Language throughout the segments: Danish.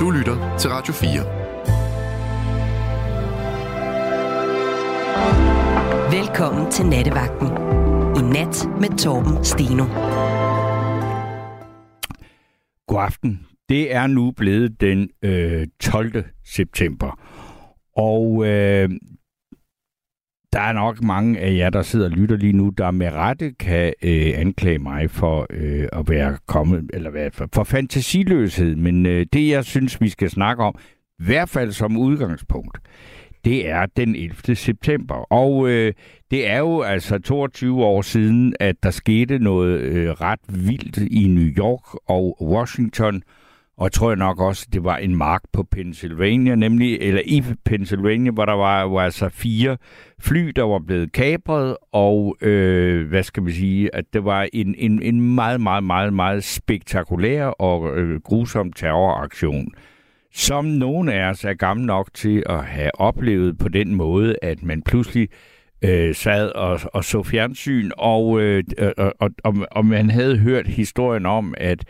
Du lytter til Radio 4. Velkommen til Nattevagten. I nat med Torben Steno. God aften. Det er nu blevet den øh, 12. september. Og øh, der er nok mange af jer, der sidder og lytter lige nu, der med rette kan øh, anklage mig for øh, at være kommet, eller hvad, for, for fantasiløshed. Men øh, det, jeg synes, vi skal snakke om, i hvert fald som udgangspunkt, det er den 11. september. Og øh, det er jo altså 22 år siden, at der skete noget øh, ret vildt i New York og Washington, og jeg tror nok også, det var en mark på Pennsylvania, nemlig, eller i Pennsylvania, hvor der var, var altså fire fly, der var blevet kapret, og øh, hvad skal man sige, at det var en, en, en meget, meget, meget, meget spektakulær og øh, grusom terroraktion, som nogen af os er gamle nok til at have oplevet på den måde, at man pludselig øh, sad og, og så fjernsyn, og, øh, og, og, og man havde hørt historien om, at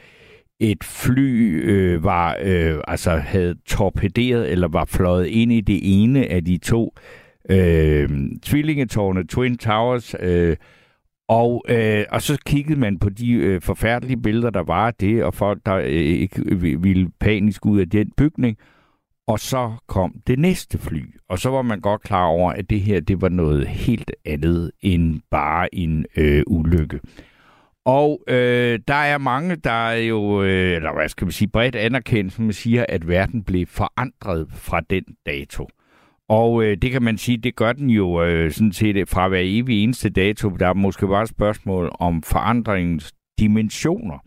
et fly øh, var øh, altså havde torpederet eller var fløjet ind i det ene af de to øh, tvillingetårne, Twin Towers, øh, og, øh, og så kiggede man på de øh, forfærdelige billeder, der var af det, og folk, der øh, ikke ville panisk ud af den bygning. Og så kom det næste fly, og så var man godt klar over, at det her det var noget helt andet end bare en øh, ulykke. Og øh, der er mange, der er jo, øh, eller hvad skal vi sige, bredt anerkendt, som siger, at verden blev forandret fra den dato. Og øh, det kan man sige, det gør den jo øh, sådan set fra hver evig eneste dato. Der er måske bare et spørgsmål om forandringens dimensioner.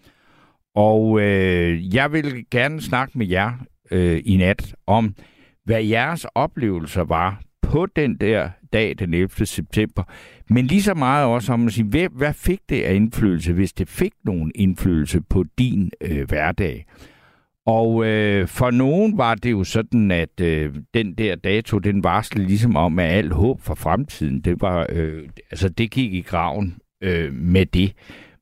Og øh, jeg vil gerne snakke med jer øh, i nat om, hvad jeres oplevelser var på den der dag, den 11. september. Men lige så meget også om at sige, hvad, hvad fik det af indflydelse, hvis det fik nogen indflydelse på din øh, hverdag? Og øh, for nogen var det jo sådan, at øh, den der dato, den varslede ligesom om, at alt håb for fremtiden, det var, øh, altså det gik i graven øh, med det.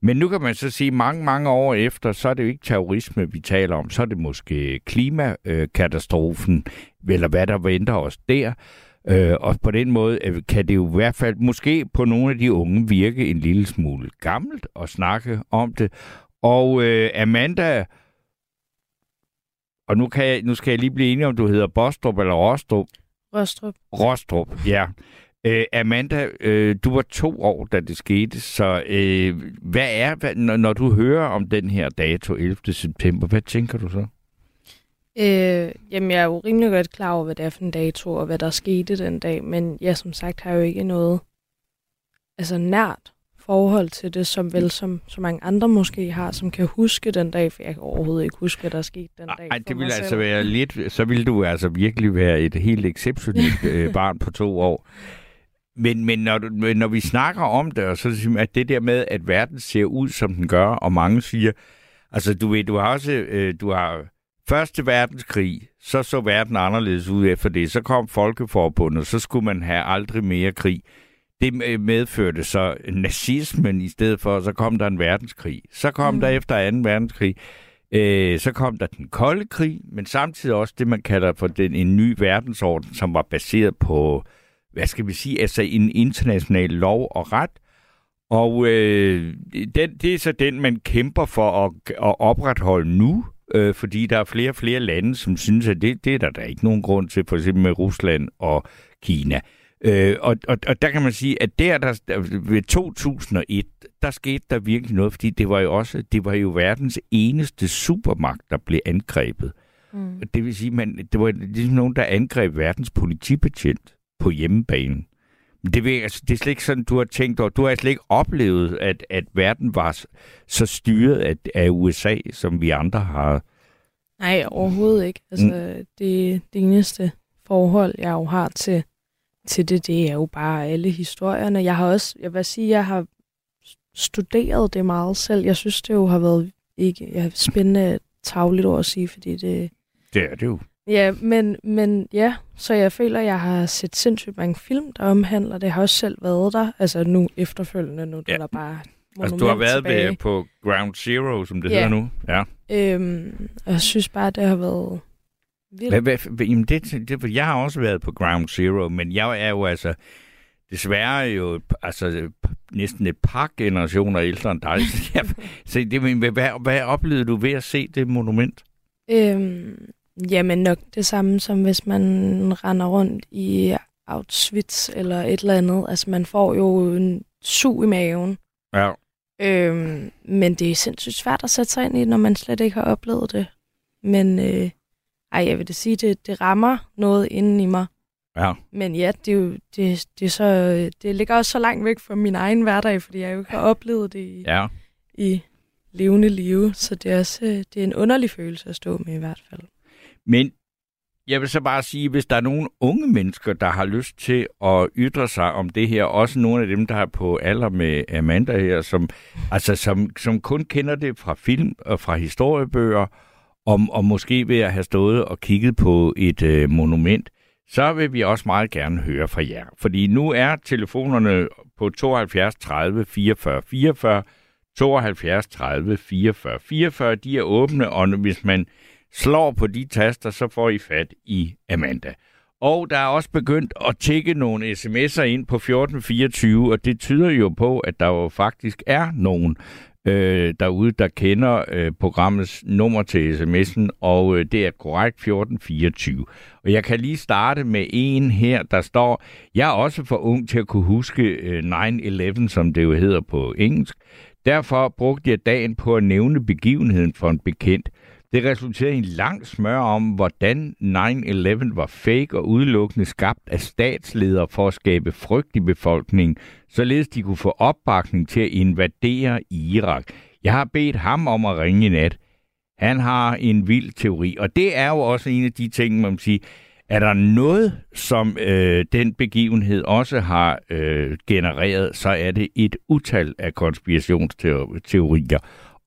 Men nu kan man så sige, mange, mange år efter, så er det jo ikke terrorisme, vi taler om. Så er det måske klimakatastrofen, eller hvad der venter os der. Øh, og på den måde øh, kan det jo i hvert fald måske på nogle af de unge virke en lille smule gammelt at snakke om det. Og øh, Amanda, og nu, kan jeg, nu skal jeg lige blive enig om, du hedder Bostrup eller Rostrup. Rostrup. Rostrup, ja. Øh, Amanda, øh, du var to år, da det skete, så øh, hvad er, hvad, når, når du hører om den her dato, 11. september, hvad tænker du så? Øh, jamen, jeg er jo rimelig godt klar over, hvad det er for en dato, og hvad der skete den dag, men jeg som sagt har jo ikke noget altså nært forhold til det, som vel som så mange andre måske har, som kan huske den dag, for jeg kan overhovedet ikke huske, hvad der skete den dag. Nej, det vil altså selv. være lidt, så vil du altså virkelig være et helt exceptionelt øh, barn på to år. Men, men, når, men når vi snakker om det, og så at det der med, at verden ser ud, som den gør, og mange siger, altså du ved, du har også, øh, du har Første verdenskrig, så så verden anderledes ud efter det. Så kom Folkeforbundet, så skulle man have aldrig mere krig. Det medførte så nazismen i stedet for, så kom der en verdenskrig. Så kom mm. der efter 2. verdenskrig, øh, så kom der den kolde krig, men samtidig også det, man kalder for den, en ny verdensorden, som var baseret på, hvad skal vi sige, altså en international lov og ret. Og øh, den, det er så den, man kæmper for at, at opretholde nu, øh, fordi der er flere og flere lande, som synes, at det, det er der, der er ikke nogen grund til, for eksempel med Rusland og Kina. Øh, og, og, og der kan man sige, at der, der, ved 2001, der skete der virkelig noget, fordi det var jo også, det var jo verdens eneste supermagt, der blev angrebet. Mm. Det vil sige, man, det var ligesom nogen, der angreb verdens politibetjent på hjemmebane. Det, vil, altså, det er slet ikke sådan, du har tænkt over. Du har slet ikke oplevet, at, at verden var så styret af, af USA, som vi andre har. Nej, overhovedet ikke. Altså, mm. det, det eneste forhold, jeg jo har til, til det, det er jo bare alle historierne. Jeg har også, jeg vil sige, jeg har studeret det meget selv. Jeg synes, det jo har været ikke jeg spændende tagligt ord at sige, fordi det... Det er det jo. Ja, men, men ja, så jeg føler, at jeg har set sindssygt mange film, der omhandler det. Jeg har også selv været der, altså nu efterfølgende, nu ja. der bare Altså, du har været tilbage. på Ground Zero, som det ja. hedder nu? Ja. Øhm, og jeg synes bare, det har været Hvad, hvad, jamen det, det, jeg har også været på Ground Zero, men jeg er jo altså desværre jo altså, næsten et par generationer ældre end dig. Så, det, hvad, hvad, hvad oplevede du ved at se det monument? Øhm, jamen nok det samme, som hvis man render rundt i Auschwitz eller et eller andet. Altså man får jo en sug i maven. Ja. Øhm, men det er sindssygt svært at sætte sig ind i, når man slet ikke har oplevet det. Men øh, ej, jeg vil da sige, det, det rammer noget inden i mig. Ja. Men ja, det, er jo, det, det, er så, det ligger også så langt væk fra min egen hverdag, fordi jeg jo ikke har oplevet det i, ja. i levende live. Så det er, også, det er en underlig følelse at stå med i hvert fald. Men jeg vil så bare sige, hvis der er nogle unge mennesker, der har lyst til at ytre sig om det her, også nogle af dem, der er på alder med Amanda her, som, altså, som, som kun kender det fra film og fra historiebøger, om, og måske ved at have stået og kigget på et øh, monument, så vil vi også meget gerne høre fra jer. Fordi nu er telefonerne på 72 30 44 44, 72 30 44 44, de er åbne, og hvis man slår på de taster, så får I fat i Amanda. Og der er også begyndt at tjekke nogle sms'er ind på 1424, og det tyder jo på, at der jo faktisk er nogen øh, derude, der kender øh, programmets nummer til sms'en, og øh, det er korrekt 1424. Og jeg kan lige starte med en her, der står, jeg er også for ung til at kunne huske øh, 9-11, som det jo hedder på engelsk. Derfor brugte jeg dagen på at nævne begivenheden for en bekendt. Det resulterede i en lang smør om, hvordan 9-11 var fake og udelukkende skabt af statsledere for at skabe frygt i befolkningen, således de kunne få opbakning til at invadere Irak. Jeg har bedt ham om at ringe i nat. Han har en vild teori, og det er jo også en af de ting, man må sige, er der noget, som øh, den begivenhed også har øh, genereret, så er det et utal af konspirationsteorier.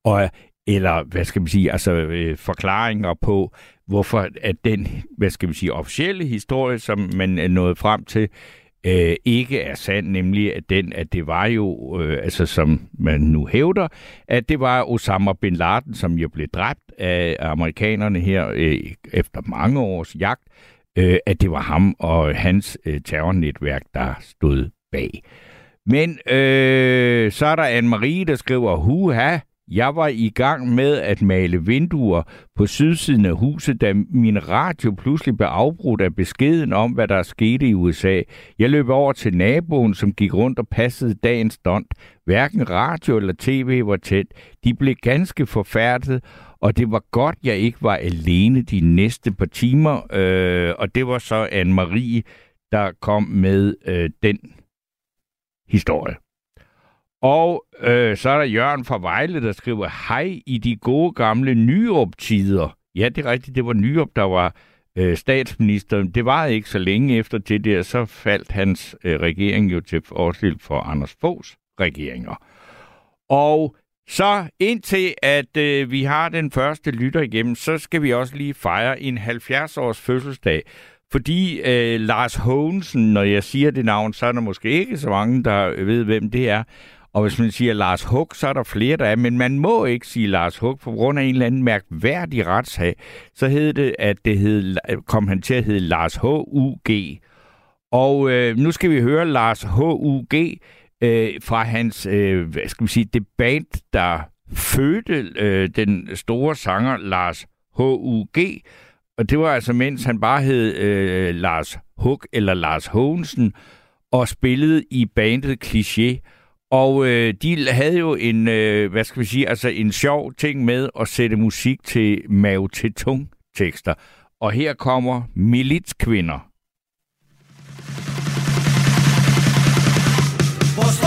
Og eller hvad skal man sige, altså øh, forklaringer på, hvorfor at den, hvad skal man sige, officielle historie, som man er nået frem til, øh, ikke er sand, nemlig at den, at det var jo, øh, altså som man nu hævder, at det var Osama bin Laden, som jo blev dræbt af amerikanerne her øh, efter mange års jagt, øh, at det var ham og hans øh, terrornetværk, der stod bag. Men øh, så er der Anne-Marie, der skriver, huha, jeg var i gang med at male vinduer på sydsiden af huset, da min radio pludselig blev afbrudt af beskeden om, hvad der skete i USA. Jeg løb over til naboen, som gik rundt og passede dagens dont. Hverken radio eller tv var tæt. De blev ganske forfærdet, og det var godt, jeg ikke var alene de næste par timer. Øh, og det var så Anne-Marie, der kom med øh, den historie. Og øh, så er der Jørgen fra Vejle, der skriver, hej i de gode gamle Nyrup-tider. Ja, det er rigtigt, det var Nyrup, der var øh, statsminister. Det var ikke så længe efter det der, så faldt hans øh, regering jo til forskel for Anders Foghs regeringer. Og så indtil at øh, vi har den første lytter igennem, så skal vi også lige fejre en 70-års fødselsdag. Fordi øh, Lars Hågensen, når jeg siger det navn, så er der måske ikke så mange, der ved, hvem det er. Og hvis man siger Lars Hug, så er der flere, der er. Men man må ikke sige Lars Hug, på grund af en eller anden mærkværdig retssag. Så hed det, at det hed, kom han til at hedde Lars H.U.G. Og øh, nu skal vi høre Lars H.U.G. Øh, fra hans, øh, hvad skal vi sige, det band, der fødte øh, den store sanger Lars H.U.G., og det var altså, mens han bare hed øh, Lars Hug eller Lars Hågensen, og spillede i bandet Cliché. Og øh, de havde jo en, øh, hvad skal vi sige, altså en sjov ting med at sætte musik til Mao Zedong tekster. Og her kommer Militskvinder. Vores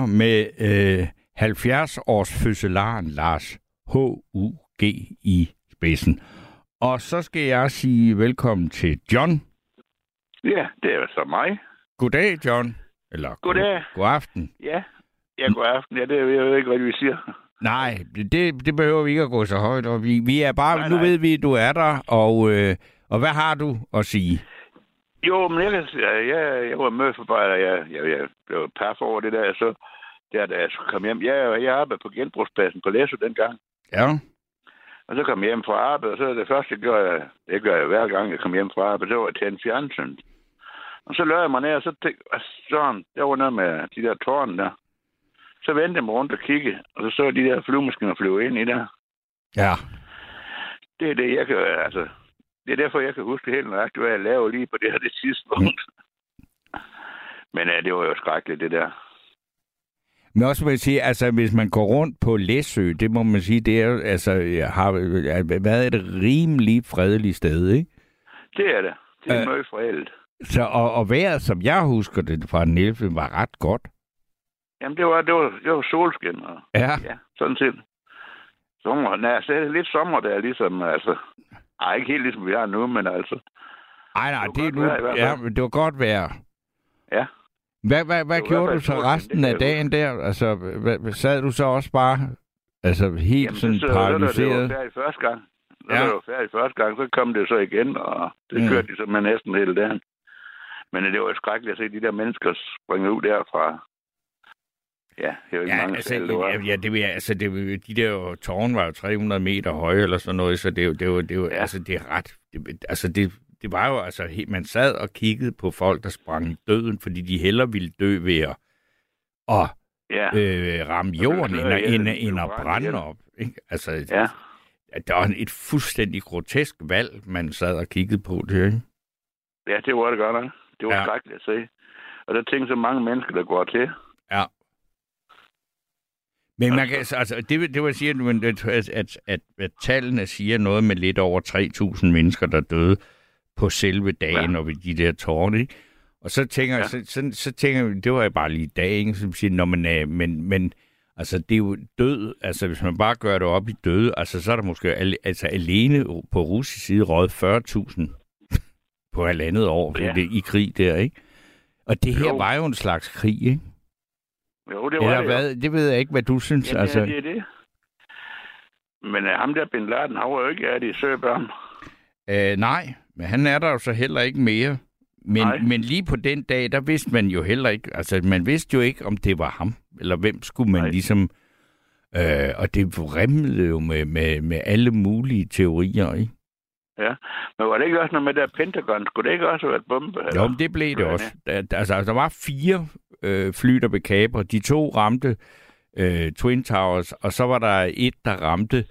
militskvinder med øh, 70 års fødselaren Lars H.U.G. i spidsen. Og så skal jeg sige velkommen til John. Ja, det er så mig. Goddag, John. Eller Goddag. God, god aften. Ja, ja god aften. Ja, det jeg ved ikke, hvad vi siger. Nej, det, det behøver vi ikke at gå så højt op i. Vi er bare, Nej, nu nej. ved vi, at du er der, og, øh, og hvad har du at sige? Jo, men jeg, at jeg, jeg var mødeforarbejder. Jeg, jeg, jeg blev paf over det der, så der, da jeg skulle komme hjem. Jeg, jeg arbejdede på genbrugspladsen på Læsø dengang. Ja, Og så kom jeg hjem fra arbejde, og så det første, jeg gør, jeg, det gør jeg hver gang, jeg kom hjem fra arbejde, så var jeg til en fjernsyn. Og så lød jeg mig ned, og så tænkte jeg, sådan, der var noget med de der tårne der. Så vendte jeg mig rundt og kiggede, og så så de der flyvemaskiner flyve ind i der. ja. Det er det, jeg kan, altså, det er derfor, jeg kan huske helt nøjagtigt, hvad jeg lavede lige på det her det tidspunkt. Men ja, det var jo skrækkeligt, det der. Men også må jeg sige, altså hvis man går rundt på Læsø, det må man sige, det er altså, har været et rimelig fredeligt sted, ikke? Det er det. Det er Øh. meget forældet. Så, og, og vejret, som jeg husker det fra 11. var ret godt. Jamen, det var, det var, det var solskin, og Ja, ja, sådan set. Sommer, nej, så er det lidt sommer, der er ligesom, altså, ej, ikke helt ligesom vi har nu, men altså, Ej, nej, Det det, var godt nu, vejr i ja, men det var godt vejr. Ja. Hvad, hvad, hvad i gjorde du så resten af dagen der? Altså, hvad, sad du så også bare altså, helt jamen, sådan så, da det paralyseret? var færdigt første gang. Så Ja. det var færdigt første gang, så kom det så igen, og det mm. kørte de så med næsten hele dagen. Men det var jo skrækkeligt at se de der mennesker springe ud derfra. Ja, det var ikke Ja, mange altså, det var. ja, ja, det vil altså, det, vil- de der jo- tårne var jo 300 meter høje eller sådan noget, så det er jo, det er jo, det er jo ja. Ja. altså, det er ret, det, altså, det, det var jo, altså, man sad og kiggede på folk, der sprang i døden, fordi de hellere ville dø ved at, at Ja, øh, ramme jorden, end, det at- ihjel. end, Det end at brænde ihjel. op. Ikke? Altså, ja. der var et fuldstændig grotesk valg, man sad og kiggede på det, ikke? ja, det var det godt nok. Det var Ja. ja. skrækkeligt at se. Og der tænkte så mange mennesker, der går til. Ja. Men man kan, altså, det, det vil sige, at, at, at, at, at tallene siger noget med lidt over 3.000 mennesker, der døde på selve dagen Ja. og ved de der tårne, ikke? Og så tænker, ja. Så, så, så tænker jeg, det var jeg bare lige i dag, ikke? Som siger, når man er, men, men altså, det er jo død, altså hvis man bare gør det op i døde, altså så er der måske al, altså, alene på russisk side røget 40.000 på halvandet år Ja. ja. det, i krig der, ikke? Og det her Jo. var jo en slags krig, ikke? Jo, det var Eller det. hvad? Det ved jeg ikke, hvad du synes. Jamen, altså, altså... det er det. Men uh, ham der Bin Laden, han var jo ikke af de søbørn. øh, nej, men han er der jo så heller ikke mere. Men, Nej. men lige på den dag, der vidste man jo heller ikke, altså man vidste jo ikke, om det var ham, eller hvem skulle man Nej. ligesom... Øh, og det vrimlede jo med, med, med alle mulige teorier, ikke? Men var det ikke også noget med der Pentagon? Skulle det ikke også have været bombe? eller? Jo, men det blev det også. Der- altså, der var fire øh, fly, der blev kapret. De to ramte øh, Twin Towers, og så var der et, der ramte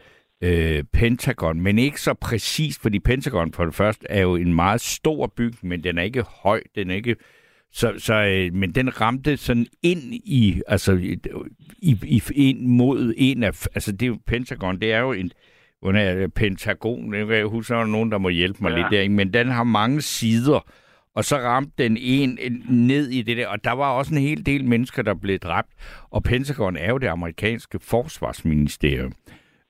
øh, Pentagon, men ikke så præcist, fordi Pentagon for det første er jo en meget stor bygning, men den er ikke høj, den er ikke... Så, så, øh, men den ramte sådan ind i, altså i, i, ind mod en af, altså det er jo Pentagon, det er jo en, under er Pentagon, jeg kan huske, der er nogen, der må hjælpe mig ja. Ja. lidt der, ikke? men den har mange sider, og så ramte den en ned i det der, og der var også en hel del mennesker, der blev dræbt, og Pentagon er jo det amerikanske forsvarsministerium.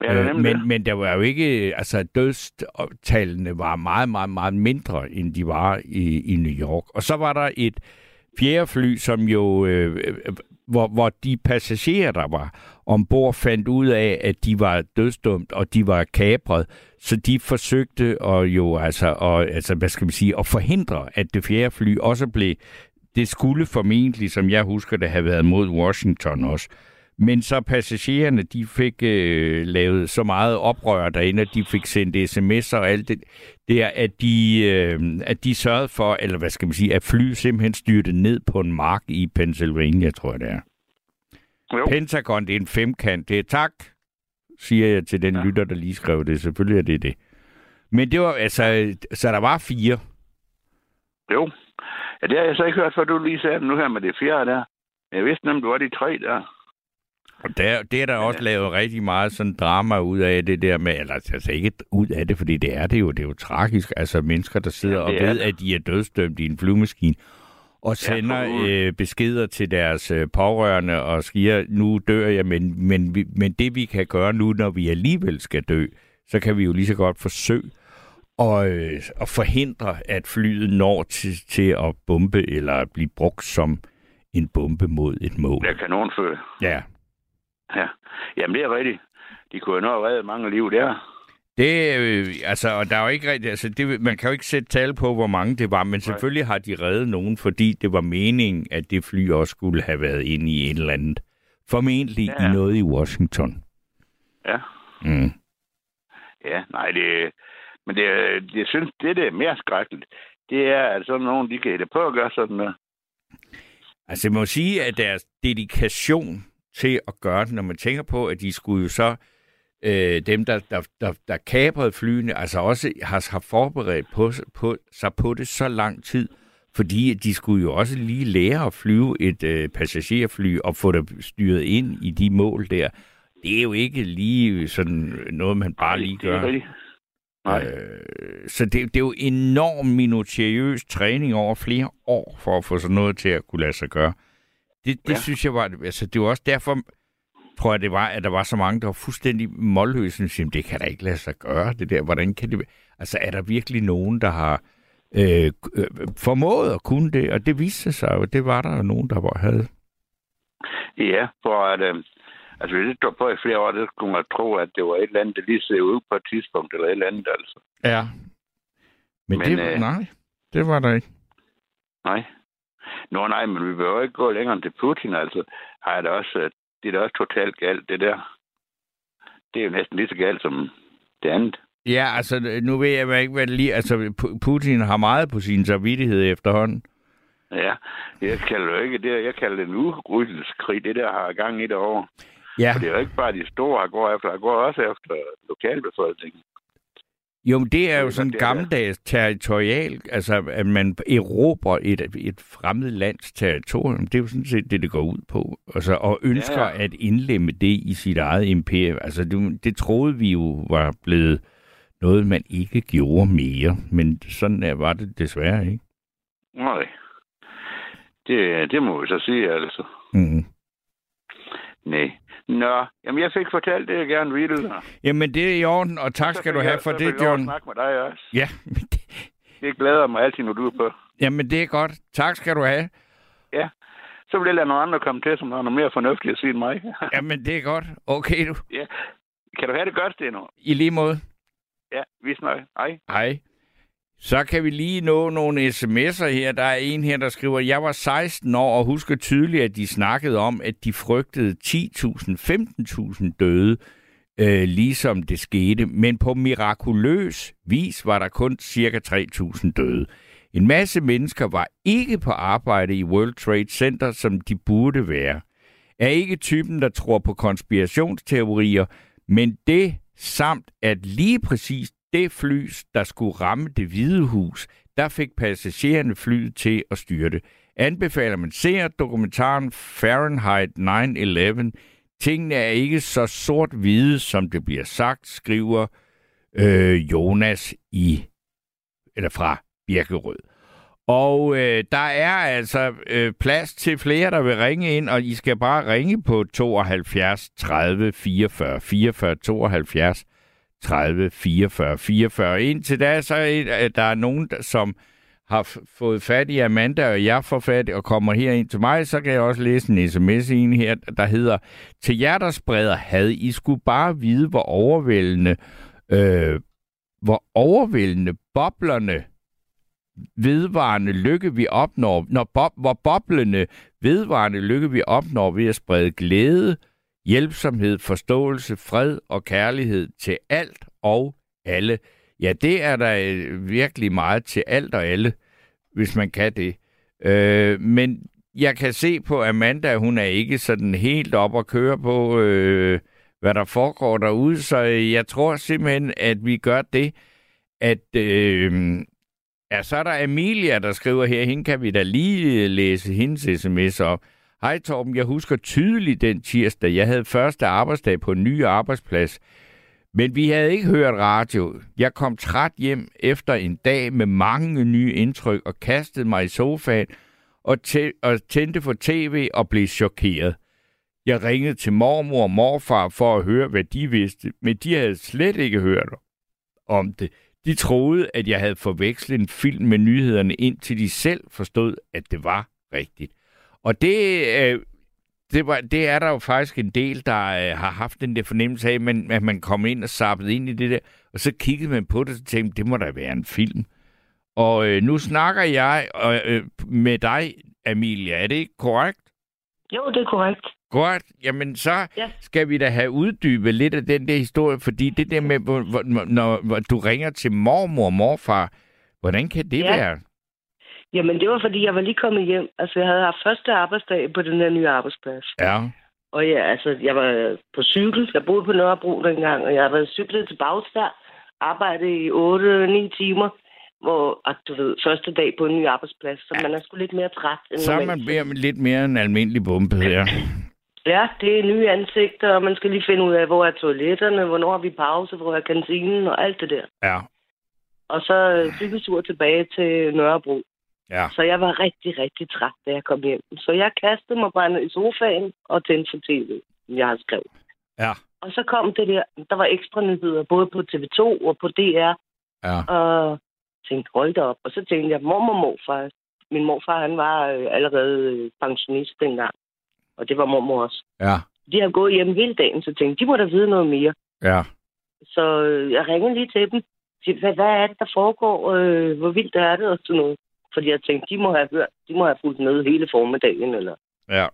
Ja, det Øh, men, det. men der var jo ikke, altså dødstallene var meget, meget, meget mindre, end de var i, i New York. Og så var der et fjerde fly, som jo, øh, øh, hvor, hvor de passagerer, der var ombord, fandt ud af, at de var dødsdumt, og de var kapret. Så de forsøgte at jo, altså, og, altså, hvad skal man sige, at forhindre, at det fjerde fly også blev, det skulle formentlig, som jeg husker det, have været mod Washington også. Men så passagererne, de fik øh, lavet så meget oprør derinde, at de fik sendt sms'er og alt det der, at de, øh, at de sørgede for, eller hvad skal man sige, at flyet simpelthen styrte ned på en mark i Pennsylvania, tror jeg det er. Jo. Pentagon, det er en femkant. Det er tak, siger jeg til den ja. Lytter, der lige skrev det. Selvfølgelig er det det. Men det var altså, så der var fire. Jo. Ja, det har jeg så ikke hørt, før du lige sagde nu her med det fjerde der. Jeg vidste nemlig, du var de tre der. Og der, det er der også lavet rigtig meget sådan drama ud af det der med, eller altså ikke ud af det, fordi det er det jo, det er jo tragisk. Altså mennesker, der sidder Ja, og ved, det. at de er dødsdømt i en flyvemaskine, og sender Ja, øh, beskeder til deres øh, pårørende og siger, nu dør jeg, men, men, men det vi kan gøre nu, når vi alligevel skal dø, så kan vi jo lige så godt forsøge at, øh, at forhindre, at flyet når til, til at bombe eller at blive brugt som en bombe mod et mål. Der er kanonfø. Ja, Ja. Jamen, det er rigtigt. De kunne jo nå at redde mange liv der. Det, øh, altså, og der er jo ikke rigtig, altså, det, man kan jo ikke sætte tal på, hvor mange det var, men selvfølgelig har de reddet nogen, fordi det var meningen, at det fly også skulle have været inde i et eller andet. Formentlig ja. Noget i Washington. Ja. Mm. Ja, nej, det... Men det, jeg synes, det, der er mere skrækkeligt, det er, at sådan nogen, de kan hætte på at gøre sådan noget. Altså, jeg må sige, at deres dedikation til at gøre det, når man tænker på, at de skulle jo så, øh, dem, der, der, der, der kabrede flyene, altså også har, har forberedt på, på, sig på det så lang tid, fordi de skulle jo også lige lære at flyve et øh, passagerfly og få det styret ind i de mål der. Det er jo ikke lige sådan noget, man bare lige gør. Nej. Øh, så det, det er jo enorm minutiøs træning over flere år for at få sådan noget til at kunne lade sig gøre. Det, det. Ja. synes jeg var... Altså, det var også derfor, tror jeg, det var, at der var så mange, der var fuldstændig målløse. siger, Det kan da ikke lade sig gøre, det der. Hvordan kan det... Altså, er der virkelig nogen, der har øh, øh, formået at kunne det? Og det viste sig jo, det var der jo nogen, der var, havde. Ja, for at... Øh, altså, hvis det står på i flere år, det skulle man tro, at det var et eller andet, der lige ser ud på et tidspunkt, eller et eller andet, altså. Ja. Men, Men det var... øh, Nej, det var der ikke. Nej. Nå, nej, men vi behøver ikke gå længere end til Putin, altså. Har jeg da også, øh, det er da også totalt galt, det der. Det er jo næsten lige så galt som det andet. Ja, altså, nu ved jeg ikke, hvad det lige... Altså, Pu- Putin har meget på sin samvittighed efterhånden. Ja, jeg kalder det ikke det, jeg kalder det en udryddelseskrig, det der har gang i det over. Ja, For det er jo ikke bare de store, der går efter, der går også efter lokalbefolkningen. Jo, men det er jo sådan gammeldags territorial, altså at man erobrer et, et fremmed lands territorium. Det er jo sådan set det, det går ud på. Altså, og ønsker ja, at indlemme det i sit eget imperium. Altså, det, det troede vi jo var blevet noget, man ikke gjorde mere. Men sådan er, var det desværre ikke. Nej. Det, det må vi så sige, altså. Mm. Nej. Nå, jamen jeg fik fortalt det, jeg gerne ville. Jamen, det er i orden, og tak skal du have jeg- for det, fik jeg John. snakke med dig også. Ja, det, Det glæder mig altid, når du er på. jamen, det er godt. Tak skal du have. Så vil jeg lade nogle andre komme til, som har noget mere fornuftigt at sige end mig. Jamen, det er godt. Okay, du. ja. Kan du have det godt, Steno? I lige måde. Ja, vi snakker. Hej. Hej. Så kan vi lige nå nogle sms'er her. Der er en her, der skriver, jeg var 16 år og husker tydeligt, at de snakkede om, at de frygtede 10.000, 15.000 døde, øh, ligesom det skete. Men på mirakuløs vis var der kun cirka 3.000 døde. En masse mennesker var ikke på arbejde i World Trade Center, som de burde være. Er ikke typen, der tror på konspirationsteorier, men det samt, at lige præcis det fly, der skulle ramme det hvide hus, der fik passagererne flyet til at styrte. Anbefaler man ser dokumentaren Fahrenheit 9-11. Tingene er ikke så sort-hvide, som det bliver sagt, skriver øh, Jonas i eller fra Birkerød. Og øh, der er altså øh, plads til flere, der vil ringe ind, og I skal bare ringe på 72 30 44 44 72 30 44 44. Indtil da, så er der er nogen, som har fået fat i Amanda, og jeg får fat og kommer her ind til mig, så kan jeg også læse en sms ind her, der hedder, til jer, der spreder had, I skulle bare vide, hvor overvældende, øh, hvor overvældende boblerne vedvarende lykke, vi opnår, når bob, hvor boblende vedvarende lykke, vi opnår ved at sprede glæde, hjælpsomhed, forståelse, fred og kærlighed til alt og alle. Ja, det er der øh, virkelig meget til alt og alle, hvis man kan det. Øh, men jeg kan se på Amanda, hun er ikke sådan helt op at køre på, øh, hvad der foregår derude, så øh, jeg tror simpelthen, at vi gør det, at øh, Ja, så er der Amelia, der skriver her, hende kan vi da lige læse hendes sms op. Hej Torben, jeg husker tydeligt den tirsdag. Jeg havde første arbejdsdag på en ny arbejdsplads. Men vi havde ikke hørt radio. Jeg kom træt hjem efter en dag med mange nye indtryk og kastede mig i sofaen og, tæ- og tændte for tv og blev chokeret. Jeg ringede til mormor og morfar for at høre, hvad de vidste, men de havde slet ikke hørt om det. De troede, at jeg havde forvekslet en film med nyhederne, indtil de selv forstod, at det var rigtigt. Og det, øh, det, var, det er der jo faktisk en del, der øh, har haft den der fornemmelse af, men, at man kom ind og sappede ind i det der, og så kiggede man på det og tænkte, det må da være en film. Og øh, nu snakker jeg øh, med dig, Amelia. Er det ikke korrekt? Jo, det er korrekt. Godt. Jamen, så Ja. skal vi da have uddybet lidt af den der historie, fordi det der med, hvor, hvor, når, hvor du ringer til mormor og morfar, hvordan kan det Ja. være? Jamen, det var, fordi jeg var lige kommet hjem. Altså, jeg havde haft første arbejdsdag på den her nye arbejdsplads. Ja. Og ja, altså, jeg var på cykel. Jeg boede på Nørrebro dengang, og jeg har været cyklet til Bagsvær. Arbejdede i 8-9 timer. Hvor, at du ved, første dag på en ny arbejdsplads, så man er sgu lidt mere træt end Så er man mere, lidt mere en almindelig bombe her. Ja, det er nye ansigter, og man skal lige finde ud af, hvor er toiletterne, hvornår har vi pause, hvor er kantinen og alt det der. Ja. Og så øh, cykeltur tilbage til Nørrebro. Ja. Så jeg var rigtig, rigtig træt, da jeg kom hjem. Så jeg kastede mig bare ned i sofaen og tændte for tv, jeg har skrevet. Ja. Og så kom det der, der var ekstra nyheder, både på TV2 og på DR, Ja. og tænkte, hold da op. Og så tænkte jeg, mormor og morfar. Min morfar, han var øh, allerede øh, pensionist dengang. Og det var mormor også. Ja. De har gået hjem hele dagen, så tænkte de må da vide noget mere. Ja. Så øh, jeg ringede lige til dem. Hvad, hvad er det, der foregår? Øh, hvor vildt er det? Og sådan noget. Fordi jeg tænkte, de må have hørt, de må have fulgt med hele formiddagen. Eller... Ja.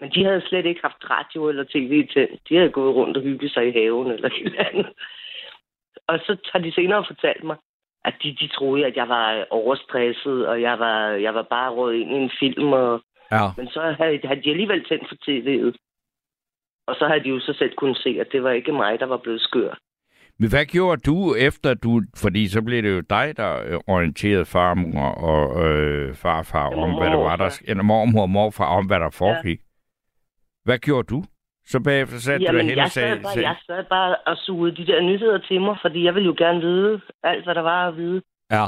Men de havde slet ikke haft radio eller tv til. De havde gået rundt og hygget sig i haven eller et eller andet. Og så har de senere fortalt mig, at de, de troede, at jeg var overstresset, og jeg var, jeg var bare råd ind i en film. Og... Ja. Men så havde, havde de alligevel tændt for tv'et. Og så havde de jo så selv kunne se, at det var ikke mig, der var blevet skør. Men hvad gjorde du efter du... Fordi så blev det jo dig, der øh, orienterede farmor og øh, farfar Ja, om, mormor hvad der og var, der... Eller mormor og morfar om, hvad der foregik. Hvad gjorde du? Så bagefter satte du Jamen, hen og jeg sagde... bare, jeg sad bare og sugede de der nyheder til mig, fordi jeg ville jo gerne vide alt, hvad der var at vide. Ja.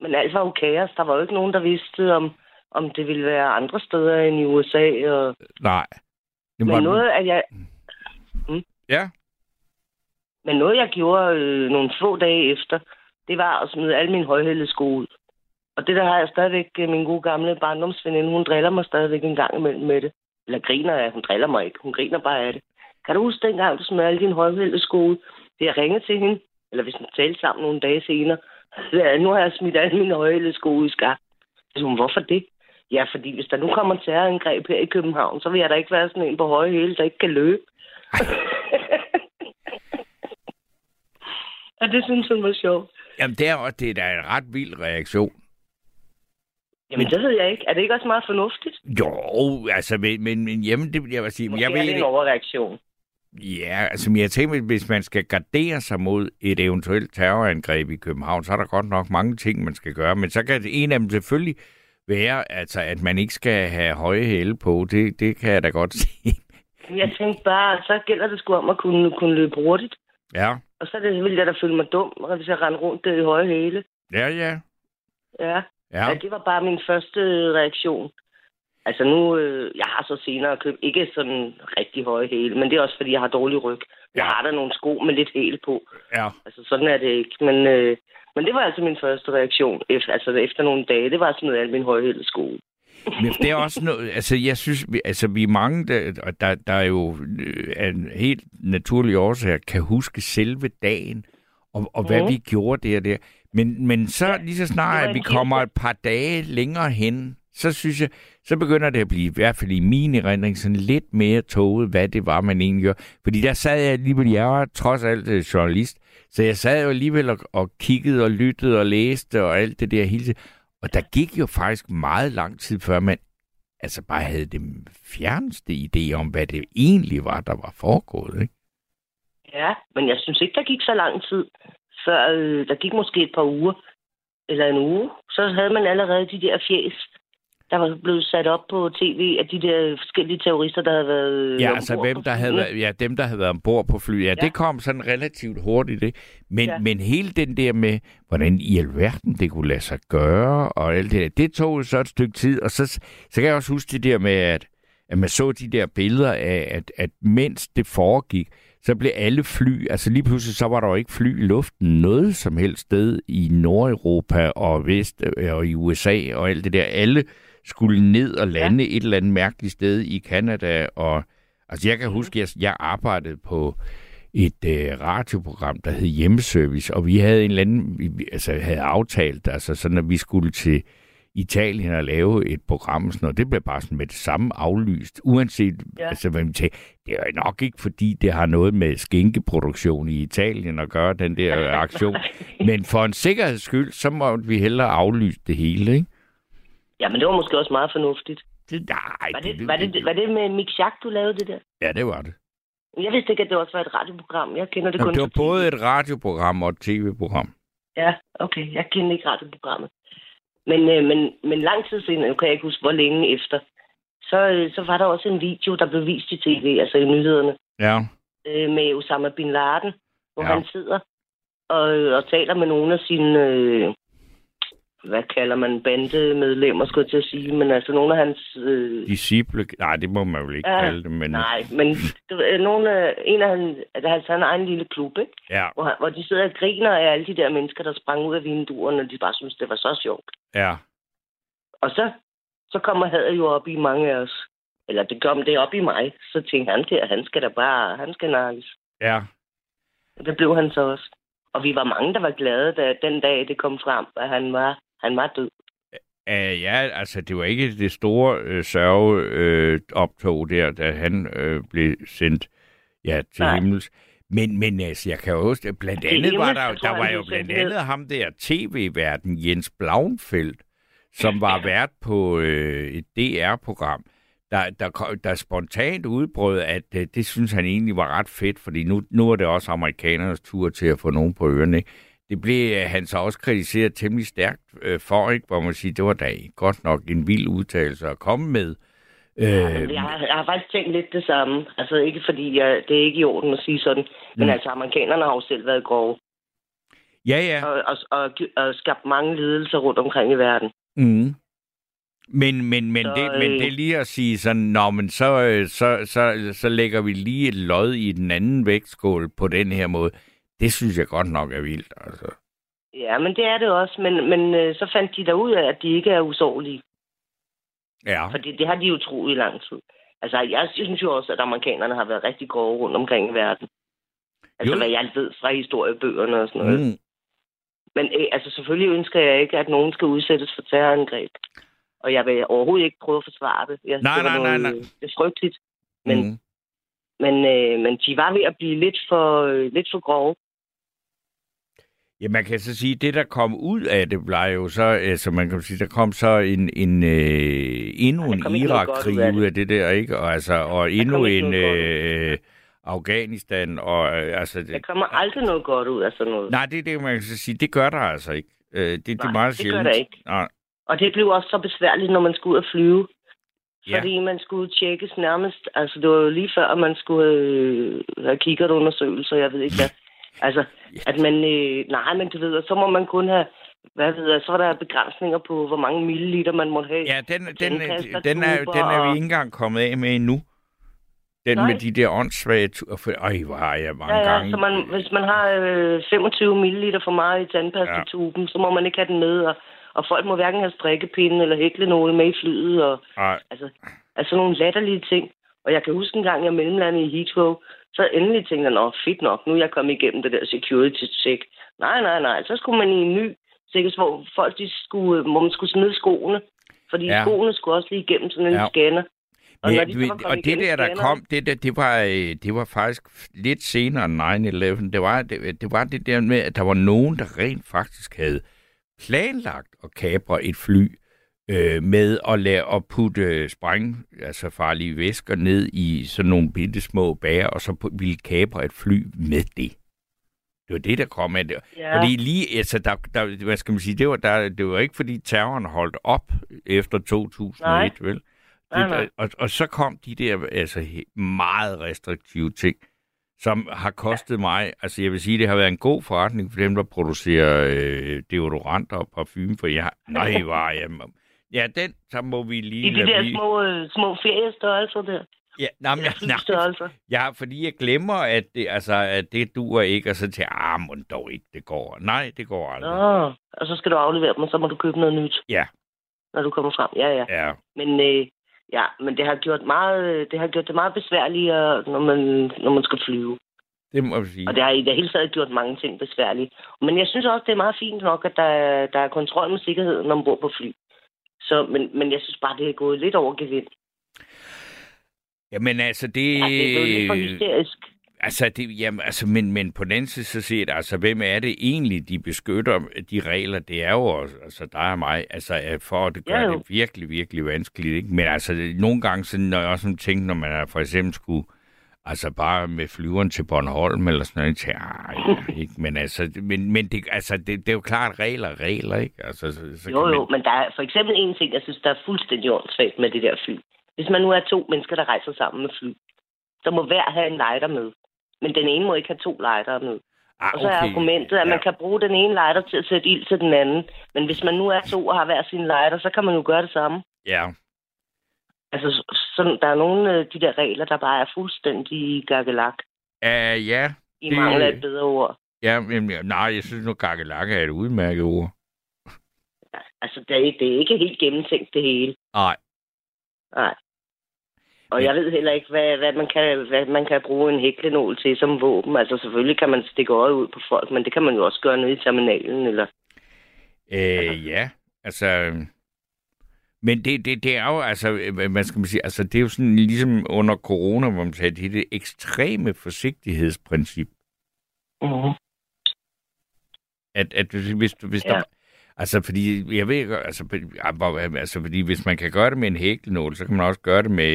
Men alt var jo kaos. Der var jo ikke nogen, der vidste, om, om det ville være andre steder end i USA. Og... Nej. Det var... Men noget, at jeg, Ja men noget, jeg gjorde øh, nogle få dage efter, det var at smide alle mine højhælde sko ud. Og det der har jeg stadigvæk, øh, min gode gamle barndomsveninde, hun driller mig stadigvæk en gang imellem med det. Eller griner af, hun driller mig ikke, hun griner bare af det. Kan du huske dengang, du smed alle dine højhælde sko ud? Det jeg ringede til hende, eller hvis vi talte sammen nogle dage senere, ja, nu har jeg smidt alle mine højhælde sko ud i skar. Så hun, hvorfor det? Ja, fordi hvis der nu kommer terrorangreb her i København, så vil jeg da ikke være sådan en på høje hæle, der ikke kan løbe. Og det synes hun var sjovt. Jamen, det er, også, det er da en ret vild reaktion. Jamen, det ved jeg ikke. Er det ikke også meget fornuftigt? Jo, altså, men, men, men jamen, det vil jeg sige. Måske jeg er ved det en ikke. overreaktion. Ja, altså, jeg tænker, hvis man skal gardere sig mod et eventuelt terrorangreb i København, så er der godt nok mange ting, man skal gøre. Men så kan en af dem selvfølgelig være, altså, at man ikke skal have høje hæle på. Det, det kan jeg da godt sige. Jeg tænkte bare, så gælder det sgu om at kunne, kunne løbe hurtigt. Ja, Og så det, ville jeg da føle mig dum, hvis jeg rendte rundt i høje hæle. ja, ja. Ja. Ja, ja. det var bare min første reaktion. Altså nu, øh, jeg har så senere købt, ikke sådan rigtig høje hæle, men det er også fordi, jeg har dårlig ryg. Jeg Ja. har der nogle sko med lidt hæle på. ja. Altså sådan er det ikke. Men, øh, men det var altså min første reaktion. Efter, altså efter nogle dage, det var sådan noget alle mine højhælede sko. Men det er også noget, altså jeg synes, vi, altså vi er mange, der, og der, der er jo øh, af en helt naturlig årsag, kan huske selve dagen, og, og hvad Mhm. vi gjorde der og der. Men, men så Ja, lige så snart, at vi kommer et par dage længere hen, så synes jeg, så begynder det at blive, i hvert fald i min erindring, sådan lidt mere toget, hvad det var, man egentlig gjorde. Fordi der sad jeg alligevel, jeg var trods alt øh, journalist, så jeg sad jo alligevel og, og kiggede og lyttede og læste og alt det der hele tiden. Og der gik jo faktisk meget lang tid, før man altså bare havde den fjerneste idé om, hvad det egentlig var, der var foregået. Ikke? Ja, men jeg synes ikke, der gik så lang tid, før øh, der gik måske et par uger, eller en uge, så havde man allerede de der fjæs, der var blevet sat op på tv af de der forskellige terrorister, der havde været Ja, ombord altså hvem der havde været, ja, dem, der havde været ombord på fly. Ja, ja, det kom sådan relativt hurtigt. Det. Men, ja. Ja. men hele den der med, hvordan i alverden det kunne lade sig gøre, og alt det der, det tog jo så et stykke tid. Og så, så kan jeg også huske det der med, at, at man så de der billeder af, at, at mens det foregik, så blev alle fly, altså lige pludselig så var der jo ikke fly i luften noget som helst sted i Nordeuropa og Vest øh, og i USA og alt det der. Alle skulle ned og lande ja. et eller andet mærkeligt sted i Kanada. Og, altså jeg kan huske, at jeg, jeg arbejdede på et øh, radioprogram, der hed Hjemmeservice, og vi havde en eller anden, vi, altså havde aftalt, altså sådan, at vi skulle til Italien og lave et program, og sådan noget. det blev bare sådan med det samme aflyst, uanset, ja. Altså hvad vi tænkte, det er nok ikke, fordi det har noget med skinkeproduktion i Italien at gøre, den der aktion, men for en sikkerheds skyld, så må vi hellere aflyse det hele, ikke? Ja, men det var måske også meget fornuftigt. Det, nej, Var det, var det, var det med Mick Schack, du lavede det der? Ja, det var det. Jeg vidste ikke, at det også var et radioprogram. Jeg kender det Jamen, kun det var både et radioprogram og et tv-program. Ja, okay. Jeg kender ikke radioprogrammet. Men, øh, men, men lang tid siden, nu kan jeg ikke huske, hvor længe efter, så, øh, så var der også en video, der blev vist i tv, altså i nyhederne, Ja. øh, med Osama Bin Laden, hvor Ja. ja. han sidder og, og taler med nogle af sine, øh, hvad kalder man, bandemedlemmer, skulle jeg til at sige, men altså nogle af hans... Øh, Disciple, nej, det må man vel ikke Ja, kalde det, men... nej, men du ved, nogle af, en af hans, altså hans han egen lille klub, ikke? Ja, Hvor, han- hvor de sidder og griner af alle de der mennesker, der sprang ud af vinduerne, og de bare synes, det var så sjovt. ja. Og så, så kommer hadet jo op i mange af os. Eller det kom det op i mig. Så tænkte han til, at han skal da bare, han skal nakkes. Ja, Og det blev han så også. Og vi var mange, der var glade, da den dag det kom frem, at han var, han var død. Uh, ja, altså, det var ikke det store øh, sørgeoptog øh, der, da han øh, blev sendt ja, til Nej. himmels. Men, men altså, jeg kan jo huske, blandt andet var der, tror, der var jo blandt andet ham der tv-verden, Jens Blauenfeldt, som var vært på øh, et DR-program, der, der, der spontant udbrød, at øh, det synes han egentlig var ret fedt, fordi nu, nu var det også amerikanernes tur til at få nogen på ørerne. Ikke? Det blev øh, han så også kritiseret temmelig stærkt øh, for, ikke? hvor man siger, det var da godt nok en vild udtalelse at komme med. Øh, jeg, har, jeg har faktisk tænkt lidt det samme. Altså ikke fordi, jeg, det er ikke i orden at sige sådan. Men Mm. altså, amerikanerne har jo selv været grove. ja, ja. Og, og, og, og skabt mange lidelser rundt omkring i verden. Mm. Men, men, men, Så, det, men øh, det er lige at sige sådan, Nå, men så, øh, så, så, så lægger vi lige et lod i den anden vægtskål på den her måde. Det synes jeg godt nok er vildt. Altså. Ja, men det er det også. Men, men øh, så fandt de der ud af, at de ikke er usårlige. Ja. Fordi det har de jo troet i lang tid. Altså, jeg synes jo også, at amerikanerne har været rigtig grove rundt omkring i verden. Altså, Jo. hvad jeg ved fra historiebøgerne og sådan noget. Mm. Men øh, altså, selvfølgelig ønsker jeg ikke, at nogen skal udsættes for terrorangreb. Og jeg vil overhovedet ikke prøve at forsvare det. Jeg, Nej, det nej, nej, noget, nej. Det er frygteligt. Men, Mm. men, øh, men de var ved at blive lidt for, øh, lidt for grove. Ja, man kan så sige, at det, der kom ud af det, var jo så, altså man kan sige, der kom så en, en øh, endnu der en Irak-krig ud af det. der, ikke? Og, altså, og endnu en øh, Afghanistan, og øh, altså... Der Det, kommer aldrig noget godt ud af sådan noget. nej, det er det, man kan så sige, det gør der altså ikke. Øh, det, det er Nej, meget det gør sjældent. der ikke. Nej. Og det blev også så besværligt, når man skulle ud og flyve. Ja. Fordi man skulle tjekkes nærmest. Altså, det var jo lige før, at man skulle øh, have kikkertundersøgelser, jeg ved ikke hvad. Altså, at man... Øh, nej, men du ved, og så må man kun have... Hvad ved jeg, så var der begrænsninger på, hvor mange milliliter man måtte have. Ja, den, Og den, tændkaster, den, er, den er vi ikke engang kommet af med endnu. Den Nej. med de der åndssvage... Tu- Øj, hvor har jeg mange ja, ja, gange... så man, hvis man har øh, 25 milliliter for meget i tandpastatuben, ja. så må man ikke have den med, og, og folk må hverken have strikkepinde eller hæklenåle med i flyet, og Ej, altså, altså nogle latterlige ting. Og jeg kan huske en gang, jeg mellemlandede i Heathrow, så endelig tænkte jeg, nå, fedt nok, nu er jeg kommet igennem det der security check. Nej, nej, nej, så skulle man i en ny sikkerhed, hvor folk de skulle, hvor man skulle smide skoene, fordi Ja. skoene skulle også lige igennem sådan en Ja. scanner. Og Ja, de og kommet det der, der kom, det, der, det, var, øh, det var faktisk lidt senere end 9-11. Det var det, det var det der med, at der var nogen, der rent faktisk havde planlagt at kapre et fly øh, med at lade at putte spræng, altså farlige væsker ned i sådan nogle bitte små bager, og så ville kapre et fly med det. Det var det, der kom af det. Ja. Fordi lige, altså, der, der, hvad skal man sige, det var, der, det var ikke fordi terroren holdt op efter 2001, Nej. vel? Det, Nej, nej. Og, og så kom de der altså, meget restriktive ting, som har kostet mig, altså jeg vil sige, det har været en god forretning for dem, der producerer øh, deodoranter og parfume, for jeg, nej, var jeg, ja, den, så må vi lige I de der blive- små, øh, små feriestørrelser der. Ja, nej, men, nej, ja, fordi jeg glemmer, at det, altså, at det duer ikke, og så til, ah, må dog ikke, det går. Nej, det går aldrig. Nå, og så skal du aflevere dem, og så må du købe noget nyt. Ja. Når du kommer frem. Ja, ja. Ja, Men, øh, ja, men det har gjort meget, øh, det har gjort det meget besværligere, når man, når man skal flyve. det må jeg sige. Og det har i det hele taget gjort mange ting besværlige. Men jeg synes også, det er meget fint nok, at der, er- der er kontrol med sikkerheden ombord på fly. Så, men, men jeg synes bare, det er gået lidt over gevind. Jamen altså, det... Ja, det er blevet lidt for hysterisk. Altså, det, jamen, altså men, men på den anden side, så set, altså, hvem er det egentlig, de beskytter de regler? Det er jo også, altså, dig og mig, altså, at for at det gør Ja, jo. det virkelig, virkelig vanskeligt, ikke? Men altså, nogle gange, så, når jeg også sådan tænker, når man er, for eksempel skulle, altså bare med flyveren til Bornholm eller sådan noget, til, ja, ikke? Men altså, men, men det, altså, det, det er jo klart regler, er regler, ikke? Altså, så, så Jo, jo, men der er for eksempel en ting, jeg synes, der er fuldstændig åndssvagt med det der fly. Hvis man nu er to mennesker, der rejser sammen med fly, så må hver have en lighter med. Men den ene må ikke have to lightere med. Ah, Og så er argumentet, at man kan bruge den ene lighter til at sætte ild til den anden. Men hvis man nu er to og har hver sin lighter, så kan man jo gøre det samme. Ja, Altså, sådan, der er nogle af de der regler, der bare er fuldstændig gakkelak. uh, ja, I Det- mangler et bedre ord. ja, men, nej, jeg synes nu, gakkelakke er et udmærket ord. Altså, det er, det er ikke helt gennemtænkt, det hele. Nej, Nej. Og Men- jeg ved heller ikke, hvad, hvad, man kan, hvad man kan bruge en hæklenål til som våben. Altså selvfølgelig kan man stikke øjet ud på folk, men det kan man jo også gøre nede i terminalen. Eller... Øh, ja, altså... Men det, det, det er jo, altså, øh, hvad skal man sige, altså, det er jo sådan ligesom under corona, hvor man sagde, det er det ekstreme forsigtighedsprincip. Mm-hmm. At, at hvis, hvis, hvis Ja. der... Altså, fordi, jeg ved ikke, altså, ja, hvor- altså, fordi hvis man kan gøre det med en hæklenål, så kan man også gøre det med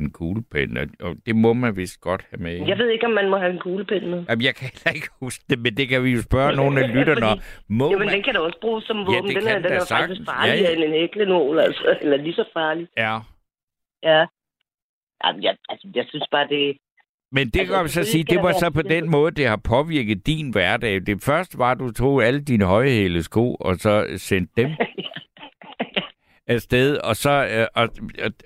en kuglepen, og, det må man vist godt have med. Jeg ved ikke, om man må have en kuglepen med. Jamen, jeg kan heller ikke huske det, men det kan vi jo spørge nogle af lytterne om. Må Jamen, man... den kan da også bruges som Ja, våben. det den kan er, den er sagtens. faktisk farligere Ja, ja. end en hæklenål, altså. Eller lige så farlig. Ja, Ja. Jamen, jeg, altså, jeg synes bare, det, Men det Altså, kan vi så sige, det var så på den måde, det har påvirket din hverdag. Det første var, at du tog alle dine højhælede sko, og så sendte dem afsted, og så, øh, og,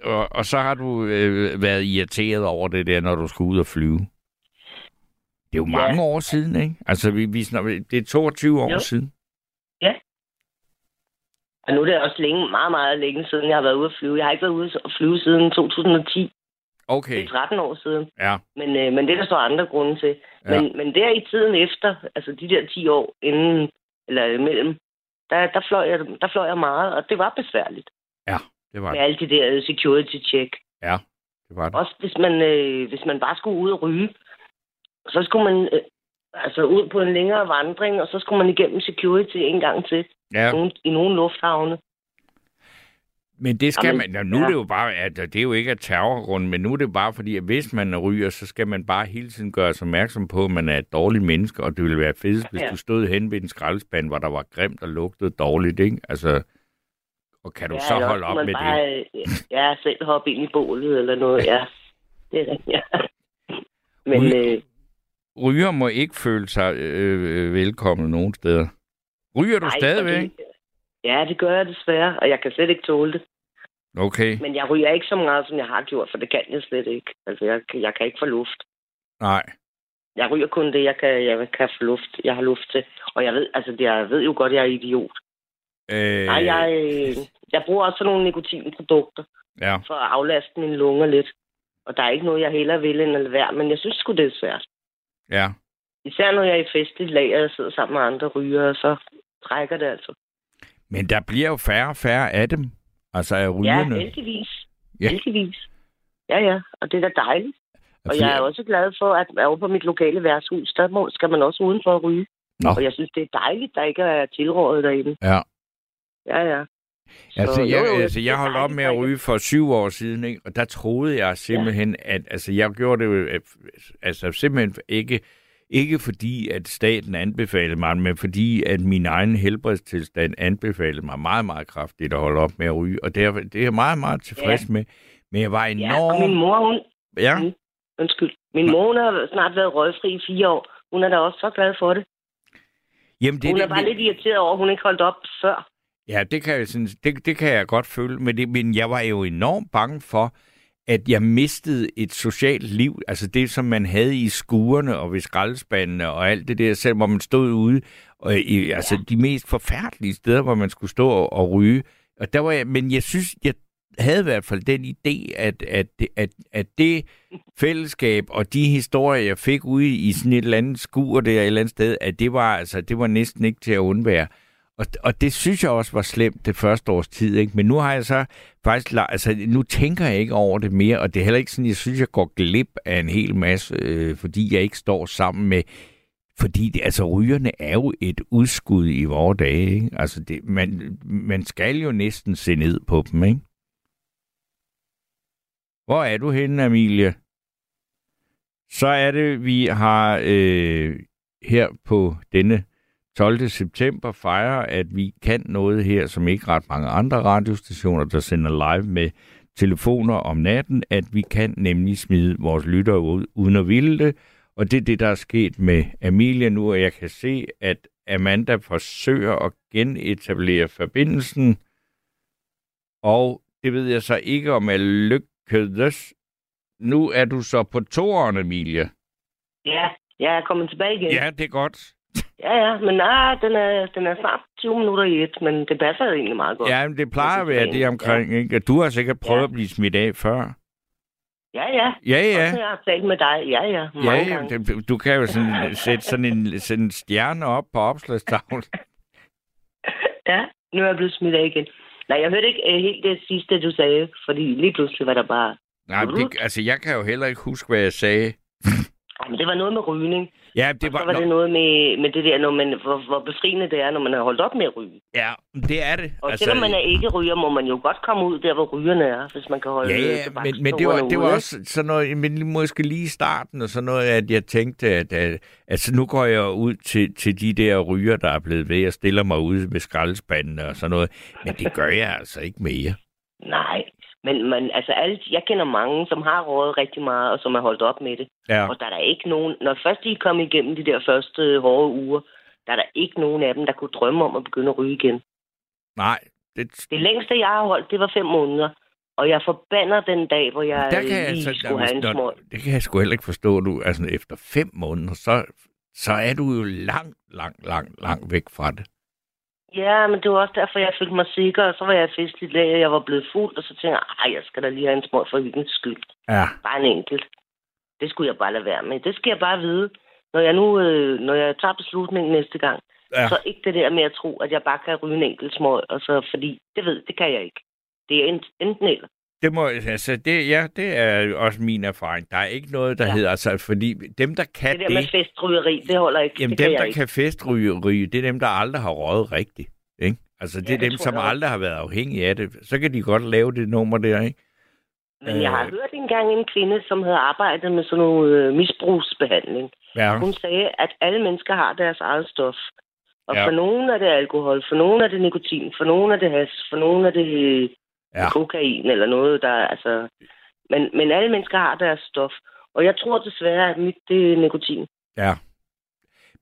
og, og, så har du øh, været irriteret over det der, når du skulle ud og flyve. Det er jo mange år siden, ikke? Altså, vi, vi, snak- det er 22 år Jo. siden. Og nu er det også længe, meget, meget længe siden, jeg har været ude at flyve. Jeg har ikke været ude at flyve siden 2010. Det Okay, er 13 år siden. ja. Men, øh, men det er der så andre grunde til. Ja. Men, men der i tiden efter, altså de der 10 år inden, eller imellem, der, der, fløj jeg, der fløj jeg meget, og det var besværligt. Det var Med det. alle de der security check. Ja, det var det. Også hvis man, øh, hvis man bare skulle ud og ryge, så skulle man øh, altså ud på en længere vandring, og så skulle man igennem security en gang til Ja, i nogle lufthavne. Men det skal Jamen, man... Ja, nu er ja. det jo bare... At det er jo ikke af terrorgrund, men nu er det bare fordi, at hvis man ryger, så skal man bare hele tiden gøre sig opmærksom på, at man er et dårligt menneske, og det ville være fedt, hvis Ja. du stod hen ved en skraldespand, hvor der var grimt og lugtede dårligt, ikke? Altså, og kan du så eller holde op med bare, det? Ja, selv hoppe ind i bålet eller noget, ja. Det er det, ja. Men Ry- øh, Ryger må ikke føle sig øh, øh, velkommen nogen steder. Ryger du nej, stadigvæk? det- Ja, det gør jeg desværre, og jeg kan slet ikke tåle det. Okay, Men jeg ryger ikke så meget, som jeg har gjort, for det kan jeg slet ikke. Altså, jeg, jeg kan ikke få luft. nej. Jeg ryger kun det, jeg kan, jeg kan få luft. Jeg har luft til. Og jeg ved, altså, jeg ved jo godt, jeg er idiot. Øh, Nej, jeg, jeg bruger også nogle nikotinprodukter Ja, for at aflaste mine lunger lidt. Og der er ikke noget, jeg hellere vil end at lade være, men jeg synes sgu, det er svært. ja. Især når jeg er i festligt lag, og sidder sammen med andre ryger, så trækker det altså. Men der bliver jo færre og færre af dem. Altså af Ja, rygerne. heldigvis. Ja. Heldigvis. Ja, ja, og det er da dejligt. Og jeg er også glad for, at over på mit lokale værtshus, der må, skal man også udenfor at ryge. Nå. Og jeg synes, det er dejligt, der ikke er tilrådet derinde. Ja. Ja, ja. Så, Altså, jeg, jo, altså, jeg holdt op med at ryge for syv år siden, ikke? og der troede jeg simpelthen, ja. at altså, jeg gjorde det jo, altså simpelthen ikke, Ikke fordi, at staten anbefalede mig, men fordi, at min egen helbredstilstand anbefalede mig meget, meget kraftigt at holde op med at ryge. Og det er, det er jeg meget, meget tilfreds ja. med. Men jeg var enormt... Ja, min mor, hun... Ja. Mm, undskyld. Min mor, hun har snart været røgfri i fire år. Hun er da også så glad for det. Jamen, det, hun er det, bare det, lidt irriteret over, at hun ikke holdt op før. Ja, det kan jeg, synes, det, det kan jeg godt føle, men, det, men jeg var jo enormt bange for, at jeg mistede et socialt liv, altså det, som man havde i skuerne og ved skraldespandene og alt det der, selv hvor man stod ude, og i, altså de mest forfærdelige steder, hvor man skulle stå og, og ryge. Og der var jeg, men jeg synes, jeg havde i hvert fald den idé, at, at, at, at det fællesskab og de historier, jeg fik ude i sådan et eller andet skur der et eller andet sted, at det var, altså, det var næsten ikke til at undvære. Og, og det synes jeg også var slemt det første års tid, ikke? Men nu har jeg så faktisk, altså nu tænker jeg ikke over det mere, og det er heller ikke sådan, jeg synes, jeg går glip af en hel masse, øh, fordi jeg ikke står sammen med, fordi det, altså rygerne er jo et udskud i vores dage, ikke? Altså det, man, man skal jo næsten se ned på dem, ikke? Hvor er du henne, Amelie? Så er det, vi har øh, her på denne 12. september fejrer, at vi kan noget her, som ikke ret mange andre radiostationer, der sender live med telefoner om natten, at vi kan nemlig smide vores lyttere ud, uden at ville det. Og det er det, der er sket med Amelia nu, og jeg kan se, at Amanda forsøger at genetablere forbindelsen. Og det ved jeg så ikke, om jeg lykkedes. Nu er du så på toeren, Amelia. Ja, jeg er kommet tilbage igen. Ja, det er godt. Ja, ja, men nej, den er, den er snart 20 minutter i et, men det passer jo egentlig meget godt. Ja, men det plejer at være det omkring, ja. ikke? Du har sikkert prøvet ja. at blive smidt af før. Ja, ja. Ja, ja. Også jeg har talt med dig. Ja, ja. Ja, ja. Du, du kan jo sådan, sætte sådan en, sådan en stjerne op på opslagstavlen. ja, nu er jeg blevet smidt af igen. Nej, jeg hørte ikke uh, helt det sidste, du sagde, fordi lige pludselig var der bare... Nej, det, altså jeg kan jo heller ikke huske, hvad jeg sagde. Men det var noget med rygning. Ja, det var... Og så var det noget med, med det der, når man, hvor, hvor befriende det er, når man har holdt op med at ryge. Ja, det er det. Og altså... selvom man er ikke ryger, må man jo godt komme ud der, hvor rygerne er, hvis man kan holde Ja, ja, men, men det var, det var også sådan noget, men måske lige i starten, og sådan noget, at jeg tænkte, at, at altså, nu går jeg ud til, til de der ryger, der er blevet ved, og stiller mig ud ved skraldespandene og sådan noget. Men det gør jeg altså ikke mere. Nej, men man, altså alle, jeg kender mange, som har rådet rigtig meget, og som har holdt op med det. Ja. Og der er der ikke nogen, når først de er kommet igennem de der første hårde uger, der er der ikke nogen af dem, der kunne drømme om at begynde at ryge igen. Nej. Det, det længste, jeg har holdt, det var fem måneder. Og jeg forbander den dag, hvor jeg der kan lige jeg, altså, skulle have en små... Det kan jeg sgu heller ikke forstå, du. Altså, efter fem måneder, så, så er du jo langt, langt, langt, langt væk fra det. Ja, men det var også derfor, jeg følte mig sikker, og så var jeg festligt lag, og jeg var blevet fuld, og så tænkte jeg, jeg skal da lige have en små for hvilken skyld. Ja. Bare en enkelt. Det skulle jeg bare lade være med. Det skal jeg bare vide, når jeg nu, øh, når jeg tager beslutningen næste gang. Ja. Så ikke det der med at tro, at jeg bare kan ryge en enkelt små, og så, fordi det ved, det kan jeg ikke. Det er enten eller. Det må, altså, det, ja, det er også min erfaring. Der er ikke noget, der ja. hedder, altså, fordi dem, der kan det... Det der med festrygeri, det holder ikke. Jamen, det dem, kan der ikke. kan festrygeri, det er dem, der aldrig har røget rigtigt. Ikke? Altså, det Ja, er det dem, som jeg aldrig har været afhængige af det. Så kan de godt lave det nummer der, ikke? Men jeg har Øh. hørt engang en kvinde, som havde arbejdet med sådan noget øh, misbrugsbehandling. Ja. Hun sagde, at alle mennesker har deres eget stof. Og ja. for nogen er det alkohol, for nogen er det nikotin, for nogen er det has, for nogen er det Ja. kokain eller noget, der altså... Men, men alle mennesker har deres stof. Og jeg tror desværre, at mit det er nikotin. Ja.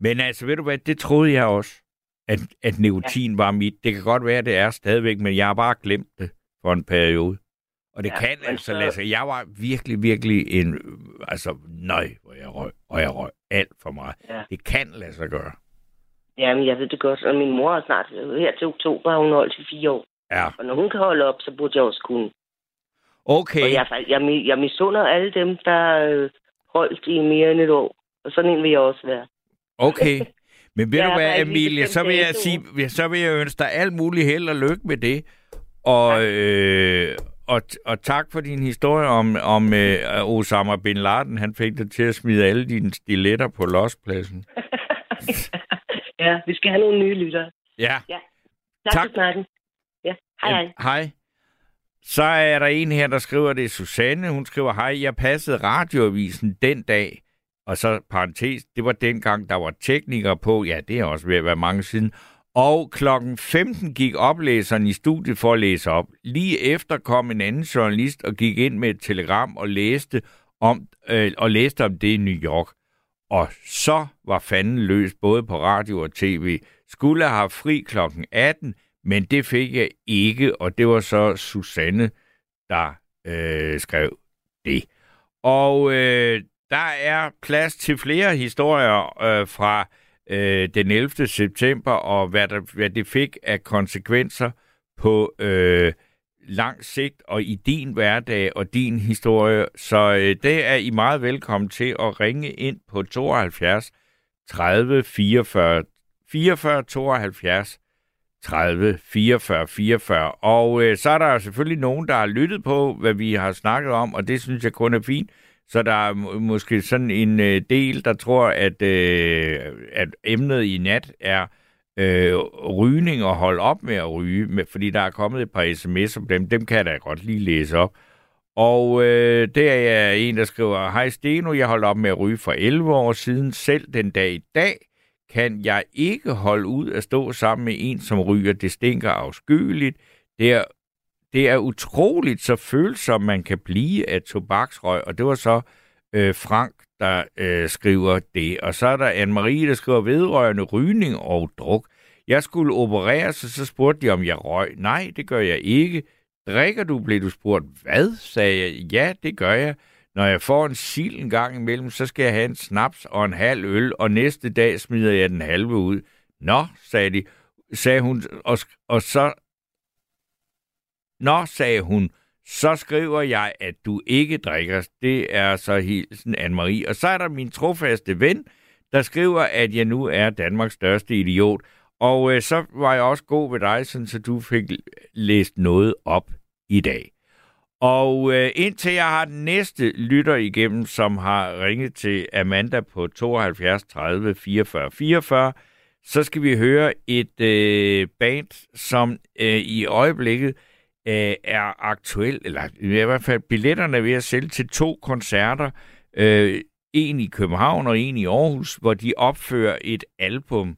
Men altså, ved du hvad, det troede jeg også, at, at nikotin ja. var mit. Det kan godt være, at det er stadigvæk, men jeg har bare glemt det for en periode. Og det ja, kan altså så- lade sig. Jeg var virkelig, virkelig en... Altså, nøj, hvor jeg røg. Og jeg røg alt for meget. Ja. Det kan lade sig gøre. Jamen, jeg ved det godt. Og min mor er snart her til oktober, hun holdt i fire år. Ja. Og når hun kan holde op, så burde jeg også kunne. Okay. Og jeg, jeg, jeg misunder alle dem, der øh, holdt i mere end et år. Og sådan en vil jeg også være. Okay. Men ved Ja, du hvad, Emilie, så vil jeg sige, så vil jeg ønske dig alt muligt held og lykke med det. Og, øh, og, og tak for din historie om, om øh, Osama Bin Laden. Han fik dig til at smide alle dine stiletter på lospladsen. ja, vi skal have nogle nye lyttere. Ja. Tak, Tak. tak. for snakken. Ja, hej hej. Hej. Så er der en her, der skriver, det er Susanne. Hun skriver, hej, jeg passede radioavisen den dag, og så parentes, det var dengang, der var teknikere på, ja, det er også ved at være mange siden, og klokken 15 gik oplæseren i studiet for at læse op. Lige efter kom en anden journalist og gik ind med et telegram og læste om, øh, og læste om det i New York. Og så var fanden løs både på radio og tv. Skulle have fri klokken 18, men det fik jeg ikke, og det var så Susanne, der øh, skrev det. Og øh, der er plads til flere historier øh, fra øh, den 11. september, og hvad, der, hvad det fik af konsekvenser på øh, lang sigt og i din hverdag og din historie. Så øh, det er I meget velkommen til at ringe ind på 72 30 44 44 72 30 44 44. Og øh, så er der selvfølgelig nogen, der har lyttet på, hvad vi har snakket om, og det synes jeg kun er fint. Så der er måske sådan en øh, del, der tror, at, øh, at emnet i nat er øh, rygning og holde op med at ryge, med, fordi der er kommet et par sms'er om dem. Dem kan jeg da godt lige læse op. Og øh, der er en, der skriver, Hej Steno, jeg holdt op med at ryge for 11 år siden. Selv den dag i dag kan jeg ikke holde ud at stå sammen med en, som ryger. Det stinker afskyeligt. Det er det er utroligt, så følsom man kan blive af tobaksrøg, og det var så øh, Frank, der øh, skriver det. Og så er der Anne-Marie, der skriver vedrørende rygning og druk. Jeg skulle operere, så, så spurgte de, om jeg røg. Nej, det gør jeg ikke. Drikker du, blev du spurgt. Hvad, sagde jeg. Ja, det gør jeg. Når jeg får en sil en gang imellem, så skal jeg have en snaps og en halv øl, og næste dag smider jeg den halve ud. Nå, sagde de, sagde hun, og, og så Nå, sagde hun, så skriver jeg, at du ikke drikker. Det er så hilsen Anne-Marie. Og så er der min trofaste ven, der skriver, at jeg nu er Danmarks største idiot. Og øh, så var jeg også god ved dig, sådan, så du fik læst noget op i dag. Og øh, indtil jeg har den næste lytter igennem, som har ringet til Amanda på 72 30 44 44, så skal vi høre et øh, band, som øh, i øjeblikket øh, er aktuel, eller i hvert fald billetterne er ved at sælge til to koncerter. Øh, en i København og en i Aarhus, hvor de opfører et album.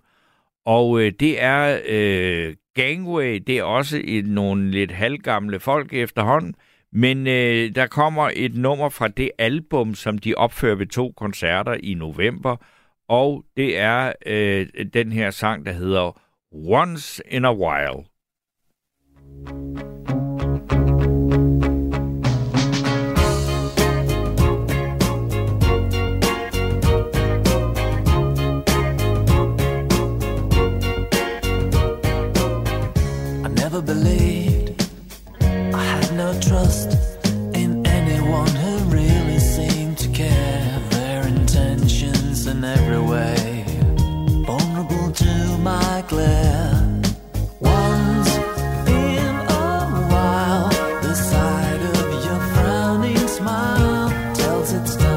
Og øh, det er øh, Gangway, det er også et, nogle lidt halvgamle folk efterhånden, men øh, der kommer et nummer fra det album, som de opfører ved to koncerter i november, og det er øh, den her sang, der hedder Once in a While. Ja, it's time.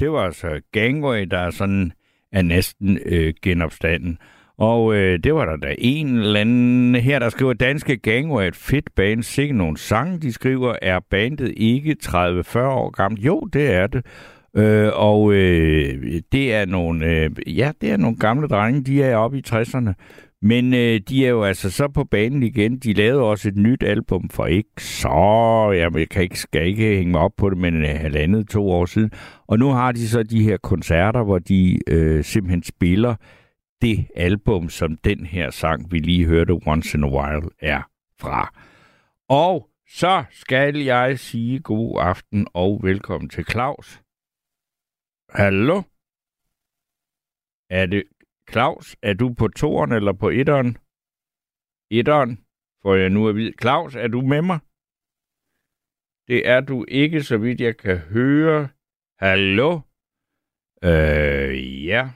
Det var altså Gangway, der sådan er næsten øh, genopstanden. Og øh, det var der da en eller anden her, der skriver, Danske Gangway et fedt band. Sikke nogle sange, de skriver, er bandet ikke 30-40 år gammelt? Jo, det er det. Øh, og øh, det er nogle, øh, ja, det er nogle gamle drenge, de er oppe i 60'erne. Men øh, de er jo altså så på banen igen. De lavede også et nyt album for ikke så... Jeg kan ikke, skal ikke hænge mig op på det, men øh, halvandet, to år siden. Og nu har de så de her koncerter, hvor de øh, simpelthen spiller det album, som den her sang, vi lige hørte, Once in a While, er fra. Og så skal jeg sige god aften og velkommen til Claus. Hallo? Er det Claus? Er du på toren eller på etteren? Etteren, får jeg nu at vide. Claus, er du med mig? Det er du ikke, så vidt jeg kan høre. Hallo? Øh, ja.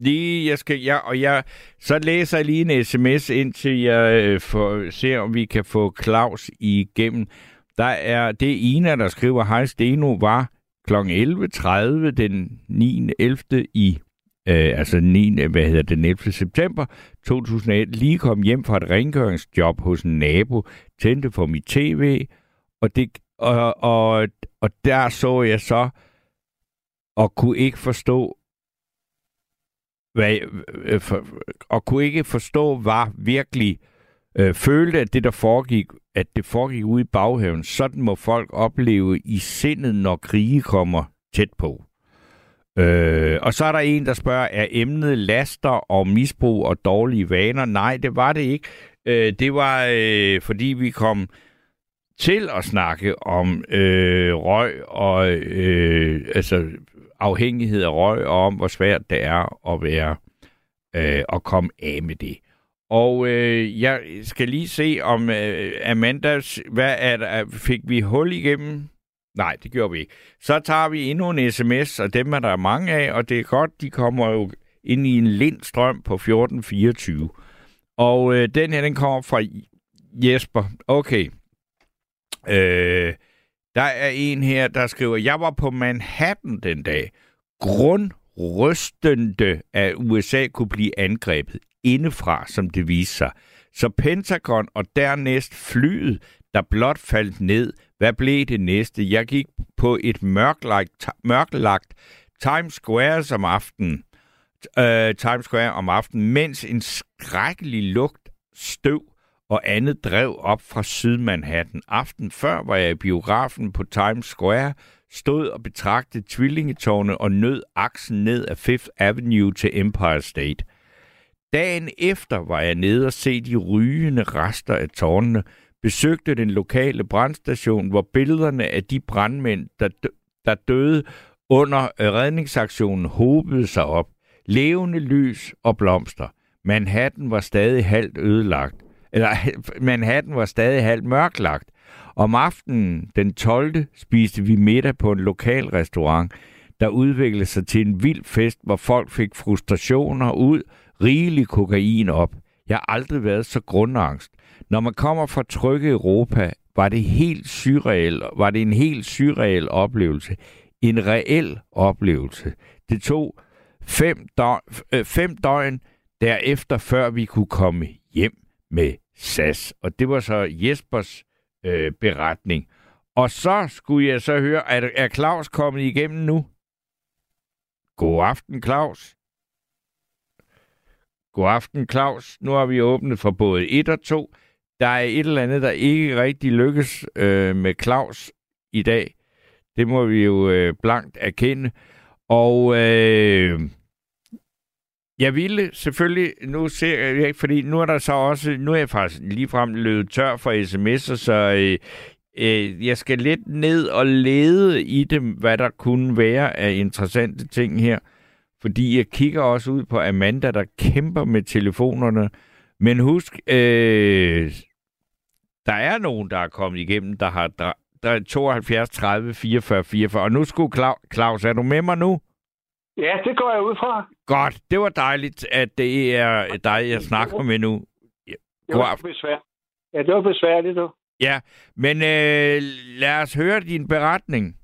Lige, jeg skal, ja, og jeg, så læser jeg lige en sms, indtil jeg øh, får, ser, om vi kan få Claus igennem. Der er, det er Ina, der skriver, hej Steno, var kl. 11.30 den 9. 11. i øh, altså 9. hvad hedder det, 11. september 2001, lige kom hjem fra et rengøringsjob hos en nabo, tændte for mit tv, og, det, og, og, og der så jeg så, og kunne ikke forstå, hvad, øh, for, og kunne ikke forstå, var virkelig øh, følte, at det, der foregik, at det foregik ude i baghaven. Sådan må folk opleve i sindet, når krige kommer tæt på. Øh, og så er der en, der spørger, er emnet laster og misbrug og dårlige vaner? Nej, det var det ikke. Øh, det var, øh, fordi vi kom til at snakke om øh, røg og øh, altså afhængighed af røg, og om hvor svært det er at være øh, at komme af med det. Og øh, jeg skal lige se om øh, Amanda, hvad er der, fik vi hul igennem? Nej, det gjorde vi ikke. Så tager vi endnu en sms, og dem er der mange af, og det er godt, de kommer jo ind i en lindstrøm på 1424. Og øh, den her, den kommer fra Jesper. Okay. Øh, der er en her, der skriver, jeg var på Manhattan den dag. Grundrystende, at USA kunne blive angrebet indefra, som det viste sig. Så Pentagon og dernæst flyet, der blot faldt ned. Hvad blev det næste? Jeg gik på et mørklagt, mørklagt Times Square som aften, øh, Times Square om aftenen, mens en skrækkelig lugt støv og andet drev op fra Sydmanhattan. Aften før var jeg i biografen på Times Square, stod og betragtede tvillingetårne og nød aksen ned af Fifth Avenue til Empire State. Dagen efter var jeg nede og se de rygende rester af tårnene, besøgte den lokale brandstation, hvor billederne af de brandmænd, der, der døde under øh, redningsaktionen, hobede sig op. Levende lys og blomster. Manhattan var stadig halvt ødelagt. Eller Manhattan var stadig halvt mørklagt. Om aftenen den 12. spiste vi middag på en lokal restaurant, der udviklede sig til en vild fest, hvor folk fik frustrationer ud, rigelig kokain op. Jeg har aldrig været så grundangst. Når man kommer fra trygge Europa, var det helt surreal, var det en helt surreal oplevelse. En reel oplevelse. Det tog fem, døgn, øh, fem døgn derefter, før vi kunne komme hjem med SAS. Og det var så Jespers øh, beretning. Og så skulle jeg så høre, er, er Claus kommet igennem nu? God aften, Claus. God aften, Claus. Nu har vi åbnet for både 1 og 2. Der er et eller andet, der ikke rigtig lykkes øh, med Claus i dag. Det må vi jo øh, blankt erkende. Og øh, jeg ville selvfølgelig, nu ser jeg ikke, fordi nu er der så også, nu er jeg faktisk ligefrem løbet tør for sms'er, så øh, øh, jeg skal lidt ned og lede i dem, hvad der kunne være af interessante ting her. Fordi jeg kigger også ud på Amanda, der kæmper med telefonerne. Men husk, øh, der er nogen, der er kommet igennem, der har der er 72, 30, 44, 44. Og nu skulle Claus, Claus, er du med mig nu? Ja, det går jeg ud fra. Godt, det var dejligt, at det er dig, jeg snakker med nu. Det var besvær. Ja, det var besværligt, du. Ja, men øh, lad os høre din beretning.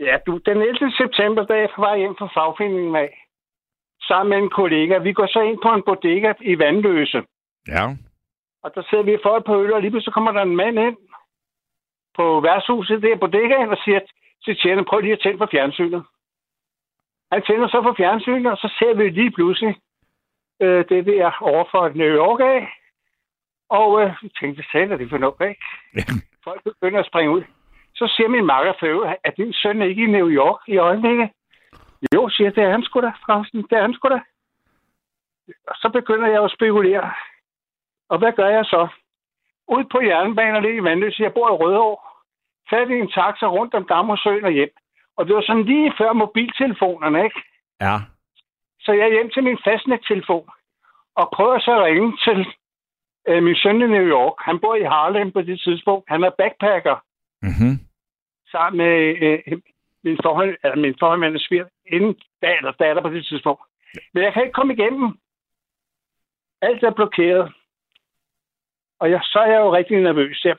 Ja, du, den 11. september, da jeg var hjem fra fagforeningen af, sammen med en kollega, vi går så ind på en bodega i Vandløse. Ja. Og der sidder vi for et par øl, og lige pludselig kommer der en mand ind på værtshuset der bodegaen og siger til tjeneren, prøv lige at tænde for fjernsynet. Han tænder så for fjernsynet, og så ser vi lige pludselig øh, det der over for New York af. Og øh, vi tænkte, hvad er det for noget, ikke? Folk begynder at springe ud. Så siger min makker for øvrigt, at din søn ikke i New York i øjeblikket. Jo, siger det er han sgu da, Frausen. Det er han sgu da. Og så begynder jeg at spekulere. Og hvad gør jeg så? Ud på jernbanen i Vandløs, jeg bor i Rødovre. Fat i en taxa rundt om Dammersøen og hjem. Og det var sådan lige før mobiltelefonerne, ikke? Ja. Så jeg er hjem til min fastnettelefon og prøver så at ringe til øh, min søn i New York. Han bor i Harlem på det tidspunkt. Han er backpacker Mm-hmm. Sammen med øh, min forhold, eller min forhold med en svir, inden da, eller datter på det tidspunkt. Men jeg kan ikke komme igennem. Alt er blokeret. Og jeg, så er jeg jo rigtig nervøs. Ja.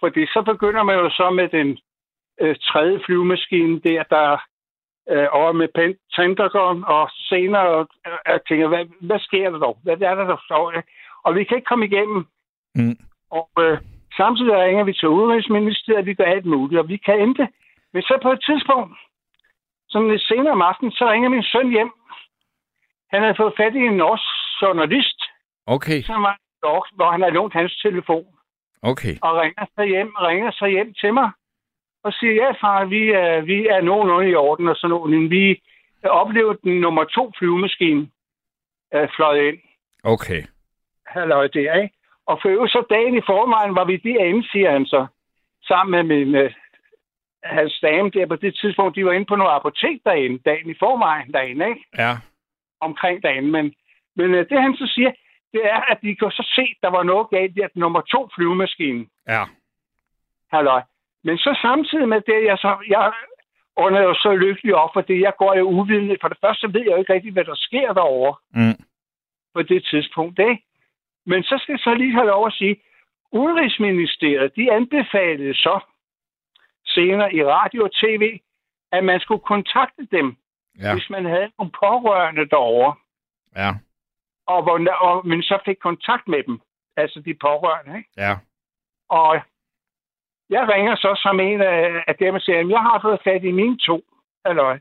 Fordi så begynder man jo så med den øh, tredje flyvemaskine der, der øh, over med Pen- Pentagon, og senere øh, jeg tænker, hvad, hvad sker der dog? Hvad er der, der står? Og vi kan ikke komme igennem. Mm. Og øh, samtidig ringer vi til Udenrigsministeriet, vi gør alt muligt, og vi kan endte. Men så på et tidspunkt, som lidt senere om aftenen, så ringer min søn hjem. Han havde fået fat i en norsk journalist, Okay, som var Norge, hvor han havde lånt hans telefon, okay. og ringer så hjem, ringer så hjem til mig, og siger, ja far, vi er, vi er nogenlunde i orden, og sådan noget. Vi oplevede den nummer to flyvemaskine øh, fløjet ind. Okay. halløj der, ikke? Og for øvrigt så dagen i forvejen var vi derinde, siger han så, sammen med min, øh, hans dame der på det tidspunkt, de var inde på noget apotek derinde, dagen i forvejen derinde, ikke? Ja. Omkring dagen. Men, men øh, det han så siger, det er, at de kan så se, at der var noget galt i at nummer to flyvemaskine. Ja. Halløj. Men så samtidig med det, jeg så, jeg under jo så lykkelig op, for det, jeg går jo uvidende. For det første ved jeg jo ikke rigtig, hvad der sker derovre Mm. på det tidspunkt, ikke? Men så skal jeg så lige have lov at sige, Udenrigsministeriet, de anbefalede så senere i radio og tv, at man skulle kontakte dem, Ja. hvis man havde nogle pårørende derovre, Ja. og, hvor, og man så fik kontakt med dem, altså de pårørende. Ikke? Ja. Og jeg ringer så som en af, af dem og siger, at jeg har fået fat i mine to, halløj.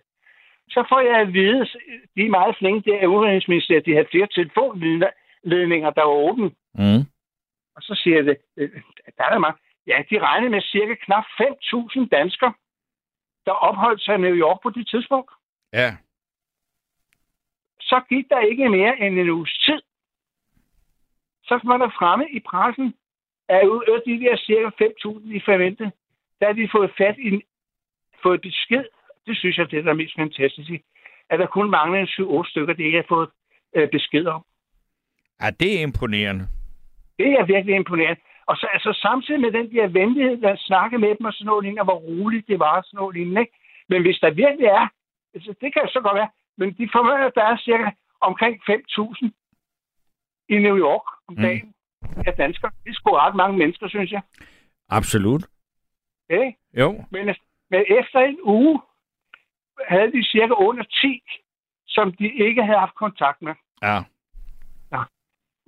Så får jeg at vide, de er meget flinke der i Udenrigsministeriet, de har flere telefonledninger, der var åbne. Mm. Og så siger det, øh, der er der mange. Ja, de regner med cirka knap 5.000 danskere, der opholdt sig i New York på det tidspunkt. Ja. Så gik der ikke mere end en uges tid. Så var der fremme i pressen, at ud af de der cirka 5.000, de forventede, der har de fået fat i en, fået besked. Det synes jeg, det er der mest fantastiske. At der kun mangler en 7-8 stykker, det ikke har fået øh, besked om. Ja, det er imponerende. Det er virkelig imponerende. Og så altså, samtidig med den der venlighed, der snakke med dem og sådan noget lignende, og hvor roligt det var og sådan noget lignende. Ikke? Men hvis der virkelig er, altså, det kan så godt være, men de formøder, at der er cirka omkring 5.000 i New York om Mm. dagen af danskere. Det er sgu ret mange mennesker, synes jeg. Absolut. Okay? Jo. Men, men efter en uge havde de cirka under 10, som de ikke havde haft kontakt med. Ja.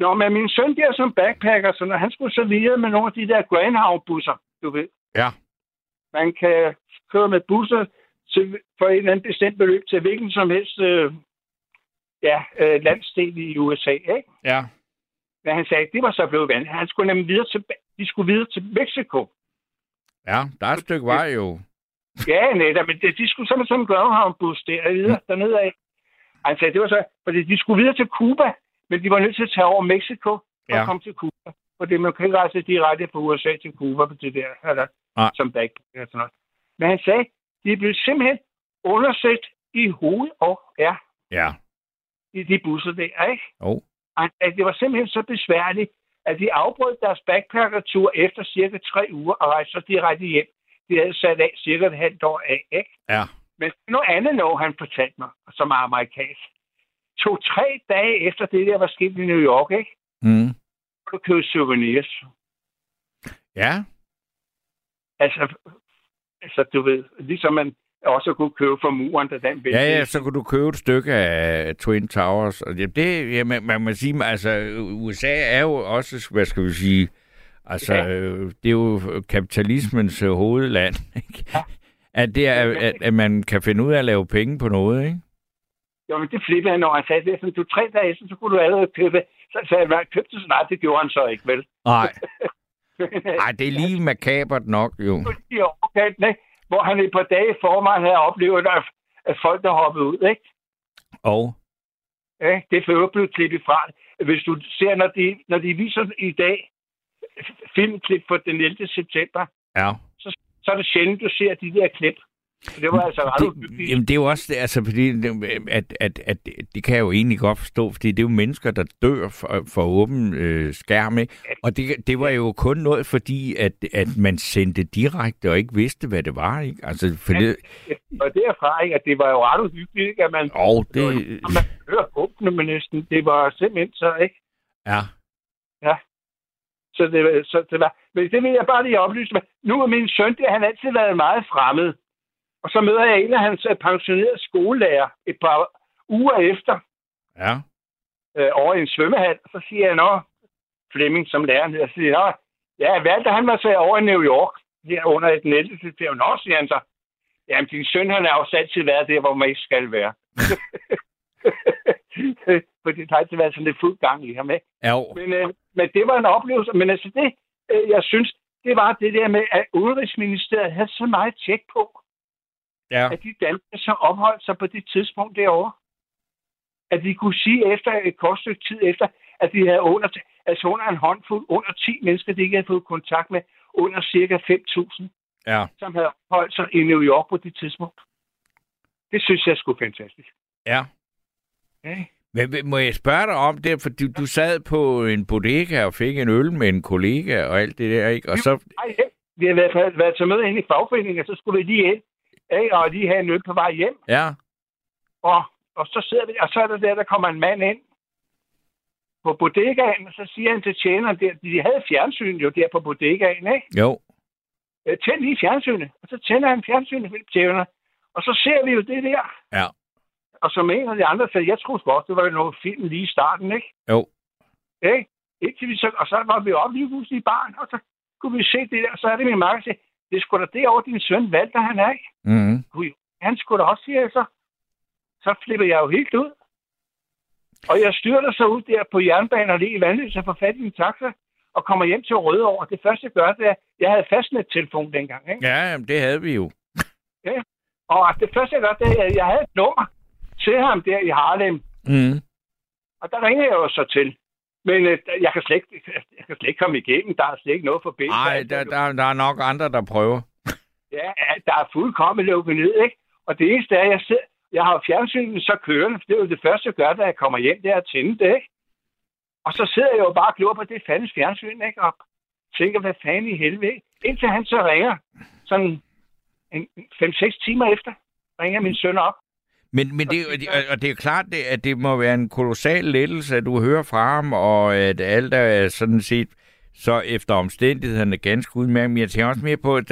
Nå, men min søn der som backpacker, så når han skulle så videre med nogle af de der Greyhound-busser, du ved. Ja. Man kan køre med busser til, for en eller anden bestemt beløb til hvilken som helst øh, ja, øh, landsdel i USA, ikke? Ja. Men han sagde, det var så blevet vandt. Han skulle nemlig videre til, de skulle videre til Mexico. Ja, der er et stykke vej jo. Ja, netop, men det, de skulle sådan sådan en Greyhound-bus der, videre, dernede af. Han sagde, det var så, fordi de skulle videre til Cuba, men de var nødt til at tage over Mexico og Ja. ja. komme til Cuba. Fordi man kan ikke rejse direkte fra USA til Cuba på det der, eller, Nej. som backpacker og sådan noget. Men han sagde, de blev simpelthen undersøgt i hoved og er Ja. i de busser der, ikke? Og han sagde, det var simpelthen så besværligt, at de afbrød deres backpackertur efter cirka tre uger og rejste så direkte hjem. De havde sat af cirka et halvt år af, ikke? Ja. Men noget andet noget, han fortalte mig, som er amerikansk. To-tre dage efter det der var sket i New York, ikke? Mm. Så du købe souvenirs. Ja, Altså, altså du ved, ligesom man også kunne købe for muren, da den ja, ja, så kunne du købe et stykke af Twin Towers. Og det, det ja, man, man må sige, altså USA er jo også, hvad skal vi sige, altså Ja. øh, det er jo kapitalismens øh, hovedland, ikke? Ja. At, det er, at, at man kan finde ud af at lave penge på noget, ikke? Jo, men det flippede han, når han sagde det. Sådan, du tre dage efter, så kunne du allerede købe. Så sagde han, købte så snart, det gjorde han så ikke, vel? Nej, Ej, det er lige makabert nok, jo. i overkanten, ikke? Hvor han et par dage i forvejen havde oplevet, at, at folk der hoppede ud, ikke? Og, Ja, det er blevet klippet fra. Hvis du ser, når de, når de viser i dag filmklip for den 11. september, ja. så er det sjældent, du ser de der klip. Det var altså ret Det, jamen, det er jo også, det, altså, fordi, at, at, at, det kan jeg jo egentlig godt forstå, fordi det er jo mennesker, der dør for, for åben øh, skærm, ikke? Og det, det var jo kun noget, fordi at, at man sendte direkte og ikke vidste, hvad det var, ikke? Altså, for det, Og derfra, ikke, at det var jo ret uhyggeligt, ikke, at man, og det, og man hører åbne med næsten. Det var simpelthen så, ikke? ja, Så det, så det var... Men det vil jeg bare lige oplyse. Nu er min søn, det har han altid været meget fremmed. Og så møder jeg en af hans øh, pensionerede skolelærer et par uger efter ja, øh, over i en svømmehal. Og så siger jeg, nå, Flemming som lærer, jeg siger, nå, ja, valgte han mig så over i New York her under den 11. september. Nå, siger han så. Jamen, din søn, han har også altid været der, hvor man ikke skal være. Fordi der har altid været sådan lidt fuld gang i ham, ikke? ja. Men, øh, men det var en oplevelse. Men altså det, øh, jeg synes, det var det der med, at Udenrigsministeriet havde så meget tjek på, ja, at de danskere så opholdt sig på det tidspunkt derovre. At de kunne sige efter et kort stykke tid efter, at de havde under, altså under en håndfuld, under 10 mennesker, de ikke havde fået kontakt med, under cirka 5.000, ja, som havde opholdt sig i New York på det tidspunkt. Det synes jeg skulle fantastisk. ja. Ja. Men må jeg spørge dig om det, for du, du sad på en bodega og fik en øl med en kollega og alt det der, ikke? Og så, Ej, ja. Vi har været, været til møde inde i fagforeningen, og så skulle vi lige ind, ikke? og lige have en øl på vej hjem. ja, Og, og så sidder vi, og så er der der, der kommer en mand ind på bodegaen, og så siger han til tjeneren der, de havde fjernsyn jo der på bodegaen, ikke? jo, Øh, Tænd lige fjernsynet. Og så tænder han fjernsynet tjeneren. Og så ser vi jo det der. ja, Og som en af de andre sagde, jeg troede godt, det var jo noget film lige i starten, ikke? jo, Ikke? Indtil vi så, og så var vi oppe lige pludselig i barn, og så kunne vi se det der, og så er det min siger, det er sgu da derovre, din søn valgte, han er, ikke? mm Gud, han skulle da også, siger jeg så. Så flipper jeg jo helt ud. Og jeg styrter så ud der på jernbanen og lige i vandløs og får fat i en taxa og kommer hjem til Rødovre. Det første, jeg gør, det er, jeg havde fastnet-telefon dengang. Ikke? ja, jamen, det havde vi jo. Og det første, jeg gør, det er, at jeg havde et nummer til ham der i Harlem. Mm. Og der ringer jeg jo så til. Men øh, jeg, kan slet ikke, jeg kan slet ikke komme igennem. Der er slet ikke noget forbindelse. Nej, der, der, der er nok andre, der prøver. Ja, der er fuldkommen lukket ned, ikke? Og det eneste er, at jeg, sidder, jeg har fjernsynet så kørende, for det er jo det første, jeg gør, da jeg kommer hjem, det er at tænde det, ikke? Og så sidder jeg jo bare og glor på det fandens fjernsyn, ikke? Og tænker, hvad fanden i helvede? Indtil han så ringer, sådan en 5-6 timer efter, ringer min søn op. Men, men det, og det er klart, det, at det må være en kolossal lettelse, at du hører fra ham, og at alt er sådan set så efter omstændighederne ganske udmærket. Men jeg tænker også mere på, at,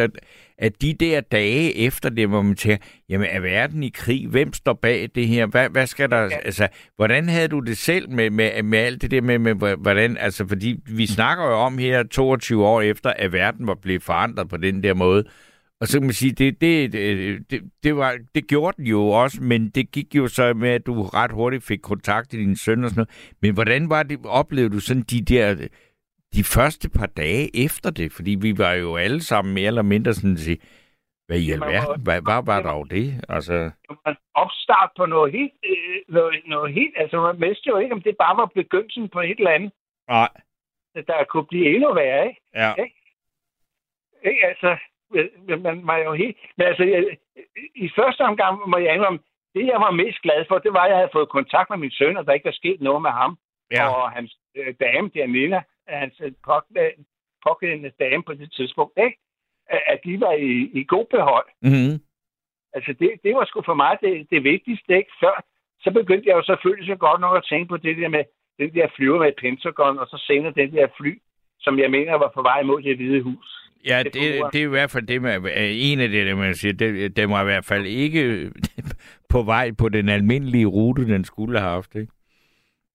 at de der dage efter det, hvor man tænker, jamen er verden i krig? Hvem står bag det her? Hvad, hvad skal der... Ja. Altså, hvordan havde du det selv med, med, med alt det der med, med, hvordan... Altså, fordi vi snakker jo om her 22 år efter, at verden var blevet forandret på den der måde. Og så kan man sige, det, det, det, det, var, det gjorde den jo også, men det gik jo så med, at du ret hurtigt fik kontakt til din søn og sådan noget. Men hvordan var det, oplevede du sådan de der, de første par dage efter det? Fordi vi var jo alle sammen mere eller mindre sådan at sige, hvad i alverden, hvad, hvad var der jo det? Altså, opstart på noget helt, øh, noget, noget helt... Altså, man vidste jo ikke, om det bare var begyndelsen på et eller andet, nej, der kunne blive endnu værre, ikke? ja, Ikke, altså, øh, man var jo helt... Men altså, jeg, i første omgang må jeg indrømme, det jeg var mest glad for, det var, at jeg havde fået kontakt med min søn, og der ikke var sket noget med ham. ja, Og hans øh, dame, der Nina, hans øh, påklædende, påklædende dame på det tidspunkt, ikke? At, at de var i, i god behold. mm-hmm. Altså, det, det var sgu for mig det, det vigtigste, ikke? Før, så begyndte jeg jo selvfølgelig så godt nok at tænke på det der med den der flyver med Pentagon, og så senere den der fly som jeg mener var på vej mod det hvide hus. Ja, Det det, er i hvert fald det, man, en af det, der man siger, det, det var i hvert fald ikke på vej på den almindelige rute, den skulle have haft. Ikke?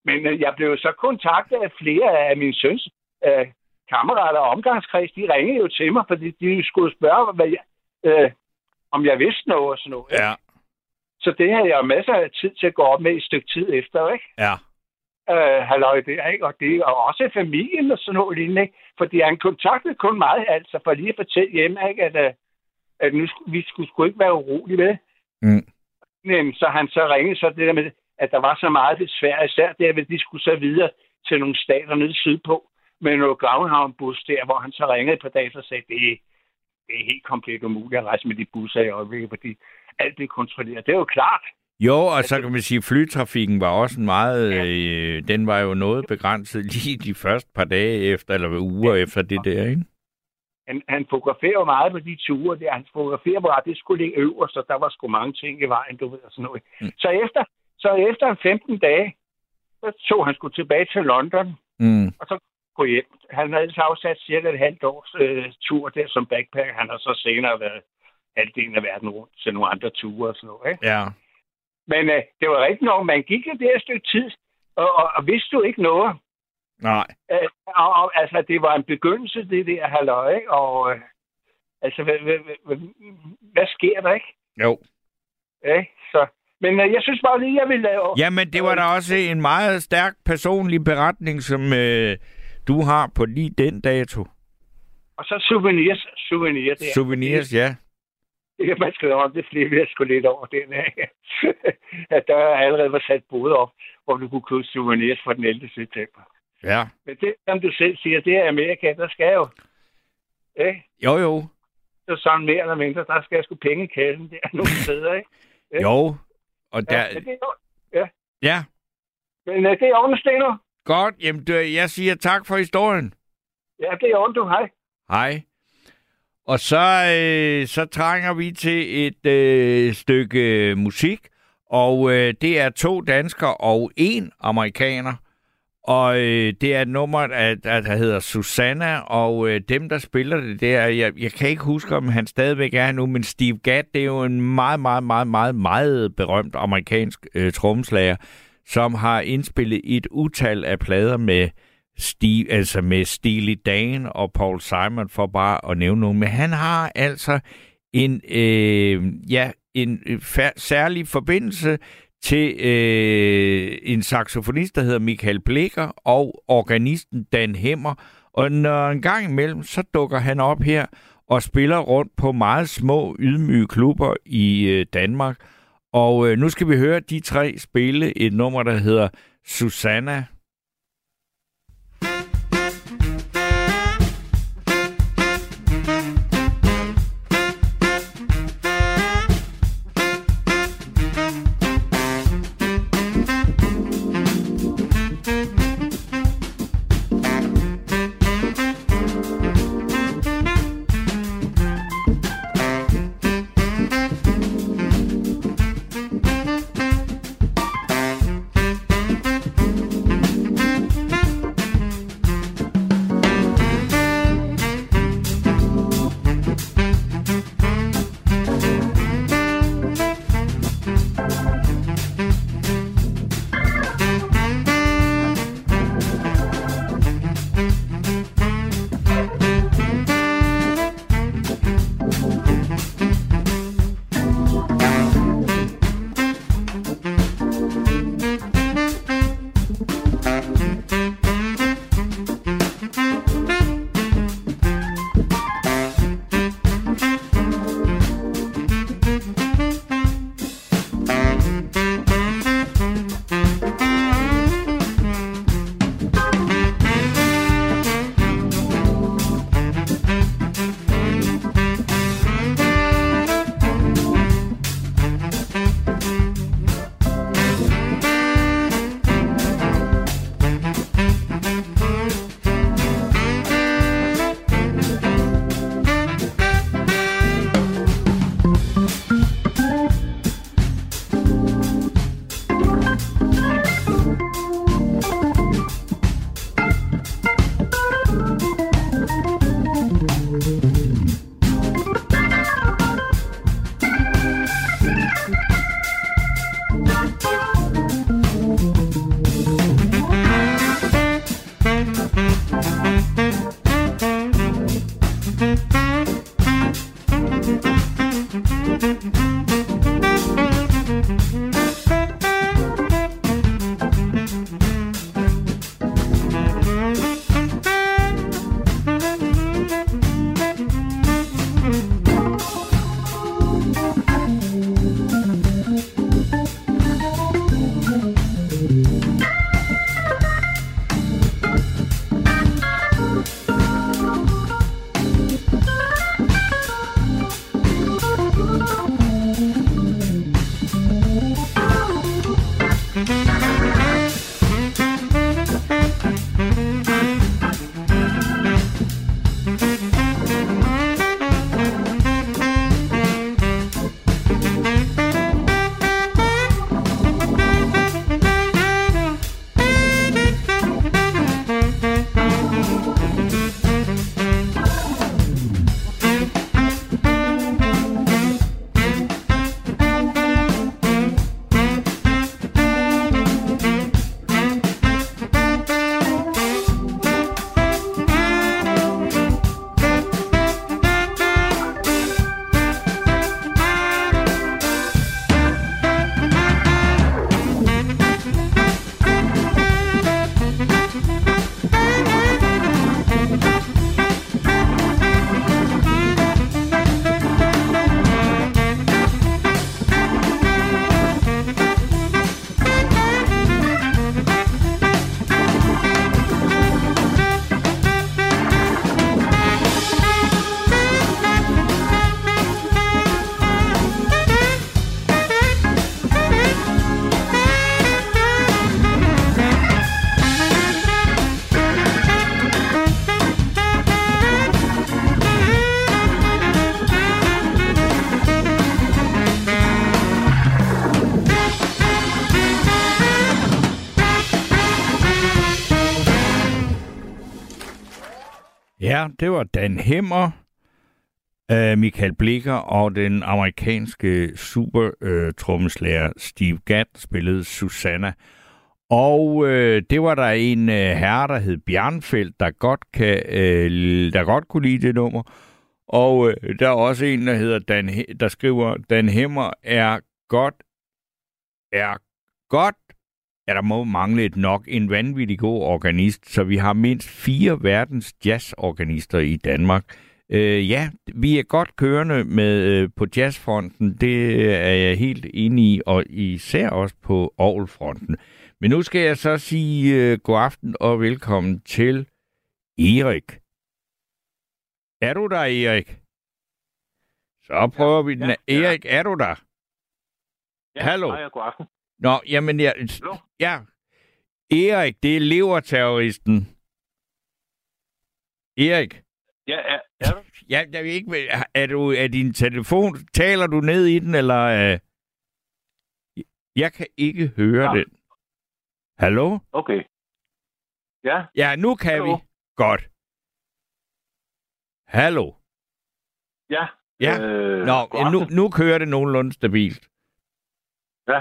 Men øh, jeg blev så kontaktet af flere af min søns øh, kammerater og omgangskreds. De ringede jo til mig, fordi de skulle spørge, hvad jeg, øh, om jeg vidste noget og sådan noget. ikke? Ja, Så det havde jeg masser af tid til at gå op med et stykke tid efter, ikke? ja. Øh, halløj der, ikke? Og, det, og også familien og sådan noget lignende, ikke? Fordi han kontaktede kun mig, altså, for lige at fortælle hjemme, ikke? At, øh, at nu vi skulle, skulle ikke være urolige med. Mm. Men, så han så ringede så det der med, at der var så meget besvær, især der, ved de skulle så videre til nogle stater nede sydpå, med noget Gravhavn-bus der, hvor han så ringede på dagen og sagde, det, er- det er helt komplet umuligt at rejse med de busser i øjeblikket, fordi alt det er kontrolleret. Det er jo klart. Jo, og så kan man sige, at flytrafikken var også en meget, øh, den var jo noget begrænset lige de første par dage efter, eller uger efter det der, ikke? han, han fotograferer jo meget på de ture der. Han fotograferer bare, det skulle ligge øverst, og der var sgu mange ting i vejen, du ved, og sådan noget. Mm. Så efter, så efter en 15 dage, så tog han skulle tilbage til London, Mm. og så gå hjem. Han havde ellers afsat cirka et halvt års øh, tur der som backpacker. Han har så senere været halvdelen af verden rundt til nogle andre ture og sådan noget. Ikke? Ja. Men øh, det var rigtigt nok, man gik jo der et stykke tid, og, og, og vidste jo ikke noget. Nej. Øh, og, og, altså, det var en begyndelse, det der halløj, og øh, altså, hvad, hvad, hvad, hvad sker der, ikke? Jo. Ja, så, men øh, jeg synes bare lige, jeg vil lave... Jamen, det var da også en meget stærk personlig beretning, som øh, du har på lige den dato. Og så souvenirs, souvenirs der. Souvenirs, ja. Det kan man skrive om, det flere, har sgu lidt over den her. at der allerede var sat både op, hvor du kunne købe souvenirs fra den 11. september. Ja. Men det, som du selv siger, det er Amerika, der skal jo... Ja, Jo, jo. så sådan mere eller mindre, der skal sgu penge i kassen der nogle steder, ikke? Ja. Jo. Og der... Ja, men det er jo... Ja. Men øh, det er ordentligt. Godt. Jamen, jeg siger tak for historien. Ja, det er ordentligt, du. Hej. Hej. Og så, øh, så trænger vi til et øh, stykke øh, musik, og øh, det er to danskere og en amerikaner. Og øh, det er et nummer, der, der hedder Susanna, og øh, dem, der spiller det, det er, jeg, jeg kan ikke huske, om han stadigvæk er nu, men Steve Gadd, det er jo en meget, meget, meget, meget, meget berømt amerikansk øh, trommeslager, som har indspillet et utal af plader med Steve, altså med Steely Dan og Paul Simon, for bare at nævne nogen. Men han har altså en, øh, ja, en øh, fær- særlig forbindelse til øh, en saxofonist, der hedder Michael Blikker, og organisten Dan Hemmer. Og når en gang imellem, så dukker han op her og spiller rundt på meget små, ydmyge klubber i øh, Danmark. Og øh, nu skal vi høre de tre spille et nummer, der hedder Susanna. Ja, det var Dan Hemmer, øh, Michael Blikker og den amerikanske super øh, trommeslager Steve Gadd spillede Susanna. Og øh, det var der en øh, herre, der hed Bjørnfeldt, der godt, kan, øh, der godt kunne lide det nummer. Og øh, der er også en, der hedder Dan, der skriver, Dan Hemmer er godt, er godt, ja, der må mangle et nok en vanvittig god organist, så vi har mindst fire verdens jazzorganister i Danmark. Øh, ja, vi er godt kørende med øh, på jazzfronten, det er jeg helt enig i, og især også på orgelfronten. Men nu skal jeg så sige øh, god aften og velkommen til Erik. Er du der, Erik? Så prøver ja, vi den. Ja, ja. Erik, er du der? Ja, Hallo? Hej, god aften. Nå, jamen, jeg, Hallo? ja. Erik, det er leverterroristen. Erik, Ja, er du? ja, jeg ved ikke, er, du, er din telefon, taler du ned i den, eller... Øh, jeg kan ikke høre Ja. den. Hallo? Okay. Ja, Ja, nu kan Hallo? vi. Godt. Hallo? ja. Ja. Øh, Nå, nu, nu kører det nogenlunde stabilt. Ja.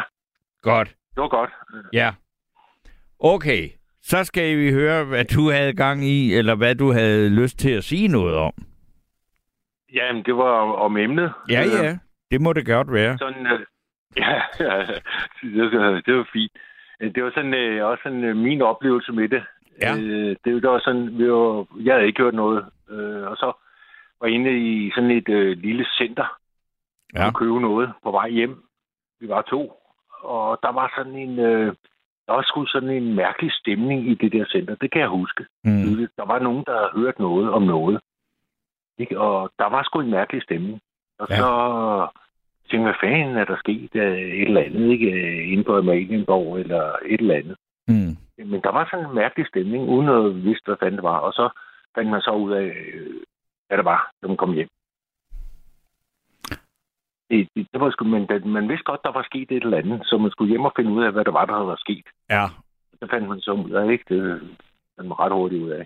Godt. Det var godt. Ja. Okay. Så skal vi høre, hvad du havde gang i, eller hvad du havde lyst til at sige noget om. Jamen, det var om, om emnet. Ja, Øh, ja. Det må det godt være. Sådan, øh, ja, ja, det, var- fint. Øh, Det var sådan, øh, også sådan, øh, min oplevelse med det. Ja. Øh, det var sådan, vi var, jeg havde ikke hørt noget. Øh, og så var inde i sådan et øh, lille center Ja. og købe noget på vej hjem. Vi var to. Og der var sådan en... Øh, der var sgu sådan en mærkelig stemning i det der center. Det kan jeg huske. Mm. Der var nogen, der havde hørt noget om noget. Ikke? Og der var sgu en mærkelig stemning. Og Ja. så tænkte jeg, hvad fanden er der sket øh, et eller andet, ikke? Øh, Inde på Amalienborg eller et eller andet. Mm. Men der var sådan en mærkelig stemning, uden at vidste, hvad fanden det var. Og så fandt man så ud af, øh, hvad det var, da man kom hjem. Det, det, det var sgu, men da, man vidste godt, der var sket et eller andet, så man skulle hjem og finde ud af, hvad der var, der havde sket. Ja. Det fandt man så ud af, ikke? Det fandt man ret hurtigt ud af.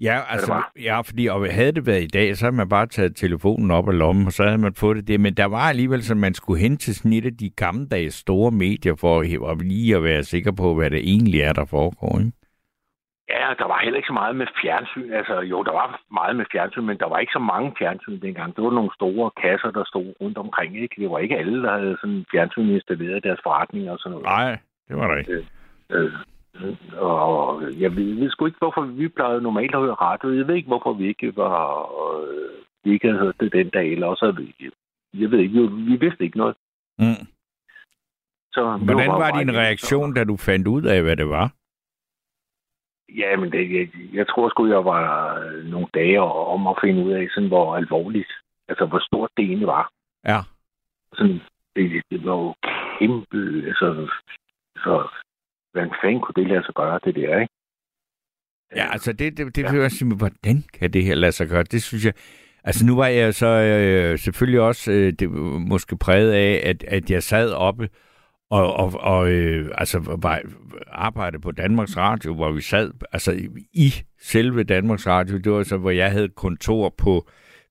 Ja, det altså, ja, fordi og havde det været i dag, så havde man bare taget telefonen op af lommen, og så havde man fået det der. Men der var alligevel, så man skulle hen til sådan et af de gammeldags store medier, for at, at lige at være sikker på, hvad det egentlig er, der foregår. Ikke? Ja, der var heller ikke så meget med fjernsyn. Altså, jo, der var meget med fjernsyn, men der var ikke så mange fjernsyn dengang. Det var nogle store kasser, der stod rundt omkring. Ikke? Det var ikke alle, der havde sådan fjernsyn installeret i deres forretninger og sådan noget. Nej, det var der ikke. Øh, og jeg ved, jeg ved sgu ikke, hvorfor vi plejede normalt at høre radio. Jeg ved ikke, hvorfor vi ikke var... Øh, vi ikke havde hørt det den dag, eller også vi... Jeg ved ikke, vi, vi vidste ikke noget. Mm. Så Hvordan var meget din reaktion, da du fandt ud af, hvad det var? Ja, men det, jeg, jeg tror sgu, jeg var øh, nogle dage om at finde ud af, sådan, hvor alvorligt, altså hvor stort det egentlig var. Ja. Sådan, det, det var jo kæmpe, altså, så hvordan fanden kunne det lade sig gøre, det der, ikke? Ja, altså det, det, det ja. jeg sige, hvordan kan det her lade sig gøre? Det synes jeg... Altså nu var jeg så øh, selvfølgelig også øh, det, måske præget af, at, at jeg sad oppe og, og, og øh, altså var, arbejdede på Danmarks Radio, hvor vi sad altså i selve Danmarks Radio. Det var så, hvor jeg havde kontor på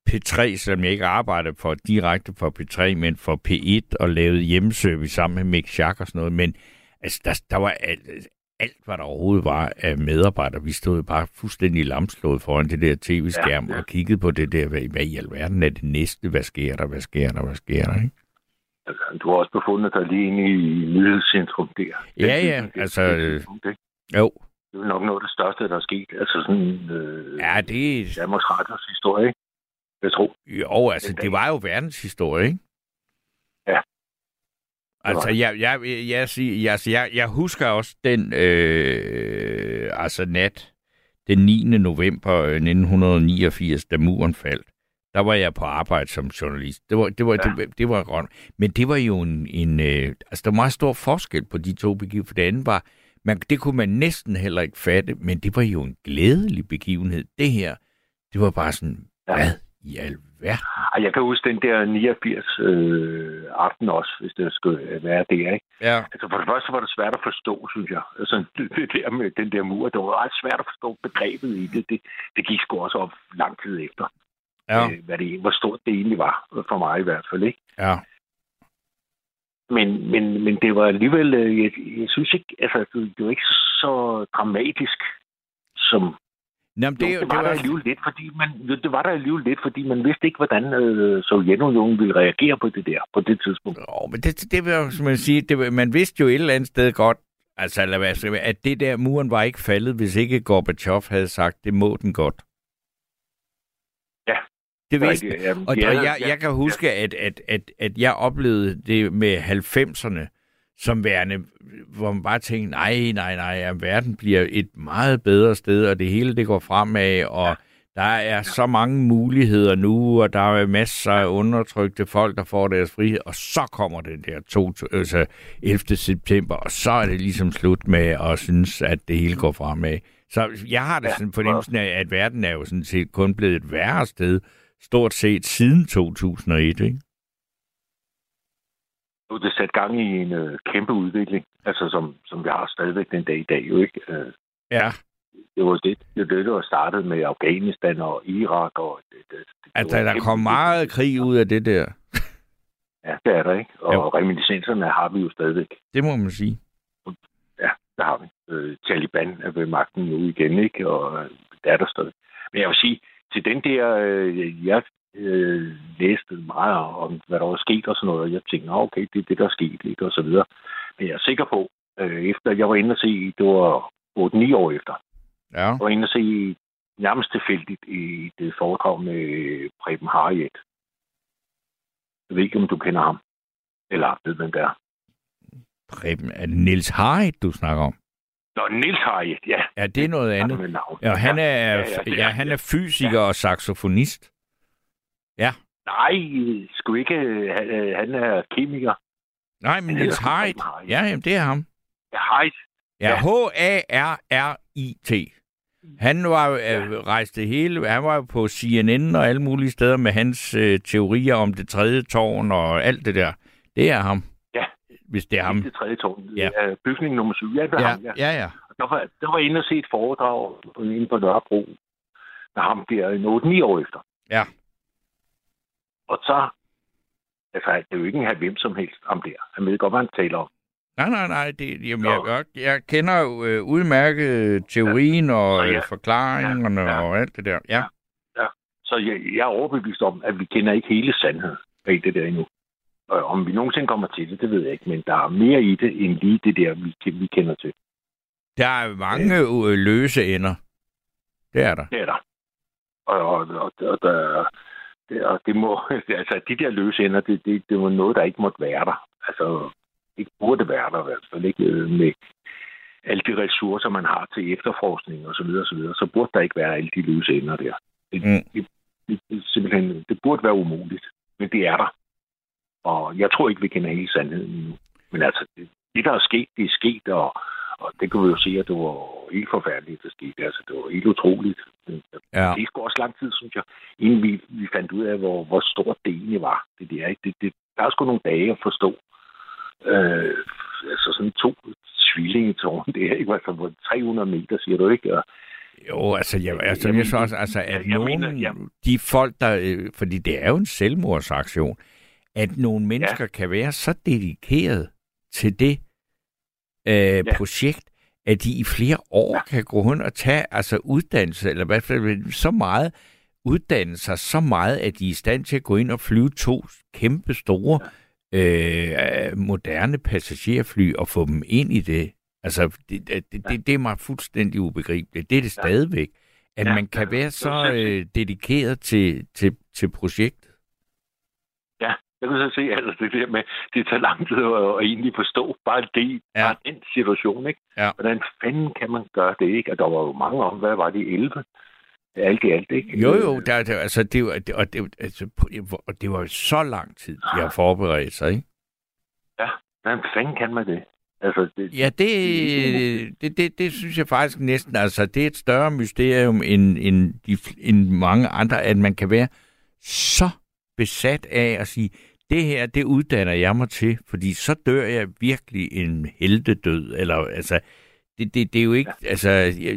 P3, som jeg ikke arbejdede for direkte for P3, men for P1 og lavede hjemmeservice sammen med Mick Schack og sådan noget. Men altså, der, der var alt, alt, hvad der overhovedet var af medarbejdere. Vi stod bare fuldstændig lamslået foran det der tv-skærm Ja, ja. og kiggede på det der, hvad, hvad i alverden er det næste? Hvad sker der? Hvad sker der? Hvad sker der? Ikke? Altså, du har også befundet dig lige inde i nyhedscentrum der. Ja, ja, Det- altså, det- øh, det- Jo. Det er nok noget af det største, der er sket. Altså sådan øh, Ja, det, Danmarks Radios historie, ikke? Jeg tror. jo, altså, det var jo verdenshistorie, ikke? Ja. Altså, jeg, jeg, jeg, jeg, jeg, jeg husker også den øh, altså nat, den 9. november øh, 1989, da muren faldt. Der var jeg på arbejde som journalist. Det var, det var, Ja. det, det var godt. Men det var jo en, en øh, altså, der var meget stor forskel på de to begivenheder. For det andet var, man, det kunne man næsten heller ikke fatte, men det var jo en glædelig begivenhed. Det her, det var bare sådan, Ja. hvad i Ja. Og jeg kan huske den der 89 øh, aften også, hvis det skulle være det, ikke? Ja. Altså for det første var det svært at forstå, synes jeg. Altså det der med den der mur, det var ret svært at forstå begrebet i det. Det, det gik sgu også op lang tid efter, Ja. øh, hvad det, hvor stort det egentlig var, for mig i hvert fald, ikke? Ja. Men, men, men det var alligevel, øh, jeg, jeg synes ikke, altså det, det var ikke så dramatisk, som Nå, men det, det, jo, det, det var der var... alligevel lidt, fordi man, jo, det var der alligevel lidt, fordi man vidste ikke, hvordan øh, Sovjetunionen ville reagere på det der, på det tidspunkt. Oh, men det, det var, som man siger, det, man vidste jo et eller andet sted godt, altså, skal jeg- at det der muren var ikke faldet, hvis ikke Gorbachev havde sagt, det må den godt. Ja. Det vidste jamen, Og, og jeg, jeg kan huske, at, at, at, at jeg oplevede det med 90'erne som værende, hvor man bare tænkte, nej, nej, nej, at verden bliver et meget bedre sted, og det hele det går fremad, og der er så mange muligheder nu, og der er masser af undertrykte folk, der får deres frihed, og så kommer det der to, altså 11. september, og så er det ligesom slut med at synes, at det hele går fremad. Så jeg har da Ja, sådan fornemmelsen af, at verden er jo sådan set kun blevet et værre sted, stort set siden 2001, ikke? Nu er det sat gang i en øh, kæmpe udvikling, altså som, som vi har stadigvæk den dag i dag, jo ikke? Øh, Ja, det var det, det, det, der var startet med Afghanistan og Irak. Og det, det, det, det der, kom meget krig ud af det der. Ja, det er der, ikke? Og Jo. reminiscenserne har vi jo stadigvæk. Det må man sige. Ja, der har vi. Øh, Taliban er ved magten nu igen, ikke? Og øh, det er der stadig. Men jeg vil sige, til den der, øh, jeg øh, læste meget om, hvad der var sket og sådan noget, og jeg tænkte, "Nå, okay, det er det, der er sket, ikke? Og så videre. Men jeg er sikker på, øh, efter jeg var inde og se, det var 8-9 år efter, Ja. jeg var inde og se nærmest tilfældigt i det foredrag med Preben Harriet. Jeg ved ikke, om du kender ham. Eller ved, hvem det er. Preben, er det Niels Harrit, du snakker om? Nå, Nils Harriet, ja. Ja, det er noget Han andet. med navn. Ja, han er, ja, ja, det ja, han er fysiker og saxofonist. Nej, sgu ikke. Han, øh, han er kemiker. Nej, men Han. Preben Harrit. Ja, jamen, det er ham. Ja, Harriet. Ja, Ja. H-A-R-R-I-T. Han var jo, Ja. øh, rejste hele, han var jo på CNN og alle mulige steder med hans øh, teorier om det tredje tårn og alt det der. Det er ham. Ja. Hvis det er ham. Det tredje tårn. Ja. Ja. Bygning nummer 7. Ja, det er Ja, ham, ja. ja, ja. Der var, der var inde og se et foredrag inde på Nørrebro med ham der en 8-9 år efter. Ja. Og så, altså, det er jo ikke en hvem som helst om der. Han ved godt, hvad han taler om. Nej, nej, nej. Det, jamen, jeg, jeg, jeg kender jo øh, udmærket teorien og Så øh, ja. forklaringerne Ja, ja. og alt det der. Ja. Så jeg, jeg er overbevist om, at vi kender ikke hele sandheden bag det der endnu. Og om vi nogensinde kommer til det, det ved jeg ikke. Men der er mere i det, end lige det der, vi, vi kender til. Der er mange øh, løse ender. Det er der. Det er der. Og, og, og, og, der, det, og det må, altså de der løse ender, det, det, det var noget, der ikke måtte være der. Altså, det burde være der i hvert fald ikke øh, med alle de ressourcer, man har til efterforskning og så videre, så videre, så burde der ikke være alle de løse ender der. Det, Mm. det, det, det, simpelthen, det burde være umuligt, men det er der. Og jeg tror ikke, vi kender hele sandheden endnu. Men altså, det, det der er sket, det er sket, og, og det kan vi jo se, at det var helt forfærdeligt, det skete. Altså, det var helt utroligt. Ja. Det går også lang tid, synes jeg, inden vi, vi fandt ud af, hvor, hvor stort det egentlig var. Det der, ikke? Det, det, der er sgu nogle dage at forstå. Øh, altså sådan to tvillingetårn, det er ikke, altså hvor 300 meter, siger du ikke? Og, Jo, altså, jeg, altså, Jeg jeg så mener- også, altså, at jeg nogen, mener- ja. de folk, der, øh, fordi det er jo en selvmordsaktion, at nogle mennesker ja. kan være så dedikeret til det øh, ja. projekt, at de i flere år ja. kan gå rundt og tage altså uddannelse, eller i hvert fald så meget, uddanne sig så meget, at de er i stand til at gå ind og flyve to kæmpe store ja. øh, moderne passagerfly og få dem ind i det. Altså, det, det, det, det, det er mig fuldstændig ubegribeligt. Det er det stadigvæk. At Ja, man kan ja, være så øh, dedikeret til, til, til projektet. Ja, jeg kan så se, altså det der med, det tager lang tid at, at egentlig forstå bare det, Ja. ja. bare den situation, ikke? Ja. Hvordan fanden kan man gøre det, ikke? Og der var jo mange om, hvad var det, 11? Alt i alt, ikke? Jo, jo, der, der, altså, det, var, det, og, det, altså, og det var jo så lang tid, de har forberedt sig, ikke? Hvordan fanden kan man det? Altså, det, Ja, det, det, det, det synes jeg faktisk næsten, altså det er et større mysterium end, end, de, end mange andre, at man kan være så besat af at sige, det her, det uddanner jeg mig til, fordi så dør jeg virkelig en heldedød, eller altså, det, det, det er jo ikke, ja. altså,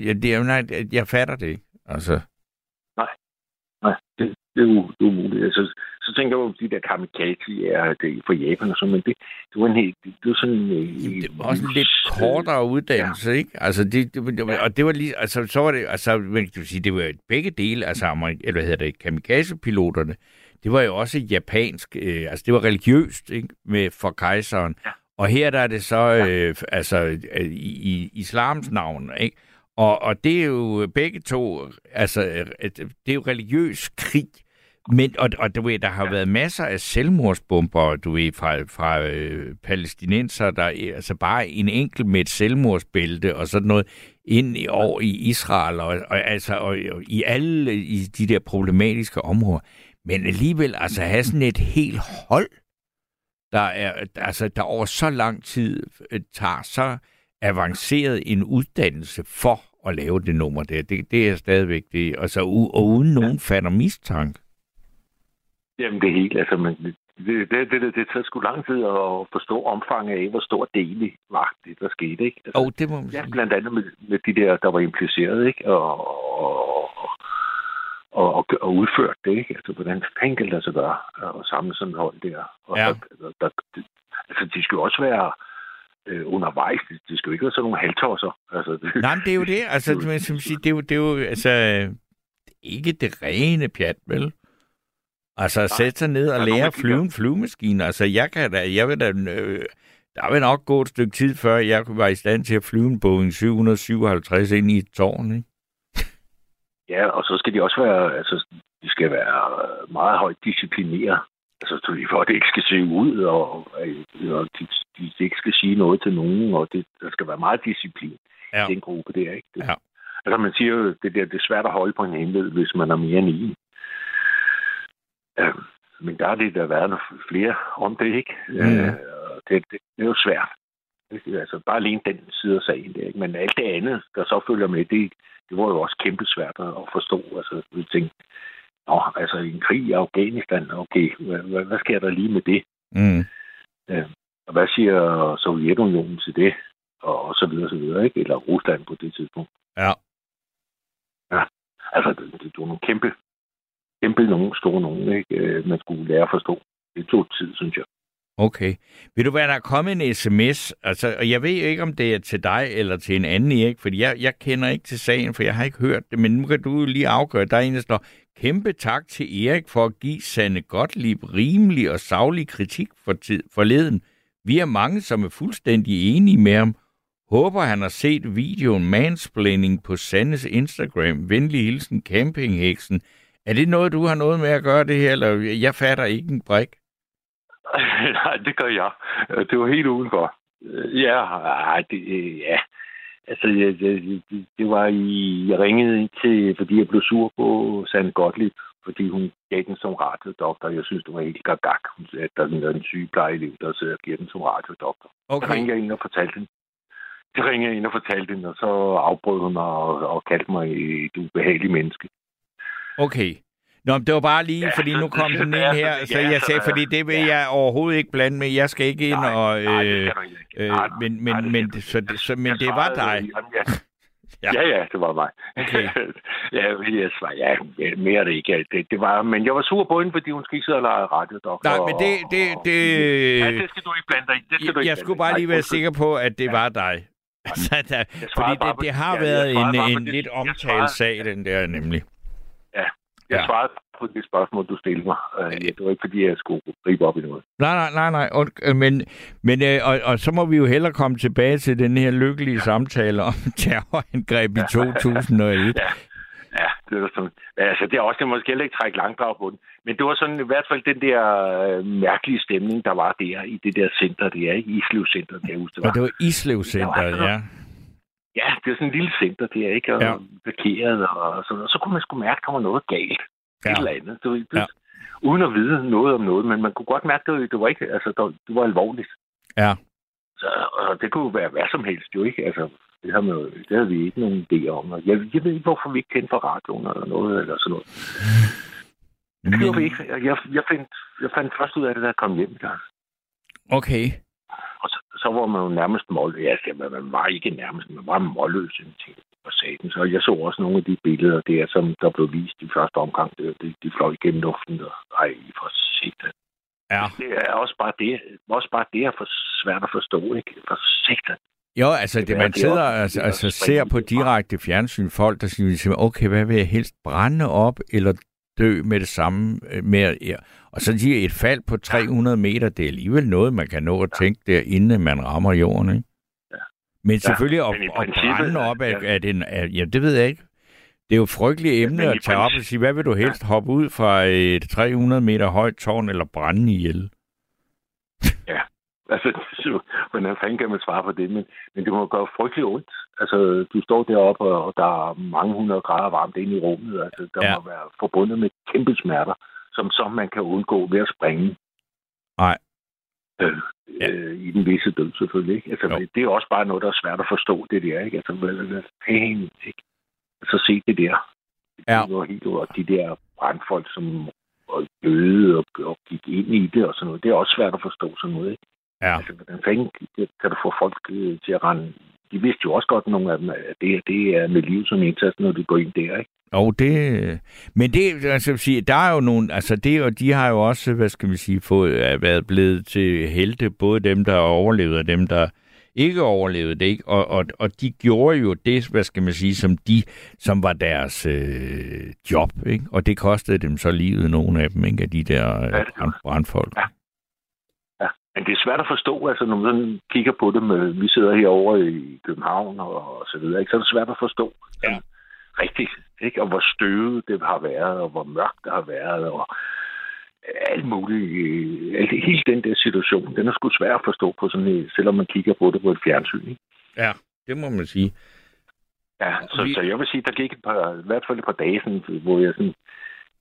jeg, det er jo, nej, jeg fatter det ikke, altså. Nej, det, det er, u, det er umuligt. Altså, så tænker jeg jo, de der kamikaze er det for Japan og sådan, men det, det var en helt, det, det var sådan... Øh, det var også en lidt kortere uddannelse, ja. ikke? Altså, det, det, det, og det var lige, altså, så var det, altså, men, det vil sige, det var begge dele, altså, eller hvad hedder det, kamikaze-piloterne, det var jo også japansk, øh, altså, det var religiøst, ikke? Med, for kejseren. Ja. Og her der er det så, øh, altså, øh, i, i islams navn, ikke? Og, og det er jo begge to, altså, det er jo religiøs krig. Men, og, og du ved, der har ja. været masser af selvmordsbomber, du ved, fra, fra øh, palæstinenser, der altså bare en enkelt med et selvmordsbælte og sådan noget ind i, over i Israel og, og, altså, og, og i alle i de der problematiske områder. Men alligevel, altså have sådan et helt hold, der, er, altså, der over så lang tid øh, tager så avanceret en uddannelse for at lave det nummer der. Det, det er stadigvæk det. Altså, og uden nogen fatter mistanke. Jamen, det er helt, altså, men det, det, det, det, det tager sgu lang tid at forstå omfanget af, hvor stor del var det, der skete, ikke? Altså, oh, det må man ja, blandt andet med, med de der, der var impliceret, ikke? Og, og, og, og, og udført det, ikke? Altså, hvordan fanden kan det så gøre at samle sådan et hold der? Og ja. der, der, der, altså, de skulle også være øh, undervejs. Det, det skal jo ikke være sådan nogle halvtosser. Altså, det, Nej, men det er jo det. Altså, det, som siger, det, er jo, det er jo altså, ikke det rene pjat, vel? Altså, at sætte sig ned og lære at flyve en flyvemaskine. Altså, jeg kan da, jeg vil da, øh, der vil nok gå et stykke tid, før jeg var i stand til at flyve en Boeing 757 ind i et tårn, ikke? Ja, og så skal de også være, altså, de skal være meget højt disciplineret. Altså, for at det ikke skal se ud, og, og de, de ikke skal sige noget til nogen, og det, der skal være meget disciplin ja. i den gruppe der, ikke? Det, ja. Altså, man siger jo, det, der, det er svært at holde på en hemmelighed, hvis man er mere end en. Ja, men der er det der været flere om det, ikke? Mm. Øh, det, det, det er jo svært. Altså, bare alene den side af sagen der, ikke? Men alt det andet, der så følger med, det, det var jo også kæmpe svært at forstå. Altså, vi tænkte, Nå, altså en krig i Afghanistan, okay, hvad, hvad sker der lige med det? Mm. Øh, og hvad siger Sovjetunionen til det? Og, og så videre, så videre, ikke? Eller Rusland på det tidspunkt. Ja. Ja, altså, det, det, det var nogle kæmpe, kæmpe nogen, store nogen, ikke? Øh, man skulle lære at forstå. Det tog tid, synes jeg. Okay. Vil du være, der er kommet en sms, altså, og jeg ved ikke, om det er til dig eller til en anden, Erik, fordi jeg, jeg kender ikke til sagen, for jeg har ikke hørt det, men nu kan du lige afgøre, der er en, der står, kæmpe tak til Erik for at give Sanne Gottlieb rimelig og savlig kritik for tid, forleden. Vi er mange, som er fuldstændig enige med ham. Håber, han har set videoen Mansplaining på Sandes Instagram. Venlig hilsen, campingheksen. Er det noget, du har noget med at gøre det her, eller jeg fatter ikke en brik? Nej, det gør jeg. Det var helt udenfor. Ja, det, ja. Altså, jeg, jeg, det var i... Jeg ringede ind til, fordi jeg blev sur på Sande Gottlieb, fordi hun gav den som radiodoktor. Jeg synes, det var helt gagak, at der er en sygeplejelev, der sidder og giver den som radiodoktor. Okay. Så ringede jeg ind og fortalte den. Det ringede jeg ind og fortalte den, og så afbrød hun mig og, og kaldte mig et ubehageligt menneske. Okay. Nå, det var bare lige, ja, fordi nu kom den ind her, så jeg sagde, fordi det vil jeg overhovedet ikke blande med. Jeg skal ikke ind nej, og... Nej, det øh, du øh, Nej, men men, nej, det men, du så, så, men Jeg det var dig. jamen, ja. Ja. Ja, ja, det var mig. Okay. ja, jeg svarede, ja, mere er det ikke. Det, det var, men jeg var sur på hende, fordi hun skal ikke sidde og lege radiodoktor. Nej, men det... det, det Ja, det skal du ikke blande dig i. Det skal du jeg, ikke jeg skulle bare lige være sikker på, at det Ja. var dig. Så der, fordi det, det har ja, været en, en lidt omtalt sag, den der nemlig. Jeg Ja. svarede på det spørgsmål, du stillede mig. Øh, det var ikke, fordi jeg skulle gribe op i noget. Nej, nej, nej, nej. Und, øh, men, men øh, og, og så må vi jo hellere komme tilbage til den her lykkelige samtale om terrorangreb i 2001. Ja, ja det var sådan. Altså, det er også, det måske heller ikke trække langt på den. Men det var sådan i hvert fald den der øh, mærkelige stemning, der var der i det der center, det er ikke Islev Center, det jeg huske, det var. Og det var Islev Center, var ja. Ja, det er sådan en lille center, det er ikke, og Ja. parkeret og sådan noget. Så kunne man sgu mærke, at der var noget galt. Ja. Et eller andet. Det, var- det, Ja. Uden at vide noget om noget, men man kunne godt mærke, at det, var ikke, altså, der, det var alvorligt. Ja. Så, og det kunne jo være hvad som helst, jo ikke? Altså, det, har man, det havde vi ikke nogen idé om. Og jeg, jeg ved ikke, hvorfor vi ikke kendte for radioen eller noget, eller sådan noget. Det gjorde vi ikke. Jeg, jeg, fandt, jeg fandt først ud af det, da jeg kom hjem. Der. Okay. Og så, så var man jo nærmest mål. Ja, man, man var ikke nærmest, man var målløs til på saten. Så jeg så også nogle af de billeder der, som der blev vist i første omgang. De, de, fløj igennem luften. Og, ej, for det. Ja. Det er også bare det, også bare det er for svært at forstå, ikke? For sigtet. Jo, altså det, Det man er sidder også- altså, altså ser på direkte fjernsyn folk, der siger, okay, hvad vil jeg helst brænde op eller dø med det samme øh, med ja. Og så siger et fald på 300 meter, det er alligevel noget, man kan nå at tænke der, inden man rammer jorden, ikke? Ja. Men selvfølgelig men at, i at brænde op af, ja. af den, af, ja, det ved jeg ikke. Det er jo et frygteligt emne men i at tage op og sige, hvad vil du helst hoppe ud fra et 300 meter højt tårn eller brænde ihjel? Altså, så, hvordan fanden kan man svare på det? Men, men det må gøre frygtelig ondt. Altså, du står deroppe, og, og der er mange hundrede grader varmt inde i rummet. Altså, der Ja. ja. må være forbundet med kæmpe smerter, som så man kan undgå ved at springe. Nej. Øh, Ja. øh, I den visse død, selvfølgelig. Ikke? Altså, Jo. det, det er også bare noget, der er svært at forstå, det der. Ikke? Altså, hvad, hvad fanden, ikke? Altså, se det der. Ja. Det var helt og de der brandfolk, som og døde og, og gik ind i det og sådan noget. Det er også svært at forstå sådan noget. Ikke? Ja. Altså, hvordan fanden kan du få folk øh, til at rende? De vidste jo også godt, nogle af dem, at det det er med liv som indsats, når de går ind der, ikke? Og det, men det, altså, sige, der er jo nogle, altså det, og de har jo også, hvad skal vi sige, fået, er været blevet til helte, både dem, der overlevede og dem, der ikke overlevede det, ikke? Og, og, og de gjorde jo det, hvad skal man sige, som de, som var deres øh, job, ikke? Og det kostede dem så livet, nogle af dem, ikke? Af de der øh, brandfolk. Ja. Men det er svært at forstå, altså når man kigger på det med, vi sidder herovre i København og, og så videre, ikke? så er det svært at forstå. Ja. Rigtigt, ikke? Og hvor støvet det har været, og hvor mørkt det har været, og alt muligt. øh, alt- Hele den der situation, den er sgu svær at forstå på sådan en, selvom man kigger på det på et fjernsyn, ikke? Ja, det må man sige. Ja, så, vi- så jeg vil sige, der gik et par, i hvert fald et par dage, sådan, hvor jeg sådan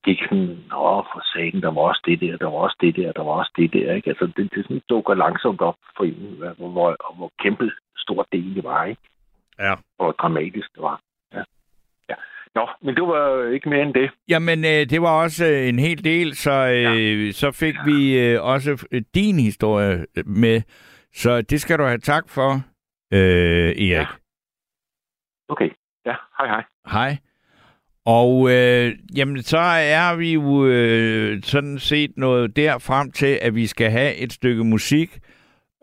gik sådan, åh, for sagen, der var også det der, der var også det der, der var også det der, ikke? Altså, det, det sådan dukker langsomt op for en, hvor, hvor, hvor kæmpe stor del det var, ikke? Ja. Hvor dramatisk det var. Ja. ja. Nå, men det var ikke mere end det. Jamen, øh, det var også øh, en hel del, så, øh, så fik vi øh, også øh, din historie øh, med. Så det skal du have tak for, øh, Erik. Ja. Okay, ja, hej hej. Hej. Og øh, jamen, så er vi jo øh, sådan set noget der frem til, at vi skal have et stykke musik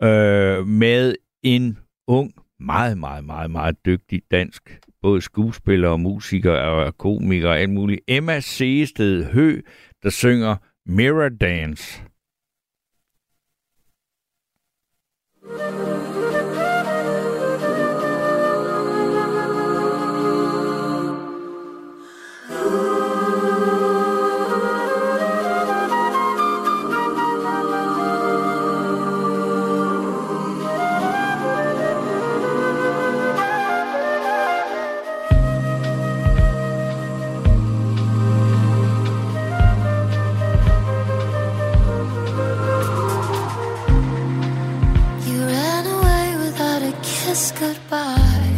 øh, med en ung, meget, meget, meget, meget dygtig dansk, både skuespiller og musiker og komiker og alt muligt. Emma Seested Hø, der synger Mirror Dance. You goodbye.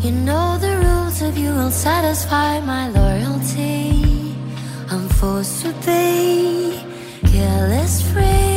You know the rules of you will satisfy my loyalty. I'm forced to be careless free.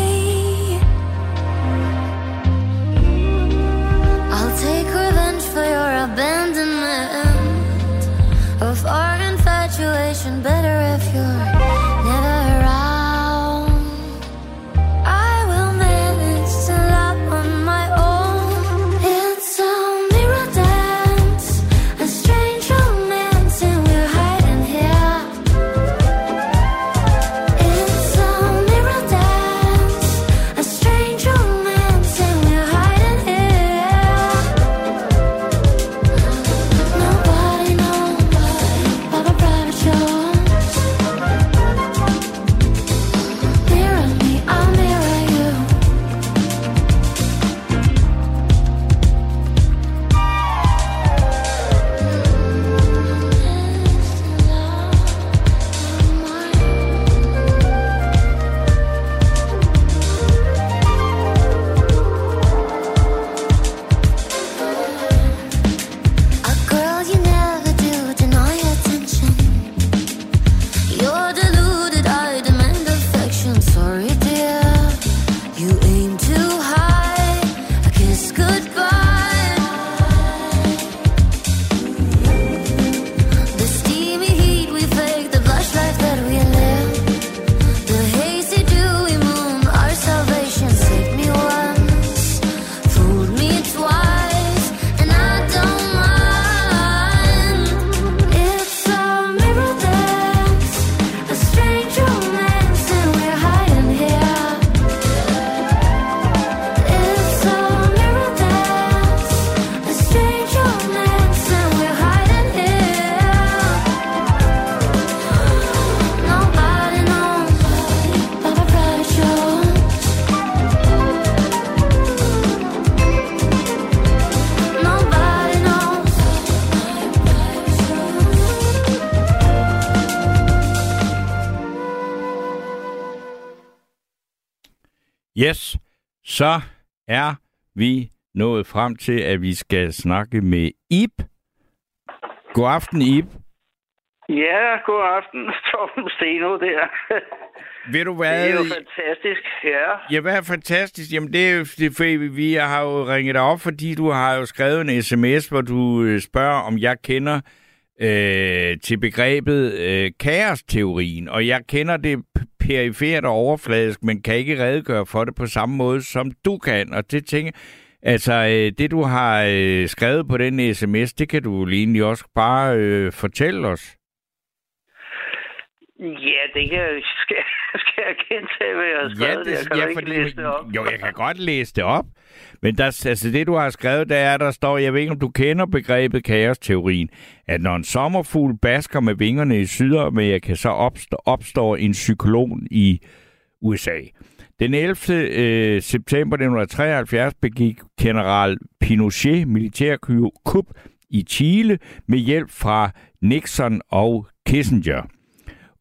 goodbye. Så er vi nået frem til, at vi skal snakke med Ip. God aften, Ip. Ja, god aften, Torben Steno der. Ved du Det hvad? er jo fantastisk, ja. Ja, hvad er fantastisk? Jamen, det er jo, det fordi vi har jo ringet dig op, fordi du har jo skrevet en sms, hvor du øh, spørger, om jeg kender øh, til begrebet øh, kaosteorien. Og jeg kender det perifert og overfladisk, men kan ikke redegøre for det på samme måde, som du kan. Og det tænker Altså, øh, det du har øh, skrevet på den sms, det kan du egentlig også bare øh, fortælle os. Ja, det kan jeg... Skal, jeg gentage, hvad jeg har skrevet? jeg kan ja, jo ikke fordi- læse det op. Jo, jeg kan godt læse det op. Men der, altså det, du har skrevet, der er, der står, jeg ved ikke, om du kender begrebet kaosteorien, at når en sommerfugl basker med vingerne i Sydamerika, så opstår, opstår en cyklon i USA. Den 11. Øh, september 1973 begik general Pinochet militærkup i Chile med hjælp fra Nixon og Kissinger.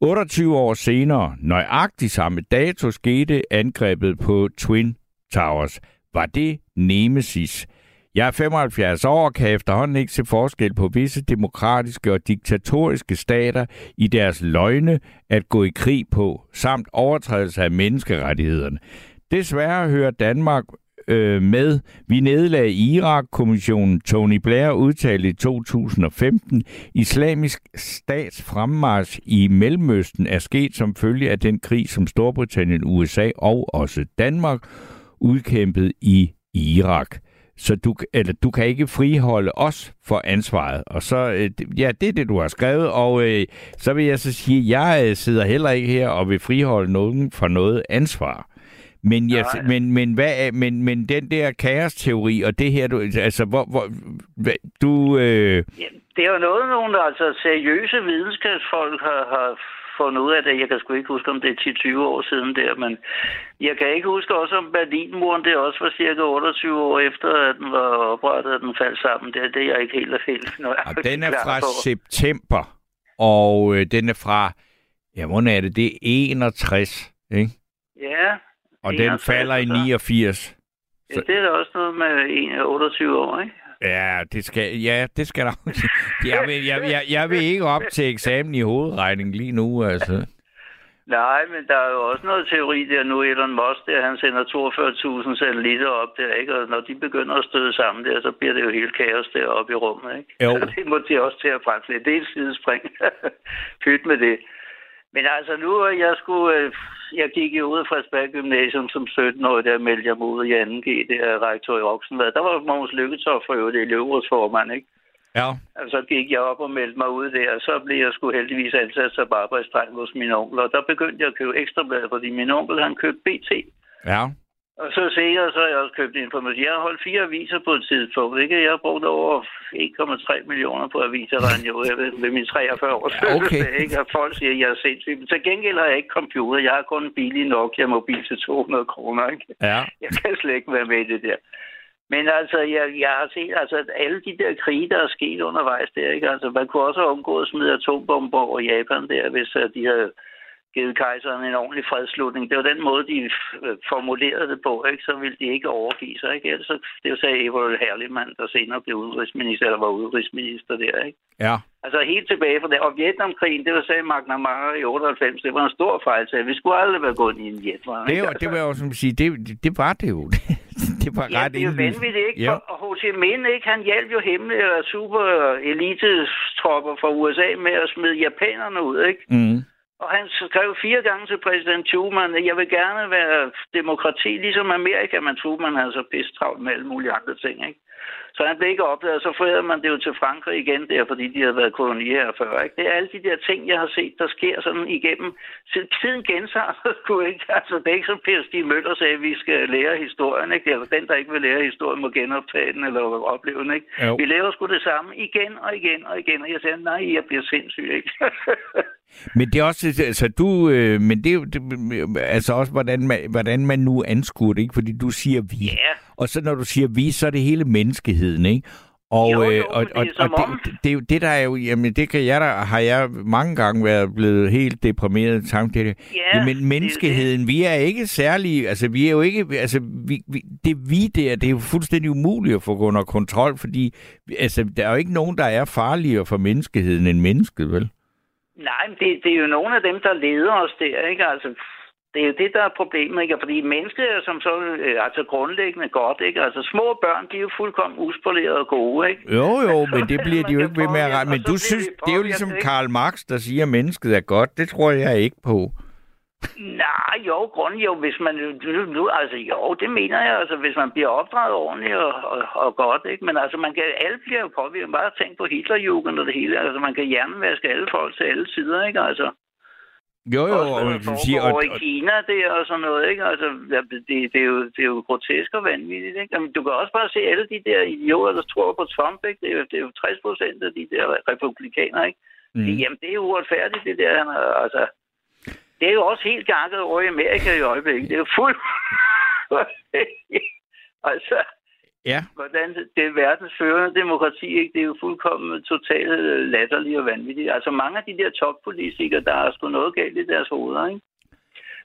28 år senere, nøjagtig samme dato, skete angrebet på Twin Towers. Var det Nemesis? Jeg er 75 år og kan efterhånden ikke se forskel på visse demokratiske og diktatoriske stater i deres løgne at gå i krig på, samt overtrædelse af menneskerettighederne. Desværre hører Danmark øh, med. Vi nedlagde Irak-kommissionen. Tony Blair udtalte i 2015, islamisk stats fremmarsch i Mellemøsten er sket som følge af den krig, som Storbritannien, USA og også Danmark udkæmpede i Irak. Så du, eller, du kan ikke friholde os for ansvaret. Og så, øh, ja, det er det, du har skrevet. Og øh, så vil jeg så sige, at jeg øh, sidder heller ikke her og vil friholde nogen for noget ansvar. Men, jeg, Nej. men, men, hvad er, men, men den der kaosteori og det her, du, altså, hvor, hvor, hvad, du, øh, Ja, det er jo noget, nogle altså, seriøse videnskabsfolk har, har fundet ud af det. Jeg kan sgu ikke huske, om det er 10-20 år siden der, men jeg kan ikke huske også, om Berlinmuren, det også var cirka 28 år efter, at den var oprettet, at den faldt sammen. Det, det er jeg ikke helt, helt og nøjagtigt den er fra på. september, og øh, den er fra, ja, hvornår er det? Det er 61, ikke? Ja, Og 61, den falder i så- 89. ja, det er da også noget med en- 28 år, ikke? Ja, det skal, ja, det skal der. Jeg vil, jeg, jeg, jeg vil ikke op til eksamen i hovedregning lige nu, altså. Nej, men der er jo også noget teori der nu. Elon Musk, der, han sender 42.000 satellitter op der, ikke? Og når de begynder at støde sammen der, så bliver det jo helt kaos deroppe i rummet, ikke? Jo. Så det må de også til at fremslætte. Det er et sidespring. Pyt med det. Men altså nu, jeg skulle, øh, jeg gik jo ud af Frederiksberg Gymnasium som 17-årig, der meldte jeg mig ud i 2G, det er rektor i Oksenvad. Der var Mogens Lykketoft for øvrigt elevrådsformand, ikke? Ja, Og så gik jeg op og meldte mig ud der, og så blev jeg sgu heldigvis ansat som arbejdsdreng hos min onkel. Og der begyndte jeg at købe ekstrabladet, fordi min onkel han købte BT. ja. Og så senere så har jeg også købt information. Jeg har holdt fire aviser på et tidspunkt. Ikke? Jeg har brugt over 1,3 millioner på aviser, regner jeg ved, ved min 43 års okay. fødselsdag, ikke? Og folk siger, at jeg er sindssyg. Men til gengæld har jeg ikke computer. Jeg har kun en billig Nokia mobil til 200 kroner. Ikke? Ja. Jeg kan slet ikke være med i det der. Men altså, jeg, jeg har set altså, at alle de der krige, der er sket undervejs der, ikke? Altså, man kunne også have undgået at smide atombomber over Japan der, hvis uh, de havde givet kejseren en ordentlig fredslutning. Det var den måde, de øh, formulerede det på, ikke? Så ville de ikke overgive sig, ikke? Ellers det var så Evold Herlimann, der senere blev udenrigsminister, eller var udenrigsminister der, ikke? Ja. Altså helt tilbage fra det. Og Vietnamkrigen, det var sagde McNamara i 98, det var en stor fejl. Så vi skulle aldrig være gået ind i en Vietnam. Det, var, Altså- det var jo som at sige, det, det, var det jo. det var Ja, ret det er jo vanvittigt, ikke? Ja. Og Chi Minh, ikke? Han hjalp jo hemmelige super elite-tropper fra USA med at smide japanerne ud, ikke? Mm. Og han skrev fire gange til præsident Truman, at jeg vil gerne være demokrati, ligesom Amerika, men Truman havde så pisse travlt med alle mulige andre ting, ikke? Så han blev ikke opdaget, og så forærede man det jo til Frankrig igen der, fordi de havde været kolonier før, ikke? Det er alle de der ting, jeg har set, der sker sådan igennem. Tiden gentager sig ikke. Altså, det er ikke som Per Stig Møller sagde, at vi skal lære historien, ikke? Eller den, der ikke vil lære historien, må genoptage den eller opleve den, ikke? Jo. Vi laver sgu det samme igen og igen og igen, og jeg sagde, nej, jeg bliver sindssyg, ikke? Men det er også, altså du, øh, men det er jo, det, altså også, hvordan man, hvordan man nu anskuer det, ikke? Fordi du siger vi. Ja. Og så når du siger vi, så er det hele menneskeheden, ikke? Og, Jo, jo, øh, men og, det og, og det, det, det der er jo, jamen det kan jeg da, har jeg mange gange været blevet helt deprimeret det. Ja, det jo menneskeheden, vi er ikke særlig, altså vi er jo ikke, altså vi, vi, det vi der, det er jo fuldstændig umuligt at få under kontrol, fordi altså, der er jo ikke nogen, der er farligere for menneskeheden end mennesket, vel? Nej, men det, det er jo nogle af dem, der leder os der, ikke? Altså, det er jo det, der er problemet, ikke? Fordi mennesket er som så øh, altså grundlæggende godt, ikke? Altså små børn, de er jo fuldkommen uspolerede og gode, ikke? Jo, jo, men det bliver de jo ikke ved med at rette. Men du synes, det er jo ligesom? Karl Marx, der siger, at mennesket er godt. Det tror jeg ikke på. Nej, jo, grund jo, hvis man nu, nu, altså jo, det mener jeg, altså hvis man bliver opdraget ordentligt og, og, og godt, ikke? Men altså man kan, alle bliver jo påvirket, bare tænk på Hitlerjugend og det hele, altså man kan hjernevaske alle folk til alle sider, ikke? Altså, Jo, jo, også og, hvad der kan sige, foregår og, i Kina der og sådan noget, ikke? Altså, det, det, er jo, det er jo grotesk og vanvittigt, ikke? Jamen, du kan også bare se alle de der idioter, der tror på Trump, ikke? Det er, jo- det er jo 60 procent af de der republikanere, ikke? Mm. mm, Jamen, det er jo uretfærdigt, det der. Er- Altså, det er jo også helt gakket over i Amerika i øjeblikket. Det er jo fuld... altså, ja, hvordan det, det er verdens førende demokrati, ikke? Det er jo fuldkommen totalt øh, latterligt og vanvittigt. Altså, mange af de der toppolitikere, der er sgu noget galt i deres hoveder, ikke?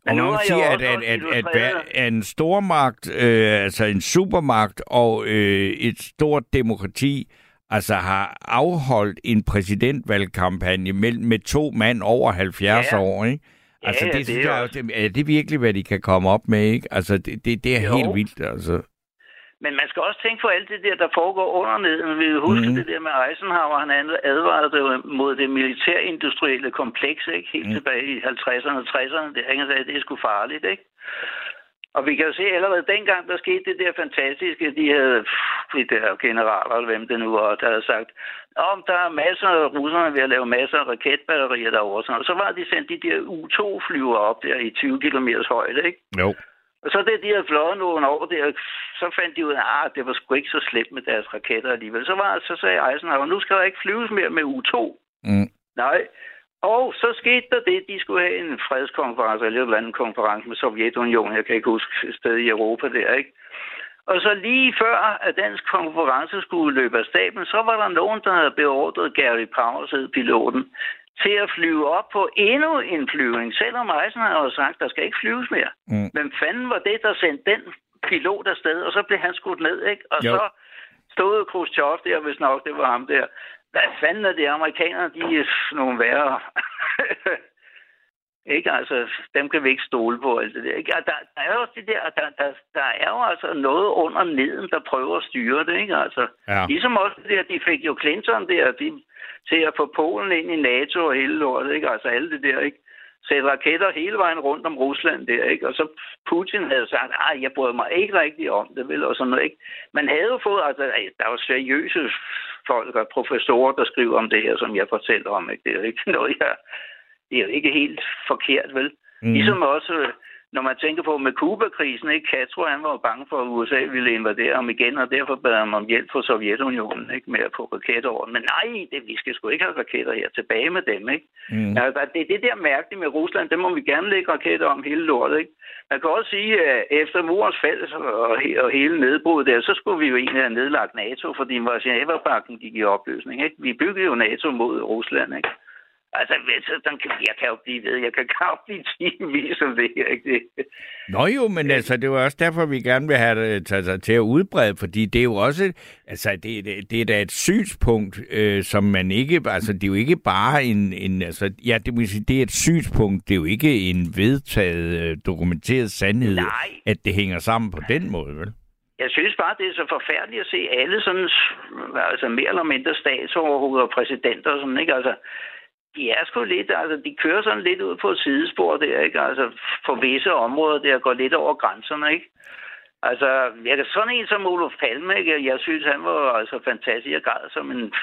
og man må har jeg sige, at, at, at, at, at en stormagt, øh, altså en supermagt og øh, et stort demokrati, altså har afholdt en præsidentvalgkampagne med, med to mand over 70 Ja. år, ikke? Altså, Ja, det, det synes er jeg, også- er det virkelig, hvad de kan komme op med, ikke? Altså, det, det, det er Jo. helt vildt, altså. Men man skal også tænke på alt det der, der foregår under neden. Vi vil huske mm. det der med Eisenhower. Han advarede det mod det militærindustrielle kompleks, ikke? Helt mm. tilbage i 50'erne og 60'erne. Det, han sagde, det er sgu farligt, ikke? Og vi kan jo se allerede dengang, der skete det der fantastiske, de havde, de der generaler, eller hvem det nu var, der havde sagt, om der er masser af russerne ved at lave masser af raketbatterier derovre. Og så var de sendt de der U-2-flyver op der i 20 km højde, ikke? Jo. Og så da de havde fløjet nogle år der, så fandt de ud af, at det var sgu ikke så slemt med deres raketter alligevel. Så, var, så sagde Eisenhower, nu skal der ikke flyves mere med U-2. Mm. Nej. Og så skete der det, de skulle have en fredskonference, eller eller andet konference med Sovjetunionen, jeg kan ikke huske et sted i Europa der, ikke? Og så lige før, at dansk konference skulle løbe af staben, så var der nogen, der havde beordret Gary Powers, hed piloten, til at flyve op på endnu en flyvning, selvom Eisenhower havde sagt, der skal ikke flyves mere. Mm. Hvem fanden var det, der sendte den pilot afsted, og så blev han skudt ned, ikke? Og Jo. så stod Khrushchev der, hvis nok det var ham der. Hvad fanden er det, amerikanere, de er nogle værre. ikke, altså, dem kan vi ikke stole på, alt det der. Ikke? Og der, der er jo også det der, der, der, der er jo altså noget under neden, der prøver at styre det, ikke? Altså, Ja. Ligesom også det der, de fik jo Clinton der, de, til at få Polen ind i NATO og hele lortet, ikke? Altså alle det der, ikke? Sætte raketter hele vejen rundt om Rusland der, ikke? Og så Putin havde sagt, at jeg bryder mig ikke rigtig om det, vel? Og sådan noget, ikke? Man havde jo fået, altså, der er jo seriøse folk og professorer, der skriver om det her, som jeg fortæller om, ikke? Det er jo ikke noget, jeg... Det er jo ikke helt forkert, vel? Mm. Ligesom også, øh, når man tænker på med Kuba-krisen, ikke? Castro, han var jo bange for, at USA ville invadere ham igen, og derfor bad han om hjælp fra Sovjetunionen, ikke? Med at få raketter over. Men nej, det, vi skal sgu ikke have raketter her. Tilbage med dem, ikke? Mm. Der- det er det der mærkeligt med Rusland, det må vi gerne lægge raketter om hele lortet, ikke? Man kan også sige, at efter murens fald og, he- og hele nedbruddet der, så skulle vi jo egentlig have nedlagt NATO, fordi Varsjava-pakken gik i opløsning, ikke? Vi byggede jo NATO mod Rusland, ikke? Altså, ved- så den kan, jeg kan jo blive ved, jeg kan jo blive timevis om det her, ikke? Nå jo, men altså, det er jo også derfor, vi gerne vil have det sig til at udbrede, fordi det er jo også, altså, det, det, det er da et synspunkt, øh, som man ikke, altså, det er jo ikke bare en, en altså, ja, det vil sige, det er et synspunkt, det er jo ikke en vedtaget, øh, dokumenteret sandhed, Nej. at det hænger sammen på den måde, vel? Jeg synes bare, det er så forfærdeligt at se alle sådan, altså mere eller mindre statsoverhoveder og præsidenter og sådan, ikke? Altså, de er sgu lidt, altså, de kører sådan lidt ud på et sidespor der, ikke? Altså, på visse områder der går lidt over grænserne, ikke? Altså, jeg kan sådan en som Olof Palme, ikke? Jeg synes, han var altså fantastisk. Jeg græd som en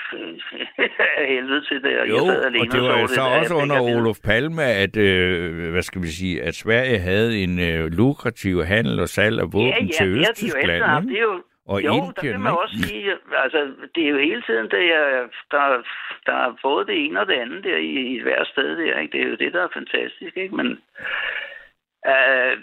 helvede til det. Jo, jeg sad og alene det var så jo så der. Jeg også under vide- Olof Palme, at, øh, hvad skal vi sige, at Sverige havde en øh, lukrativ handel og salg af våben ja, ja, til det har de jo Jo, og jo, der Indien, kan man også sige, altså, det er jo hele tiden, det er, der, der er både det ene og det andet der i, i hver sted der, ikke? Det er jo det, der er fantastisk, ikke? Men, Uh,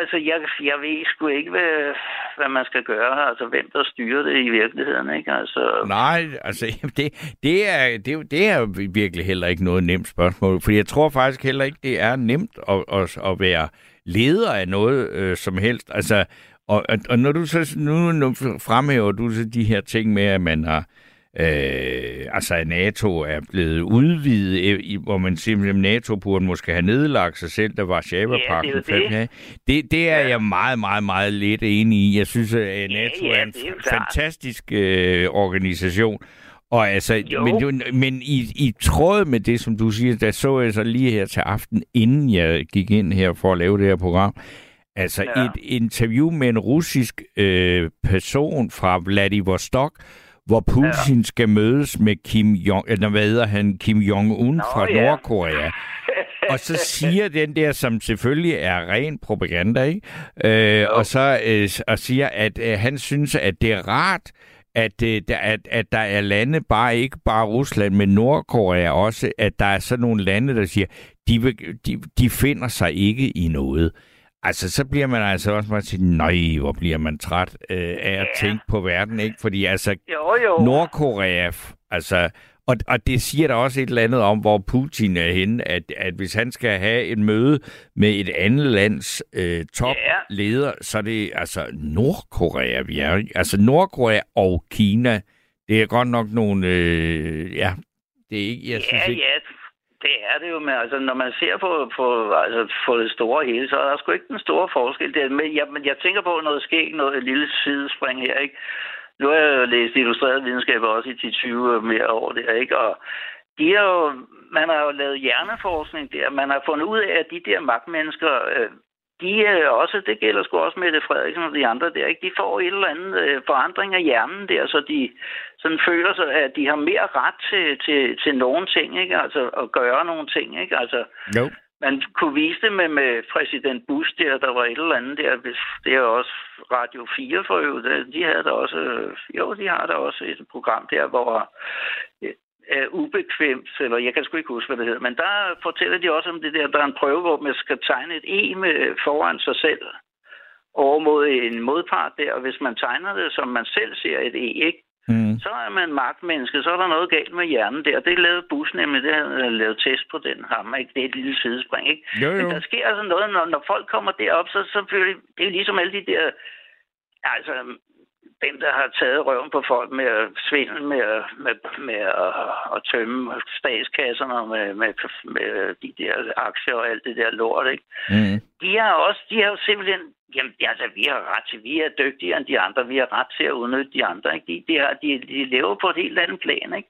altså, jeg, jeg ved sgu ikke, hvad, hvad man skal gøre. Altså, hvem der styrer det i virkeligheden, ikke? Altså, Nej, altså det, det, er, det, det er virkelig heller ikke noget nemt spørgsmål, for jeg tror faktisk heller ikke, det er nemt at, at, at være leder af noget øh, som helst. Altså, og, og, og når du så nu, nu fremhæver du så de her ting med, at man har Øh, altså, at NATO er blevet udvidet, i, hvor man at NATO burde måske have nedlagt sig selv, der var Shabapakken. Ja, det det. det. Det er Ja. jeg meget, meget, meget lidt enig i. Jeg synes, at NATO ja, er en er fantastisk øh, organisation. Og altså, Jo. men, men i, i tråd med det, som du siger, der så jeg så lige her til aften, inden jeg gik ind her for at lave det her program, altså Ja. et interview med en russisk øh, person fra Vladivostok, hvor Putin ja. skal mødes med Kim Jong, eller hvad hedder han, Kim Jong-un Nå, fra ja. Nordkorea. Og så siger den der, som selvfølgelig er ren propaganda, ikke? Øh, og så øh, og siger, at øh, han synes, at det er rart, at, øh, der, at, at der er lande, bare ikke bare Rusland, men Nordkorea også, at der er sådan nogle lande, der siger, de, vil, de, de finder sig ikke i noget. Altså, så bliver man altså også bare til, nej, hvor bliver man træt øh, af at Ja. tænke på verden, ikke? Fordi altså, jo, jo. Nordkorea, altså, og, og det siger der også et eller andet om, hvor Putin er henne, at, at hvis han skal have et møde med et andet lands øh, topleder, så er det altså Nordkorea, vi er. Altså Nordkorea og Kina, det er godt nok nogle, øh, ja, det er ikke, jeg synes ja, ikke, ja, det er det jo, men altså, når man ser på, på, altså, på det store hele, så er der sgu ikke den store forskel. Der. Men, jeg, men jeg tænker på noget skæg, noget et lille sidespring her, ikke? Nu har jeg jo læst illustreret videnskab også i 10-20 mere år der, ikke? Og de har jo, man har jo lavet hjerneforskning der. Man har fundet ud af, at de der magtmennesker, øh, de er også, det gælder sgu også Mette Frederiksen og de andre der, ikke? De får et eller andet øh, forandring af hjernen der, så de sådan føler sig, at de har mere ret til, til, til nogle ting, ikke? Altså at gøre nogle ting, ikke? Altså, jo. man kunne vise det med, med præsident Bush der, der var et eller andet der. Hvis det er også Radio 4 for øvrigt. De havde der også, øh, jo, de har der også et program der, hvor øh, er ubekvemt, eller jeg kan sgu ikke huske, hvad det hedder, men der fortæller de også om det der, der er en prøve, hvor man skal tegne et E med foran sig selv over mod en modpart der, og hvis man tegner det, som man selv ser et E, ikke? Mm. så er man magtmenneske, så er der noget galt med hjernen der. Det lavede Bush nemlig, det havde lavet test på den ham, ikke? Det er et lille sidespring, ikke? Jo, jo. Men der sker altså noget, når, når folk kommer derop, så, så føler de, det er ligesom alle de der, altså, dem, der har taget røven på folk med at svindle med, at- med, med at, at tømme statskasserne med, med, med de der aktier og alt det der lort, ikke? Mm. de har også, de har jo simpelthen, jamen altså, vi har ret til, vi er dygtigere end de andre, vi har ret til at udnytte de andre, ikke? De, de, har, de, de lever på et helt andet plan, ikke?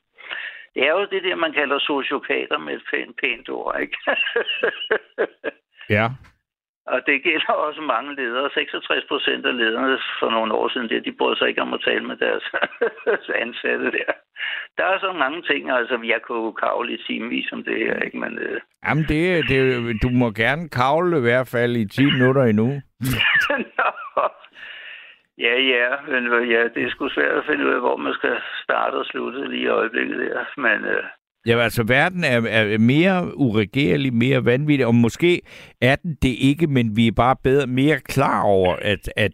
Det er jo det der, man kalder sociopater med et pænt, pænt ord, ikke? Ja. Og det gælder også mange ledere. 66 procent af lederne for nogle år siden, det, de brød sig ikke om at tale med deres ansatte der. Der er så mange ting, altså jeg kunne kavle i timevis om det her, ikke? Men, øh, Jamen, det, det, du må gerne kavle i hvert fald i 10 minutter endnu. Nå. Ja, ja, men øh, ja, det er sgu svært at finde ud af, hvor man skal starte og slutte lige i øjeblikket der. Men øh, Ja, altså verden er, er mere uregerlig, mere vanvittig, og måske er den det ikke, men vi er bare bedre, mere klar over, at, at,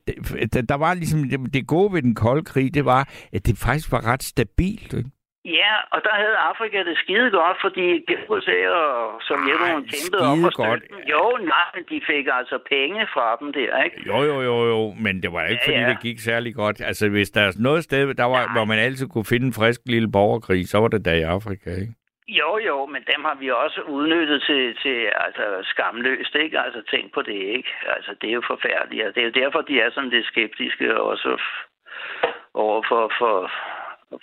at der var ligesom, det, det gode ved den kolde krig, det var, at det faktisk var ret stabilt. Ikke? ja, og der havde Afrika det skide godt, fordi USA og Sovjetunionen kæmpede om skide at støtte godt. dem. Jo, nej, men de fik altså penge fra dem der, ikke? Jo, jo, jo, jo, men det var ikke, Ja, fordi ja. det gik særlig godt. Altså, hvis der er noget sted, der var, hvor man altid kunne finde en frisk lille borgerkrig, så var det der i Afrika, ikke? Jo, jo, men dem har vi også udnyttet til, til altså, skamløst, ikke? Altså, tænk på det, ikke? Altså, det er jo forfærdeligt, og det er jo derfor, de er sådan lidt skeptiske også over for, for,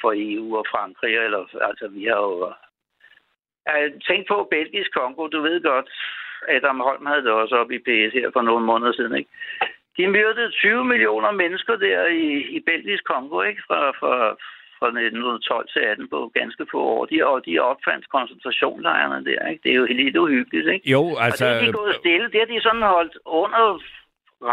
for EU og Frankrig, eller, altså, vi har jo... Altså, tænk på Belgisk Kongo, du ved godt, Adam Holm havde det også op i PS her for nogle måneder siden, ikke? De myrdede 20 millioner mennesker der i, i Belgisk Kongo, ikke? Fra, fra, fra 1912 til 18 på ganske få år. De, og de opfandt koncentrationslejrene der, ikke? Det er jo helt uhyggeligt, ikke? Jo, Altså, altså... og det er de gået stille. Det har de sådan holdt under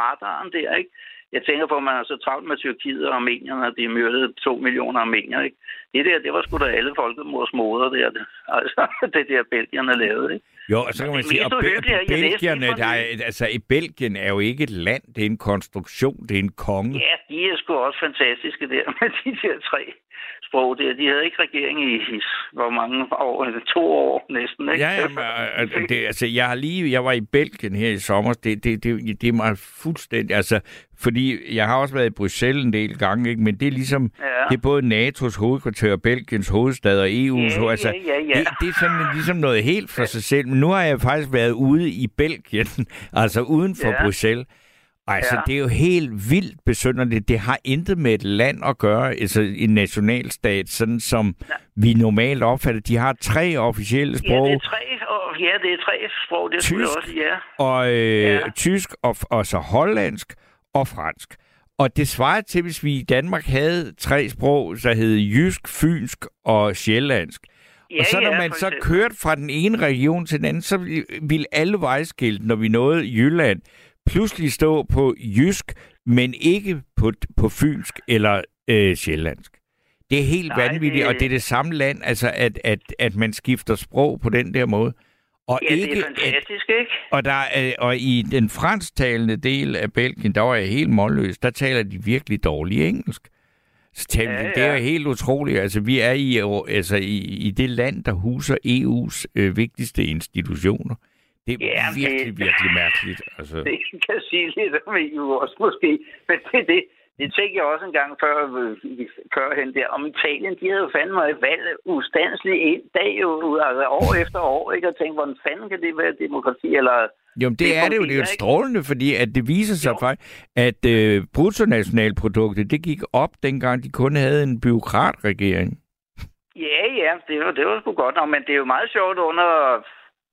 radaren der, ikke? Jeg tænker på, at man er så travlt med Tyrkiet og armenierne, at de myrdede to millioner armenier, ikke? Det der, det var sgu da alle folkemors moder der. Det. Altså, det der belgierne lavede, ikke? Jo, og så kan man sige, at læste Belgierne, der er, altså i Belgien er jo ikke et land, det er en konstruktion, det er en konge. Ja, de er sgu også fantastiske der med de der tre sprog der. De havde ikke regering i, i hvor mange år? To år næsten, ikke? Ja, jamen, og- og det, altså, jeg har lige, jeg var i Belgien her i sommer, det, det, det, det er mig fuldstændig, altså, fordi jeg har også været i Bruxelles en del gange, ikke? men det er ligesom, Ja. det er både NATO's hovedkvarter, Belgiens hovedstad og EU's, Ja, altså, ja, ja, ja. Det, det er sådan ligesom noget helt for sig selv, men nu har jeg faktisk været ude i Belgien, altså uden for Ja. Bruxelles, altså, Ja. det er jo helt vildt besynderligt. Det har intet med et land at gøre, altså en nationalstat, sådan som vi normalt opfatter. De har tre officielle Ja, sprog. det er tre, og, ja, det er tre sprog, det Tysk. også, ja. og øh, ja. Ja. tysk, og, og så hollandsk og fransk. Og det svarer til, hvis vi i Danmark havde tre sprog, så hed jysk, fynsk og sjællandsk. Ja, og så når ja, man så kørte fra den ene region til den anden, så ville alle vejskilte, når vi nåede Jylland, pludselig stå på jysk, men ikke på, på fynsk eller øh, sjællandsk. Det er helt Nej, vanvittigt, det- og det er det samme land, altså at, at, at man skifter sprog på den der måde. Og Ja, ikke, det er fantastisk, ikke? og, der, er- og i den fransktalende del af Belgien, der var jeg helt målløs. Der taler de virkelig dårligt engelsk. Så taler Ja, ja, Det er ja. helt utroligt. Altså, vi er i, altså, i, i det land, der huser EU's øh, vigtigste institutioner. Det er Ja, det- virkelig, virkelig mærkeligt. Altså, Det kan sige lidt om EU også måske. Men det, det, det tænkte jeg også en gang før hen der. Om Italien, de havde jo fandme et valg ustandsligt en dag jo, altså år efter år, ikke? Og tænkte, hvordan fanden kan det være demokrati? Eller jo, det, det er det jo. Det er jo strålende, fordi at det viser sig Jo. faktisk, at øh, bruttonationalproduktet, det gik op, dengang de kun havde en byråkratregering. Ja, ja, det var, det var sgu godt nok, men det er jo meget sjovt under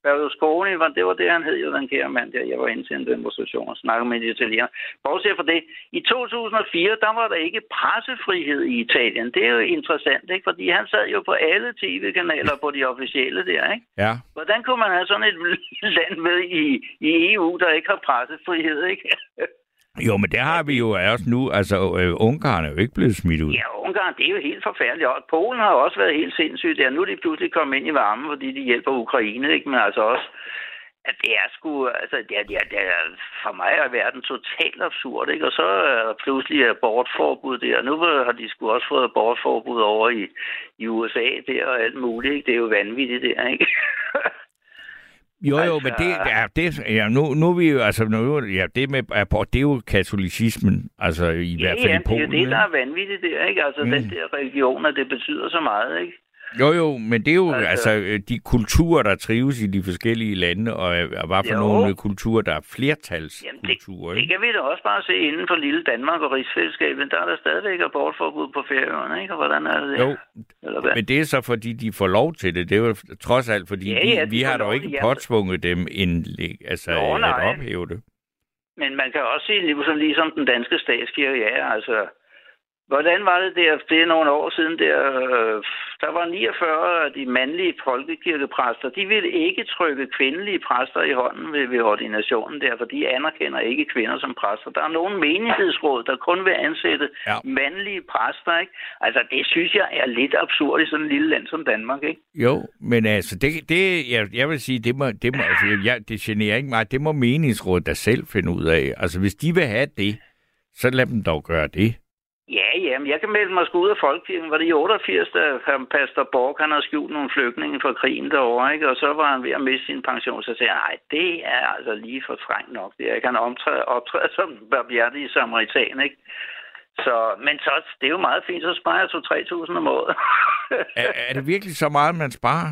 Berlusconi, var- det var det, han hed jo, den kære mand der. Jeg var inde til en demonstration og snakkede med de italiener. Bortset fra det, i 2004, der var der ikke pressefrihed i Italien. Det er jo interessant, ikke? Fordi han sad jo på alle tv-kanaler på de officielle der, ikke? Ja. Hvordan kunne man have sådan et land med i, i EU, der ikke har pressefrihed, ikke? Jo, men det har vi jo også nu. Altså, øh, Ungarn er jo ikke blevet smidt ud. Ja, Ungarn, det er jo helt forfærdeligt. Og Polen har jo også været helt sindssygt der. Nu er de pludselig kommet ind i varmen, fordi de hjælper Ukraine, ikke? Men altså også, at det er sgu, altså, det er, det er, det er for mig er verden totalt absurd, ikke? Og så er der pludselig abortforbud der. Nu har de sgu også fået abortforbud over i, i USA der og alt muligt, ikke? Det er jo vanvittigt der, ikke? Jo, jo, Altså- men det, ja, det, ja, nu, nu er vi jo, altså, nu, ja, det med det er jo katolicismen, altså i ja, hvert fald ja, i det er Polen. jo det, der er vanvittigt der, ikke? Altså, Mm. den der religion, at det betyder så meget, ikke? Jo, jo, men det er jo altså, Altså- altså de kulturer, der trives i de forskellige lande, og, og hvad for Jo. nogle kulturer, der er Jamen, det, flertalskulturer, det kan vi da også bare se inden for lille Danmark og rigsfællesskabet. Der er der stadigvæk abortforbud på færøerne, ikke? Og hvordan er det? Jo, Eller hvad? men det er så, fordi de får lov til det. Det er jo trods alt, fordi Ja, vi, ja, de vi har dog ikke ja. påtvunget dem en, altså, Nå, at ophæve det. Men man kan også sige, ligesom, ligesom den danske statskirke, ja, altså... Hvordan var det der, det er nogle år siden der, der var 49 af de mandlige folkekirkepræster, de ville ikke trykke kvindelige præster i hånden ved, ved ordinationen der, for de anerkender ikke kvinder som præster. Der er nogle menighedsråd, der kun vil ansætte Ja. mandlige præster, ikke? Altså, det synes jeg er lidt absurd i sådan et lille land som Danmark, ikke? Jo, men altså, det, det jeg, jeg vil sige, det må, det må altså, jeg, det generer ikke mig. Det må meningsrådet da selv finde ud af. Altså, hvis de vil have det, så lad dem dog gøre det. Ja, ja, men jeg kan melde mig sgu ud af Folkekirken. Var det i 88, da ham, Pastor Borg, han har skjult nogle flygtninge fra krigen derovre, ikke? Og så var han ved at miste sin pension. Så sagde jeg, nej, det er altså lige for strengt nok. Det er, ikke? han optræder, optræder som barmhjertig samaritan, ikke? Så, men så, det er jo meget fint, så sparer jeg 2-3.000 om året. Er, er det virkelig så meget, man sparer?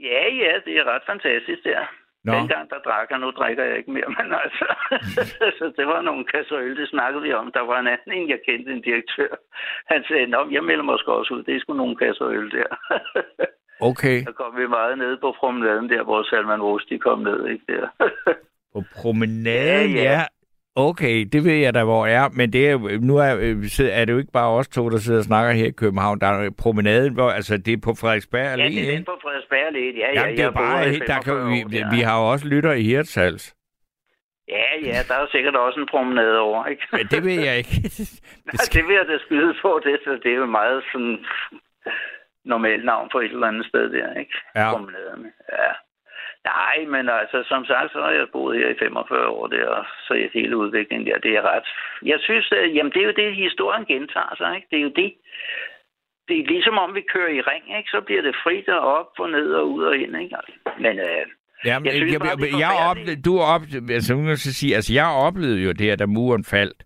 ja, ja, det er ret fantastisk der. Nå. Dengang der drak jeg, nu drikker jeg ikke mere, men altså, så det var nogle kasser øl, det snakkede vi om. Der var en anden, en, jeg kendte, en direktør. Han sagde, Nå, jeg melder mig også ud, det er sgu nogle kasser øl der. Okay. så kom vi meget ned på promenaden der, hvor Salman Rushdie kom ned, ikke der. På promenaden, Ja, ja. Ja. ja. Okay, det ved jeg da, hvor er. Men det er, nu er, øh, er det jo ikke bare os to, der sidder og snakker her i København. Der er promenaden, hvor, altså det er på Frederiksberg Allé, ja, det er den på Frederiksberg Allé. Ja, ja, Jamen, det er jeg bare, helt- der kan, 45 vi, år vi, der. vi har jo også lytter i Hirtshals. Ja, ja, der er sikkert også en promenade over, ikke? Men det ved jeg ikke. Nej, det vil jeg da skyde på, det, så det er jo meget sådan normalt navn for et eller andet sted der, ikke? Ja. Promenaderne. Ja. Nej, men altså, som sagt, så har jeg boet her i 45 år der, og så hele udviklingen der, det er ret... Jeg synes, at, jamen, det er jo det, historien gentager sig, ikke? Det er jo det. Det er ligesom om vi kører i ring, ikke? Så bliver det frit og op og ned og ud og ind, ikke? Men øh, Ja, men, Jeg synes jeg, bare, jeg, er jeg, forfærdeligt. oplevede, du oplevede, altså, nu jeg så sige, altså, jeg oplevede jo det her, da muren faldt,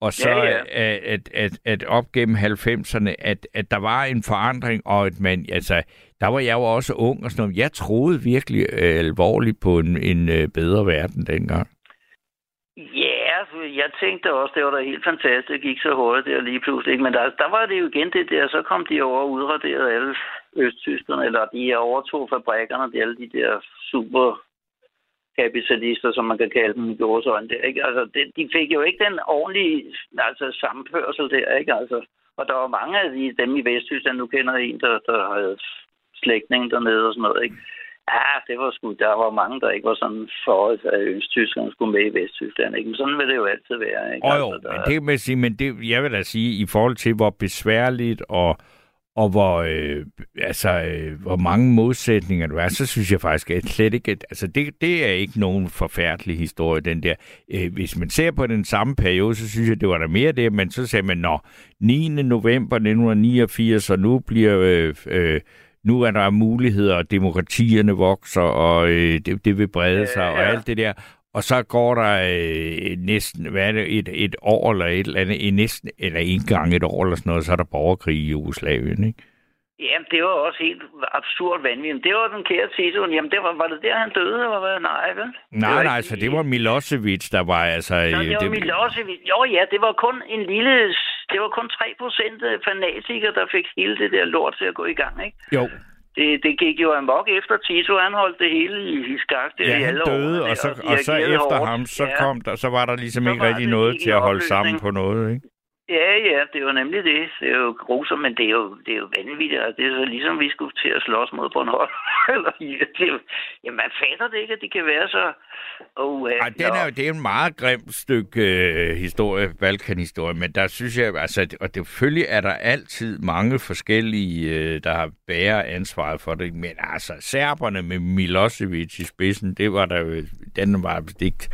og så Ja, ja. At, at, at, at op gennem 90'erne, at, at der var en forandring, og at man, altså, der var jeg jo også ung og sådan noget. Jeg troede virkelig øh, alvorligt på en, en øh, bedre verden dengang. Ja, altså, jeg tænkte også, det var da helt fantastisk. Det gik så hurtigt der lige pludselig. Ikke? Men der, der var det jo igen det der, så kom de over og udraderede alle østtyskerne, eller de overtog fabrikkerne, de alle de der super kapitalister, som man kan kalde dem i gårsøjne der, ikke? Altså, det, de fik jo ikke den ordentlige altså, sammenførsel der, ikke? Altså, og der var mange af de, dem i Vesttyskland, nu kender jeg en, der, der havde slægtning dernede og sådan noget, ikke? Ja, det var sgu, der var mange, der ikke var sådan for, at Østtyskland skulle med i Vesttyskland, ikke? Men sådan vil det jo altid være, ikke? Og jo, Altså, der- men det vil jeg sige, men det, jeg vil da sige, i forhold til, hvor besværligt og, og hvor, øh, altså, øh, hvor mange modsætninger du er, så synes jeg faktisk, at slet ikke, at, altså, det, det er ikke nogen forfærdelig historie, den der. Øh, hvis man ser på den samme periode, så synes jeg, det var der mere det, men så sagde man, nå, 9. november 1989, og nu bliver, øh, øh, nu er der muligheder, og demokratierne vokser, og øh, det, det vil brede sig, Ja, og ja. alt det der. Og så går der øh, næsten, hvad er det, et, et år eller et eller andet, næsten, eller en gang et år eller sådan noget, så er der borgerkrig i Jugoslavien, ikke? Jamen, det var også helt absurd vanvittigt. Det var den kære Tito. Jamen, det var, var det der, han døde? Eller hvad? Nej, vel? Nej, nej, ikke så lige- det var Milosevic, der var altså... Nå, øh, det var Milosevic. Jo, ja, det var kun en lille... Det var kun 3 procent fanatikere, der fik hele det der lort til at gå i gang, ikke? Jo, Det, det gik jo amok efter Tito. Han holdt det hele i, i skak der ja, i alle døde, årene og så, der, og så efter hårdt. ham, så, ja. kom der, så var der ligesom Så ikke rigtig noget til at holde sammen på noget, ikke? Ja, ja, det jo nemlig det. Det er jo grusomt, men det er jo, det er jo vanvittigt. Altså, det er så ligesom, vi skulle til at slås mod Bornholm. Eller, det, jamen, man fatter det ikke, at de kan være så... Oh, Ej, den er, jo- det er en meget grim stykke øh, historie, Balkan-historie, men der synes jeg, altså, og det, selvfølgelig er der altid mange forskellige, øh, der har bærer ansvaret for det, men altså, serberne med Milosevic i spidsen, det var der jo, den var ikke,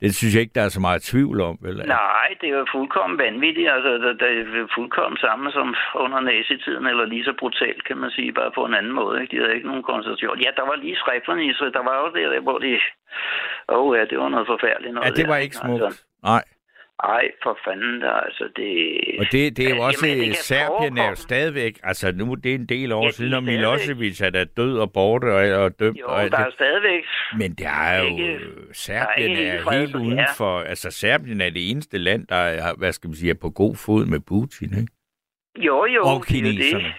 det synes jeg ikke, der er så meget tvivl om, vel? Nej, det er jo fuldkommen vanvittigt. Altså, det, det er fuldkommen samme som under nazitiden, eller lige så brutalt, kan man sige, bare på en anden måde. Ikke? De havde ikke nogen koncentration. Ja, der var lige Srebrenica, der var jo det der, hvor de... Åh oh, ja, det var noget forfærdeligt noget Ja, det der, var ikke smukt. Altså, Nej, ej, for fanden der, altså det... og det, det er jo Ja, også, jamen, Serbien er jo stadigvæk, altså nu det er en del år Ja, ja, de siden, og Milosevic er da død og borte og, og dømt. Jo, og der det. er stadigvæk... Men det er jo... Ikke- Serbien er er, helt ja. uden for... Altså, Serbien er det eneste land, der er, hvad skal man sige, er på god fod med Putin, ikke? Jo, jo, og det er jo det.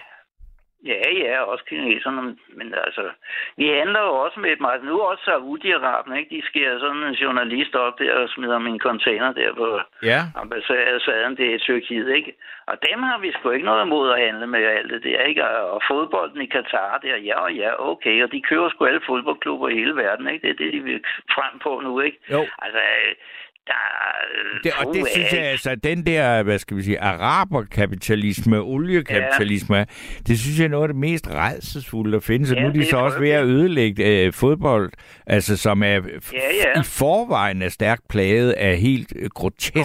Ja, ja, også kineserne, men altså, vi handler jo også med et meget, nu også Saudi-Arabien, ikke? De skærer sådan en journalist op der og smider min container der på Ja, ambassaden der i Tyrkiet, ikke? Og dem har vi sgu ikke noget imod at handle med alt det der, ikke? Og fodbolden i Katar der, ja og ja, okay, og de kører sgu alle fodboldklubber i hele verden, ikke? Det er det, de vil frem på nu, ikke? jo. Altså, der Det, og det synes jeg altså, den der, hvad skal vi sige, araberkapitalisme, oliekapitalisme, ja. det synes jeg er noget af det mest redselsfulde, der findes. Og Ja, nu er de så også ved at ødelægge øh, fodbold, altså som er f- Ja, ja. i forvejen er stærkt plaget af helt øh, groteske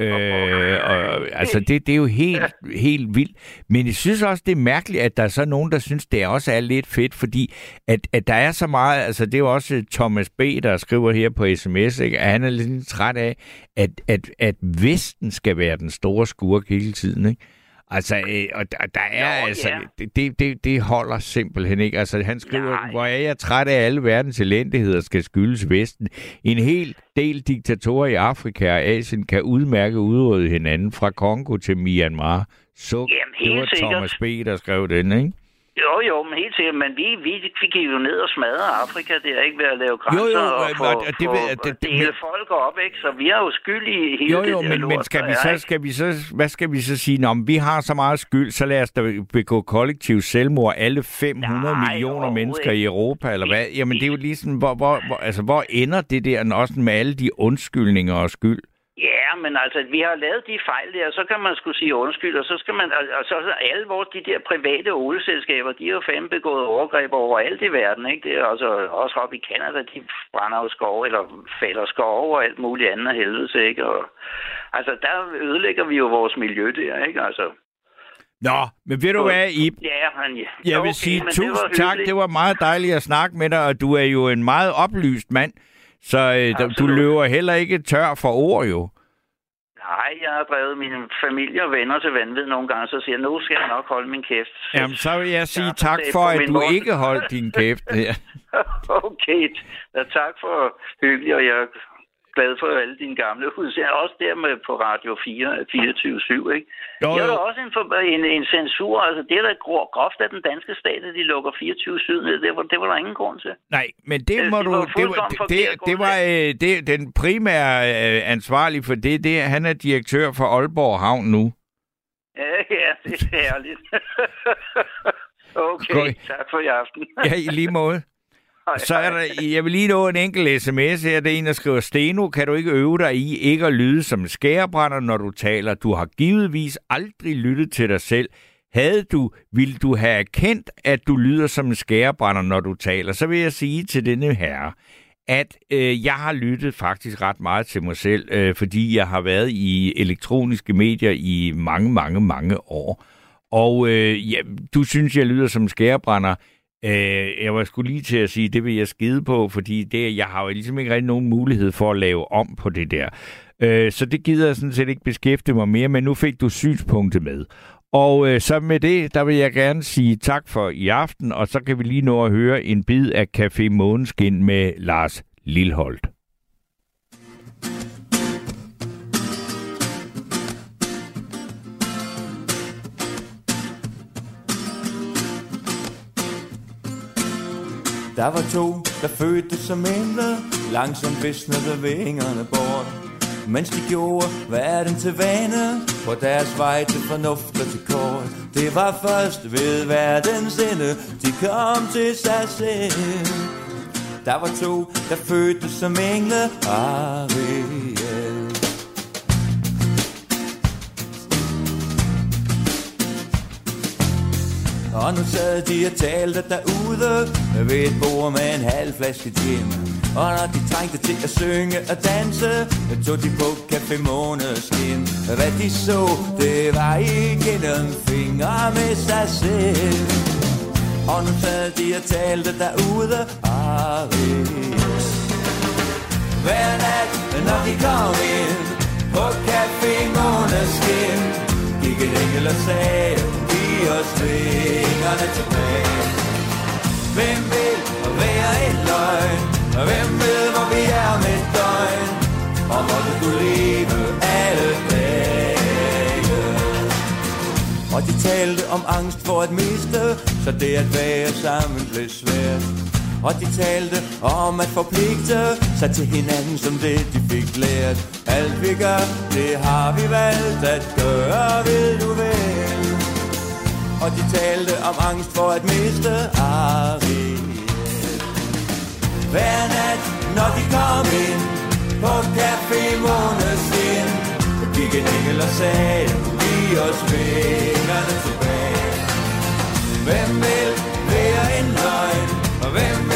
ja. Øh, og, altså, det, det er jo helt, helt vildt. Men jeg synes også, det er mærkeligt, at der er så nogen, der synes, det også er lidt fedt, fordi at, at der er så meget, altså det er jo også Thomas B., der skriver her på sms, ikke? at han er lidt træt af, at, at, at Vesten skal være den store skurk hele tiden, ikke? Altså, øh, og der, der er Nå, altså, ja. det, det, det, holder simpelthen ikke. Altså, han skriver, Nej. hvor er jeg træt af, at alle verdens elendigheder skal skyldes Vesten. En hel del diktatorer i Afrika og Asien kan udmærke udrydde hinanden fra Kongo til Myanmar. Så Jamen, det var sikkert. Thomas B., der skrev den, ikke? Jo, jo, men helt sikkert. Men vi, vi fik jo ned og smadre Afrika. Det er ikke ved at lave grænser Jo, jo, og få, og det få det- det- dele men- folk op, ikke? Så vi er jo skyld i hele Jo, det jo, der men, lort, men skal vi er, så, ikke? skal vi så, hvad skal vi så sige? Nå, men vi har så meget skyld, så lad os da begå kollektiv selvmord, alle 500 Nej, millioner overhovedet mennesker ikke. i Europa, eller hvad? Jamen, det er jo lige sådan, hvor, hvor, hvor, altså, hvor ender det der også med alle de undskyldninger og skyld? Ja, men altså, vi har lavet de fejl der, så kan man skulle sige undskyld, og så skal man, og så så alle vores, de der private olieselskaber, de har jo fandme begået overgreb over alt i verden, ikke? Det er altså også oppe i Canada, de brænder jo skov, eller fælder skov og alt muligt andet helvede, ikke? Og, altså, der ødelægger vi jo vores miljø der, ikke? Altså, Nå, men ved du hvad, Ib? ja, men, ja. Jeg vil Okay, sige tusind tak. Det var meget dejligt at snakke med dig, og du er jo en meget oplyst mand. Så øh, du- løber heller ikke tør for ord, jo. Nej, jeg har drevet min familie og venner til vanvid nogle gange, så siger jeg, nu skal jeg nok holde min kæft. Jamen, så vil jeg sige Ja, tak for, at du måde. ikke holdt din kæft. Ja. okay, ja, tak for hyggeligt, og jeg glad for alle dine gamle udsendelser. Også der med på Radio 4, 24-7, ikke? Jo, Det er jo. der også en, for, en, en censur. Altså, det er da grov- groft af den danske stat, at de lukker 24-7 ned. Det var, det var der ingen grund til. Nej, men det Øh, må det du... var Det, var, det, det, det var øh, det, den primære øh, ansvarlig for det, det. er- Han er direktør for Aalborg Havn nu. Ja, ja, det er herligt. okay, Skål. tak for i aften. Ja, i lige måde. Så er der, jeg vil lige nå en enkelt sms her. Det er en, der skriver, Steno, kan du ikke øve dig i ikke at lyde som en skærebrænder, når du taler? Du har givetvis aldrig lyttet til dig selv. Havde du, ville du have erkendt, at du lyder som en skærebrænder, når du taler? Så vil jeg sige til denne herre, at øh, jeg har lyttet faktisk ret meget til mig selv, øh, fordi jeg har været i elektroniske medier i mange, mange, mange år. Og øh, ja, du synes, jeg lyder som en skærebrænder. Øh, jeg var skulle lige til at sige, det vil jeg skide på, fordi det, jeg har jo ligesom ikke rigtig nogen mulighed for at lave om på det der. Øh, så det gider jeg sådan set ikke beskæftige mig mere, men nu fik du synspunktet med. Og øh, så med det, der vil jeg gerne sige tak for i aften, og så kan vi lige nå at høre en bid af Café Måneskin med Lars Lilholdt. Der var to, der fødte som engle, langsomt visnede vingerne bort. Mens de gjorde verden til vane, på deres vej til fornuft og til kort. Det var først ved verdens ende, de kom til sig selv. Der var to, der fødte som engle, Ariel. Og nu sad de og talte derude. Ved et bord med en halv flaske gin. Og når de trængte til at synge og danse Tog de på Café Måneskin. Hvad de så, det var igennem fingre med sig selv. Og nu sad de og talte derude. Aris Hver nat, når de kom ind På Café Måneskin Gik en engel og sagde Giv os vingerne tilbage. Hvem vil være et løgn? Og hvem ved hvor vi er om et døgn? Og måtte du leve alle dage. Og de talte om angst for at miste Så det at være sammen blev svært. Og de talte om at forpligte sig til hinanden som det de fik lært. Alt vi gør, det har vi valgt at gøre, vil du være. Og de talte om angst for at miste Ariel Hver nat, når de kom ind på Café Måneskin Gik en engel og sagde, giv os vingerne tilbage Hvem vil være en løgn? Og hvem vil